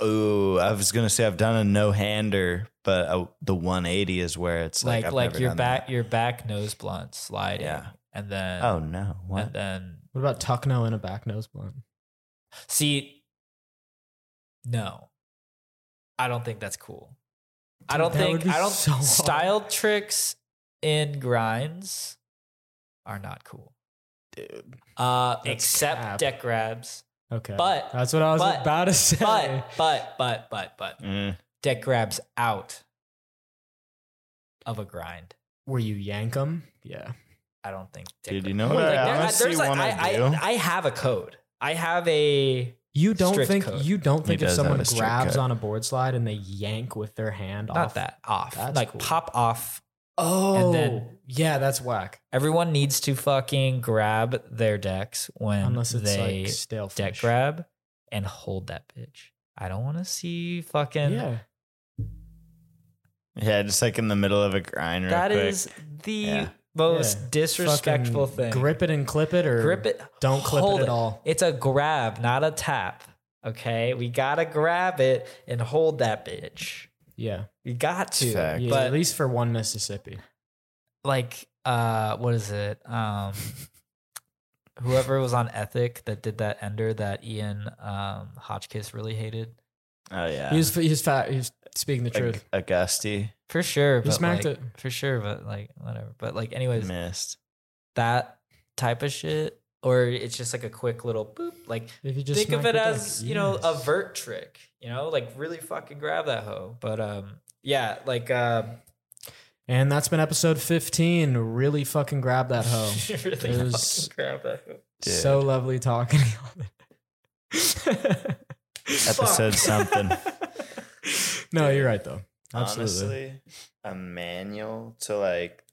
Ooh, I was gonna say I've done a no hander, but uh the 180 is where it's like Like I've like never your done back that. your back nose blunt sliding. Yeah. And then Oh no, what? and then What about tuck no and a back nose blunt? see no. I don't think that's cool. I don't think I don't so hard. style tricks in grinds are not cool. Dude. Uh That's except cap. deck grabs. Okay, But- that's what I was but- about to say. But but but but but Mm. deck grabs out of a grind. where you yank them, yeah. I don't think. Deck Dude, grab- you know Well, what like, I there- honestly there's like- wanna I, do? I, I have a code. I have a You don't think code. you don't think if someone grabs code. on a board slide and they yank with their hand not off that off, That's like cool. pop off. Oh, then- yeah, that's whack. Everyone needs to fucking grab their decks when Unless it's they like stale deck grab and hold that bitch. I don't want to see fucking. Yeah, Yeah, just like in the middle of a grind. Real that quick. is the Yeah. most Yeah. disrespectful Fucking thing. Grip it and clip it, or grip it. Don't clip hold it at all. It's a grab, not a tap. Okay, we gotta grab it and hold that bitch. Yeah, You got to. Fact. yeah But at least for one Mississippi. like, uh, what is it? Um, whoever was on Ethic that did that ender that Ian um Hotchkiss really hated. Oh yeah. He was he was fat. He was speaking the truth. Ag- Augusty For sure, He but smacked like, it. for sure, but like whatever. But like, anyways, missed. that type of shit, or it's just like a quick little boop. Like, If you just think of it as deck. you know a vert trick. You know, like really fucking grab that hoe. But um, yeah, like um, And that's been episode fifteen. Really fucking grab that hoe. [laughs] really It was- fucking grab that hoe. Dude. So lovely talking. [laughs] Episode something. [laughs] no, you're right though. Absolutely. Honestly, a manual to like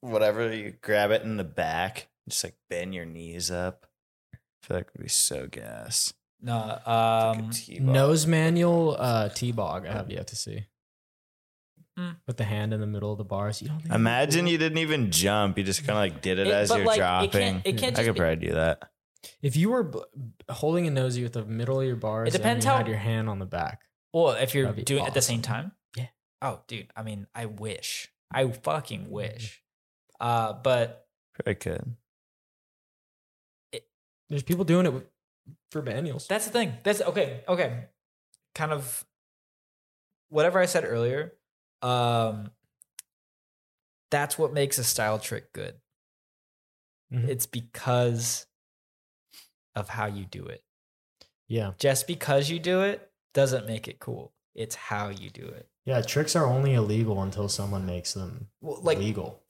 whatever you grab it in the back, just like bend your knees up. I feel like would be so gas. No, Like a um, T-bar. Nose manual uh T-bog I have yet to see. Mm. With the hand in the middle of the bars. You don't think Imagine you didn't even jump; you just kind of like did it, It- as but, you're like, it dropping. can't- it can't I just could be- probably do that. if you were b- holding a nosy with the middle of your bars, It depends and you how- had your hand on the back. well, if you're That'd be doing it at the same time, Yeah. Oh, dude, I mean, I wish, I fucking wish. Uh, but Probably could. There's people doing it with, for manuals. That's the thing. That's okay. Okay. Kind of whatever I said earlier, um, that's what makes a style trick good. Mhm. It's because of how you do it. Yeah. Just because you do it doesn't make it cool. It's how you do it. Yeah. Tricks are only illegal until someone makes them Well, like legal.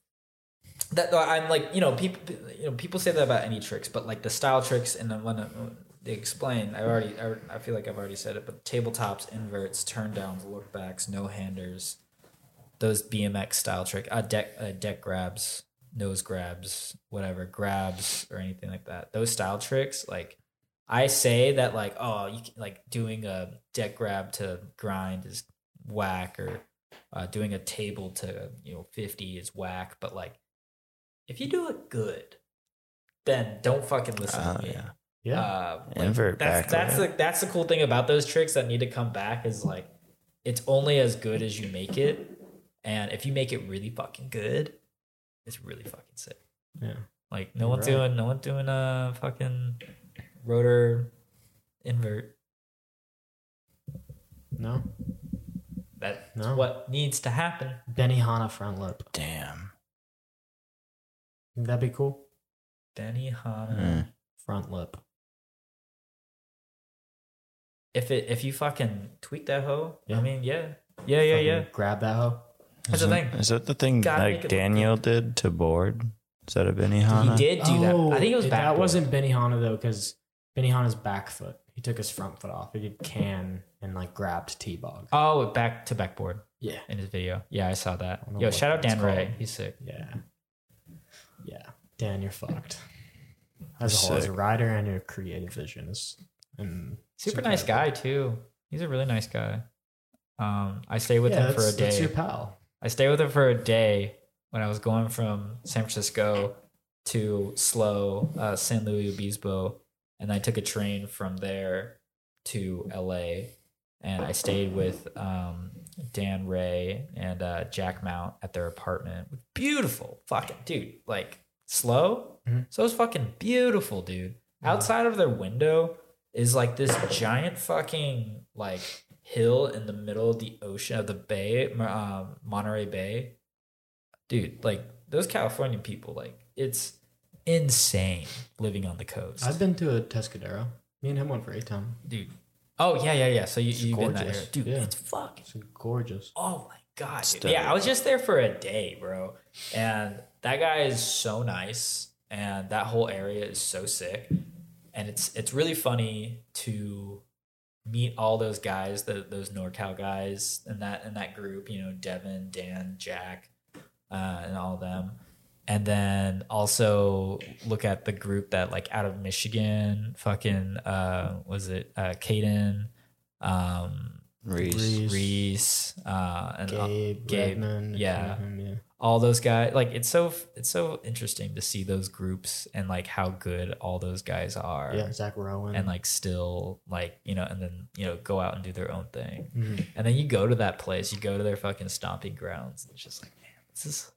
That I'm like you know people you know people say that about any tricks, but like the style tricks and then when uh, they explain, I already I, feel like I've already said it, but tabletops, inverts, turn downs, look backs, no handers, those BMX style trick, uh, deck uh, deck grabs, nose grabs, whatever grabs or anything like that. Those style tricks, like I say that like oh you can, like doing a deck grab to grind is whack or uh, doing a table to you know 50 is whack but like if you do it good then don't fucking listen Oh, to me yeah. Yeah. uh, like, Invert that's back that's the that's the cool thing about those tricks that need to come back is like it's only as good as you make it and if you make it really fucking good it's really fucking sick yeah. like no You're one's right. doing no one's doing a fucking rotor invert No. that's No. what needs to happen Benihana front lip. Damn. Think that'd be cool? Benihana. Mm. Front lip. If it if you fucking tweak that hoe, Yeah. I mean, yeah, yeah, yeah, Fucking yeah. Grab that hoe. That's the Isn't- thing. Is that the thing Gotta make like look Daniel did to board? Is that a Benihana? He did do that. I think it was Oh, back. That wasn't Benihana though, because Benihana's back foot. He took his front foot off. He did can and like grabbed T bog. Oh, back to backboard Yeah. in his video. Yeah, I saw that. don't know Yo, what shout out that's Dan Ray. called. He's sick. Yeah. Yeah. Dan, you're fucked. As a whole, as a Sick. rider and your creative vision is and Super nice guy too. He's a really nice guy. Um, I stay with yeah, him for a that's- That's day. your pal. I stayed with him for a day when I was going from San Francisco to Slow, uh, San Luis Obispo, and I took a train from there to LA. And I stayed with um, Dan Ray and uh, Jack Mount at their apartment. Beautiful, fucking dude. Like slow, Mhm. so it's fucking beautiful, dude. Outside of their window is like this giant fucking like hill in the middle of the ocean of the bay, um, Monterey Bay. Dude, like those California people, like it's insane living on the coast. I've been to a Pescadero. Me and him went for a time. dude. Oh yeah, yeah, yeah. So you you've been that gorgeous. area, dude. Yeah. It's fucking It's gorgeous. Oh my god. dude. Yeah, I was just there for a day, bro. And that guy is so nice and that whole area is so sick. And it's it's really funny to meet all those guys, the, those NorCal guys in that in that group, you know, Devin, Dan, Jack, uh, and all of them. And then also look at the group that like out of Michigan, fucking uh was it uh Caden, um Reese. Reese. Uh, and uh, Gabe, Gabe, yeah. him, yeah. all those guys. Like it's so it's so interesting to see those groups and like how good all those guys are, Yeah, Zach Rowan. and like still like you know, and then you know go out and do their own thing. Mhm. And then you go to that place, you go to their fucking stomping grounds. And it's just like, man, this is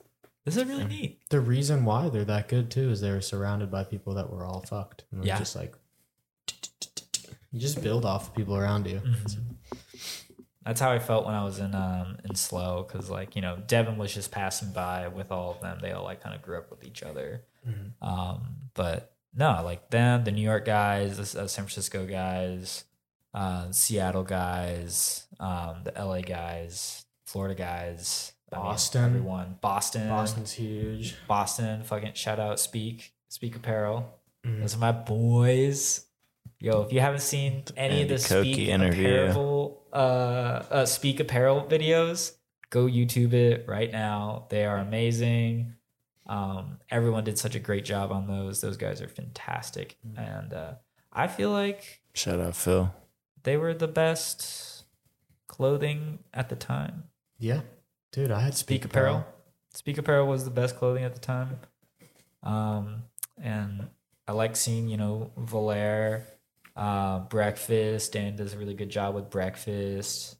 this is really neat. the reason why they're that good too is they were surrounded by people that were all fucked. And Yeah. just like you just build off the people around you. Mhm. That's how I felt when I was in um in slow because like you know Devin was just passing by with all of them. They all like kind of grew up with each other. Mhm. Um, but no, like them, the New York guys, the uh, San Francisco guys, uh, Seattle guys, um, the LA guys, Florida guys, I mean, Boston. everyone, Boston, Boston's huge. Boston, fucking shout out Speak, Speak Apparel. Mhm. Those are my boys. Yo, if you haven't seen any of the Andy Koke Speak interview. Apparel, uh, uh, Speak Apparel videos, go YouTube it right now. They are amazing. Um, everyone did such a great job on those. Those guys are fantastic, and uh, I feel like Shout out Phil. they were the best clothing at the time. Yeah, dude, I had Speak Apparel. Speak Apparel was the best clothing at the time. Um, and I like seeing, you know, Valair, uh, Breakfast. Dan does a really good job with Breakfast.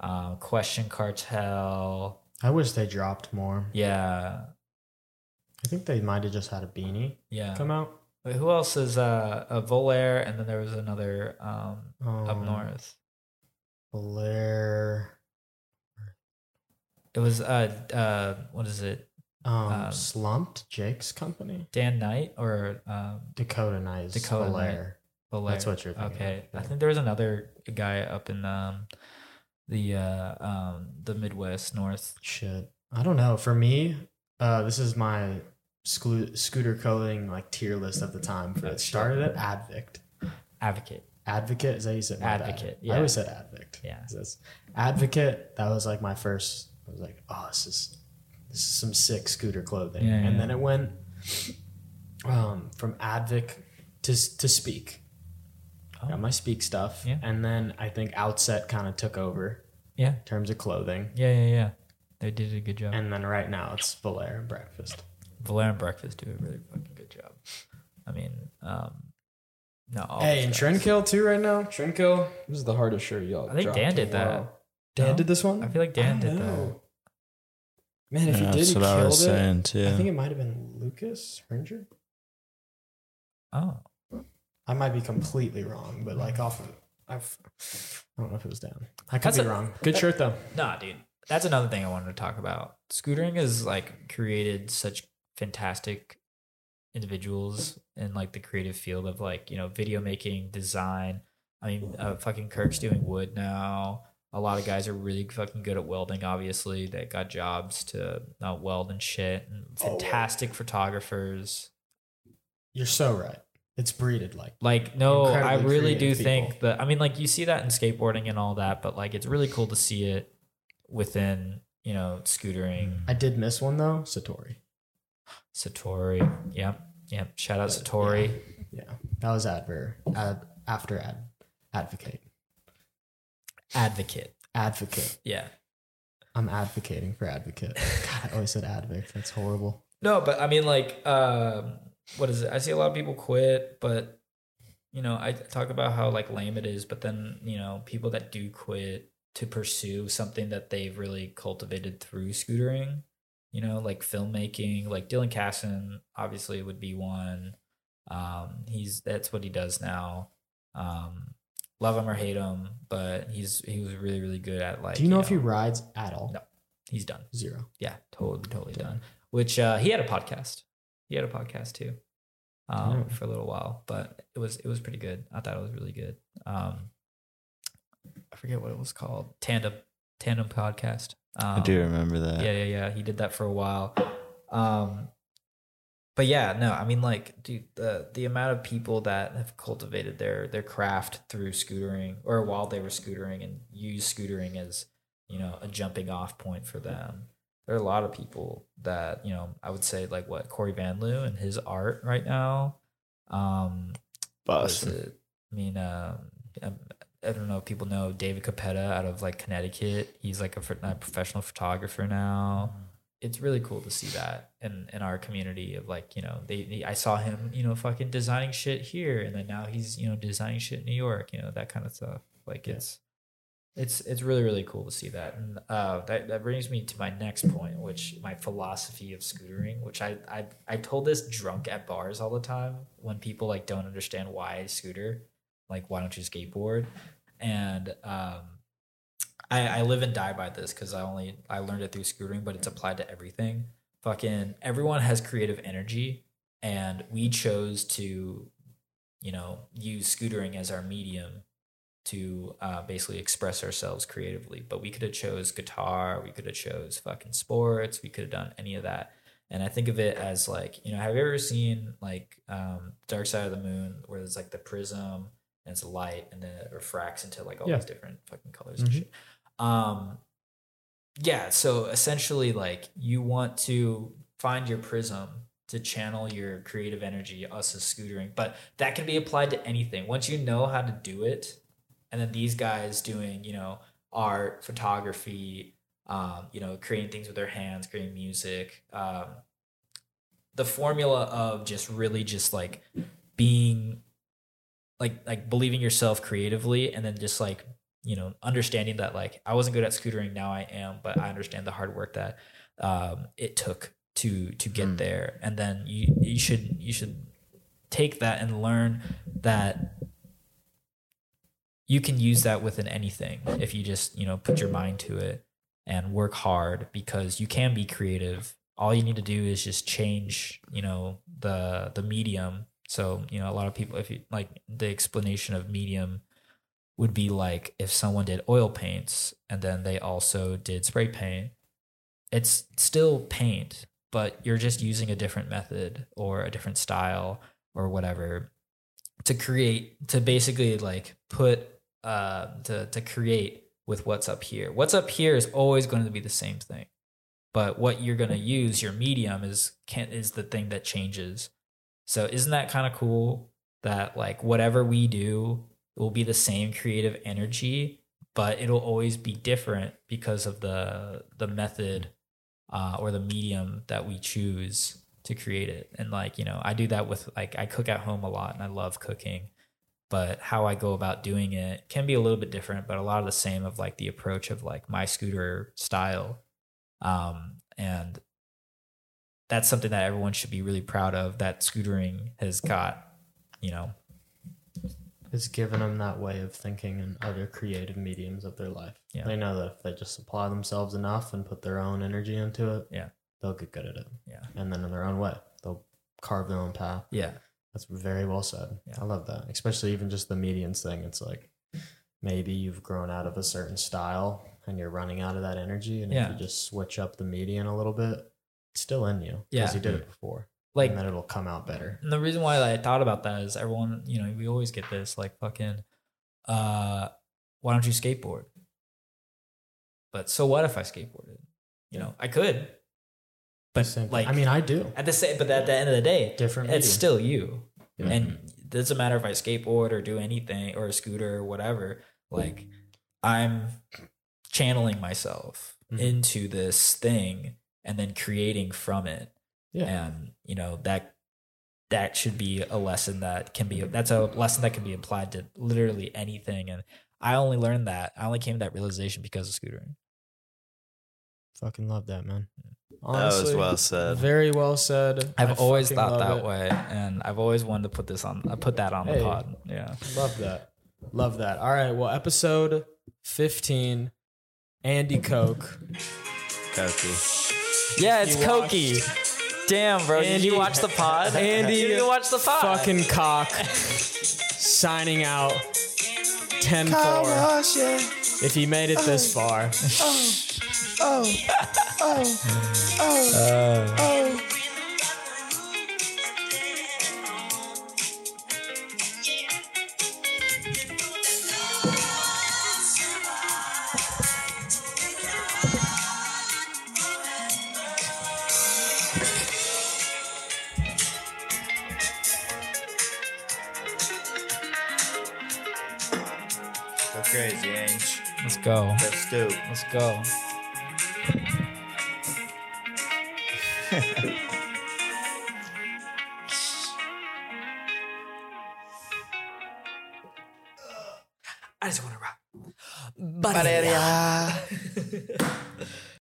Um, Question Cartel. I wish they dropped more. Yeah. I think they might have just had a beanie Yeah. come out. Wait, who else is uh, uh Volair? And then there was another um, up Um, north. Blair. It was uh uh what is it? Um, Um, slumped Jake's company. Dan Knight or um Dakota Knight. Dakota Belair. Belair? That's what you're thinking Okay. of, I think there was another guy up in um the uh um the Midwest North. Shit. I don't know. For me, uh, this is my scoo- scooter clothing like tier list of the time. For it started at Advict. Advocate. Advocate is that you said? Advocate, I always said Advict. Yeah. Advocate. That was like my first. I was like, oh, this is this is some sick scooter clothing. Yeah, and yeah. then it went um, from Advic to to Speak. Oh. Got my Speak stuff, Yeah. and then I think Outset kind of took over Yeah. in terms of clothing, Yeah, yeah, yeah. They did a good job. and then right now it's Valair and Breakfast. Valera and Breakfast do a really fucking good job. I mean, um no. Hey, those and guys. Trendkill too right now. Trendkill. This is the hardest shirt y'all. I think Dan did a that. while. Dan No? did this one. I feel like Dan did don't that. Man, if Yeah, he did, that's he what I killed was it. saying too. I think it might have been Lucas Hernger. Oh. I might be completely wrong, but like off of, I've, I don't know if it was down. I could That's be a- wrong. Good shirt though. Nah, dude. That's another thing I wanted to talk about. Scootering has like created such fantastic individuals in like the creative field of like, you know, video making, design. I mean, uh, fucking Kirk's doing wood now. A lot of guys are really fucking good at welding, obviously. They got jobs to uh, weld and shit. And Oh, fantastic photographers. You're so right. It's breeded like Like, no, I really do creative think that. I mean, like, you see that in skateboarding and all that, but like, it's really cool to see it within, you know, scootering. I did miss one though. Satori. Satori. Yep. Yep. Shout out Satori. Yeah, that was adver ad, after ad advocate Advocate. advocate. Yeah. I'm advocating for advocate. [laughs] God, I always said advic. That's horrible. No, but I mean, like, um, what is it? I see a lot of people quit, but you know, I talk about how like lame it is, but then you know, people that do quit to pursue something that they've really cultivated through scootering, you know, like filmmaking, like Dylan Casson obviously would be one. Um, he's that's what he does now. Um, love him or hate him, but he's he was really really good at like. Do you know if he rides at all? No. he's done? Zero. Yeah, totally, totally done. Which uh, he had a podcast. He had a podcast too, um, Damn. for a little while, but it was it was pretty good. I thought it was really good. Um, I forget what it was called. Tandem Tandem podcast. Um, I do remember that. Yeah, yeah, yeah. He did that for a while. Um, but yeah, no, I mean, like, dude, the the amount of people that have cultivated their their craft through scootering or while they were scootering and use scootering as you know a jumping off point for them. There are a lot of people that you know. I would say like what Corey Van Loo and his art right now. Um, what is Boston. it? I mean, um, I don't know if people know David Capetta out of like Connecticut. He's like a, a professional photographer now. It's really cool to see that in in our community of like you know they, they- I saw him you know fucking designing shit here and then now he's you know designing shit in New York you know that kind of stuff like Yeah. it's it's it's really really cool to see that and uh, that that brings me to my next point which my philosophy of scootering which I I I told this drunk at bars all the time when people like don't understand why I scooter like why don't you skateboard and um I, I live and die by this because I only I learned it through scootering, but it's applied to everything. Fucking everyone has creative energy, and we chose to, you know, use scootering as our medium to uh, basically express ourselves creatively. But we could have chose guitar, we could have chose fucking sports, we could have done any of that. And I think of it as like, you know, have you ever seen like um, Dark Side of the Moon, where there's like the prism and it's light, and then it refracts into like all Yeah. these different fucking colors and Mhm. shit. Um, yeah. So essentially, like you want to find your prism to channel your creative energy, us as scootering, but that can be applied to anything. Once you know how to do it, and then these guys doing, you know, art, photography, um, you know, creating things with their hands, creating music, um, the formula of just really just like being like like believing yourself creatively and then just like you know understanding that like i wasn't good at scootering now i am but i understand the hard work that um, it took to to get Hmm. there and then you you should you should take that and learn that you can use that within anything if you just you know put your mind to it and work hard because you can be creative. All you need to do is just change, you know, the the medium. So, you know, a lot of people if you like the explanation of medium would be like if someone did oil paints and then they also did spray paint, it's still paint, but you're just using a different method or a different style or whatever to create to basically like put uh to to create with what's up here. What's up here is always going to be the same thing. But what you're going to use your medium is can is the thing that changes. So isn't that kind of cool that like whatever we do will be the same creative energy, but it'll always be different because of the the method uh, or the medium that we choose to create it. And like, you know, I do that with like I cook at home a lot and I love cooking, but how I go about doing it can be a little bit different, but a lot of the same of like the approach of like my scooter style. Um and that's something that everyone should be really proud of that scootering has got, you know, It's given them that way of thinking and other creative mediums of their life. Yeah. They know that if they just apply themselves enough and put their own energy into it, Yeah. they'll get good at it. Yeah. And then in their own way, they'll carve their own path. yeah. That's very well said. Yeah. I love that. Especially even just the medians thing. It's like maybe you've grown out of a certain style and you're running out of that energy. And Yeah. if you just switch up the median a little bit, it's still in you. Yeah. Because you did it before. Like and then it'll come out better. And the reason why I thought about that is everyone, you know, we always get this like fucking, uh, why don't you skateboard? But so what if I skateboarded? You know, I could, but Same- like, I mean, I do. at the same, but at the end of the day, Different it's medium. still you. Yeah. And it doesn't matter if I skateboard or do anything or a scooter or whatever. Like, I'm channeling myself Mhm. into this thing and then creating from it Yeah. and you know that that should be a lesson that can be that's a lesson that can be applied to literally anything and i only learned that i only came to that realization because of scootering Fucking love that, man. That was Honestly, well said. Very well said. I i've always thought that it. way and i've always wanted to put this on i put that on Hey. the pod yeah Love that. Love that. All right. Well, episode 15, Andy Koke. Koki. yeah it's You watched- Koki. damn bro [laughs] did you watch the pod Andy you didn't watch the pod Fucking cock. [laughs] signing out 10 4. If he made it this oh. far. [laughs] Go crazy, Ange. let's go. Let's Go let's go I just want to rock. Valeria. [laughs]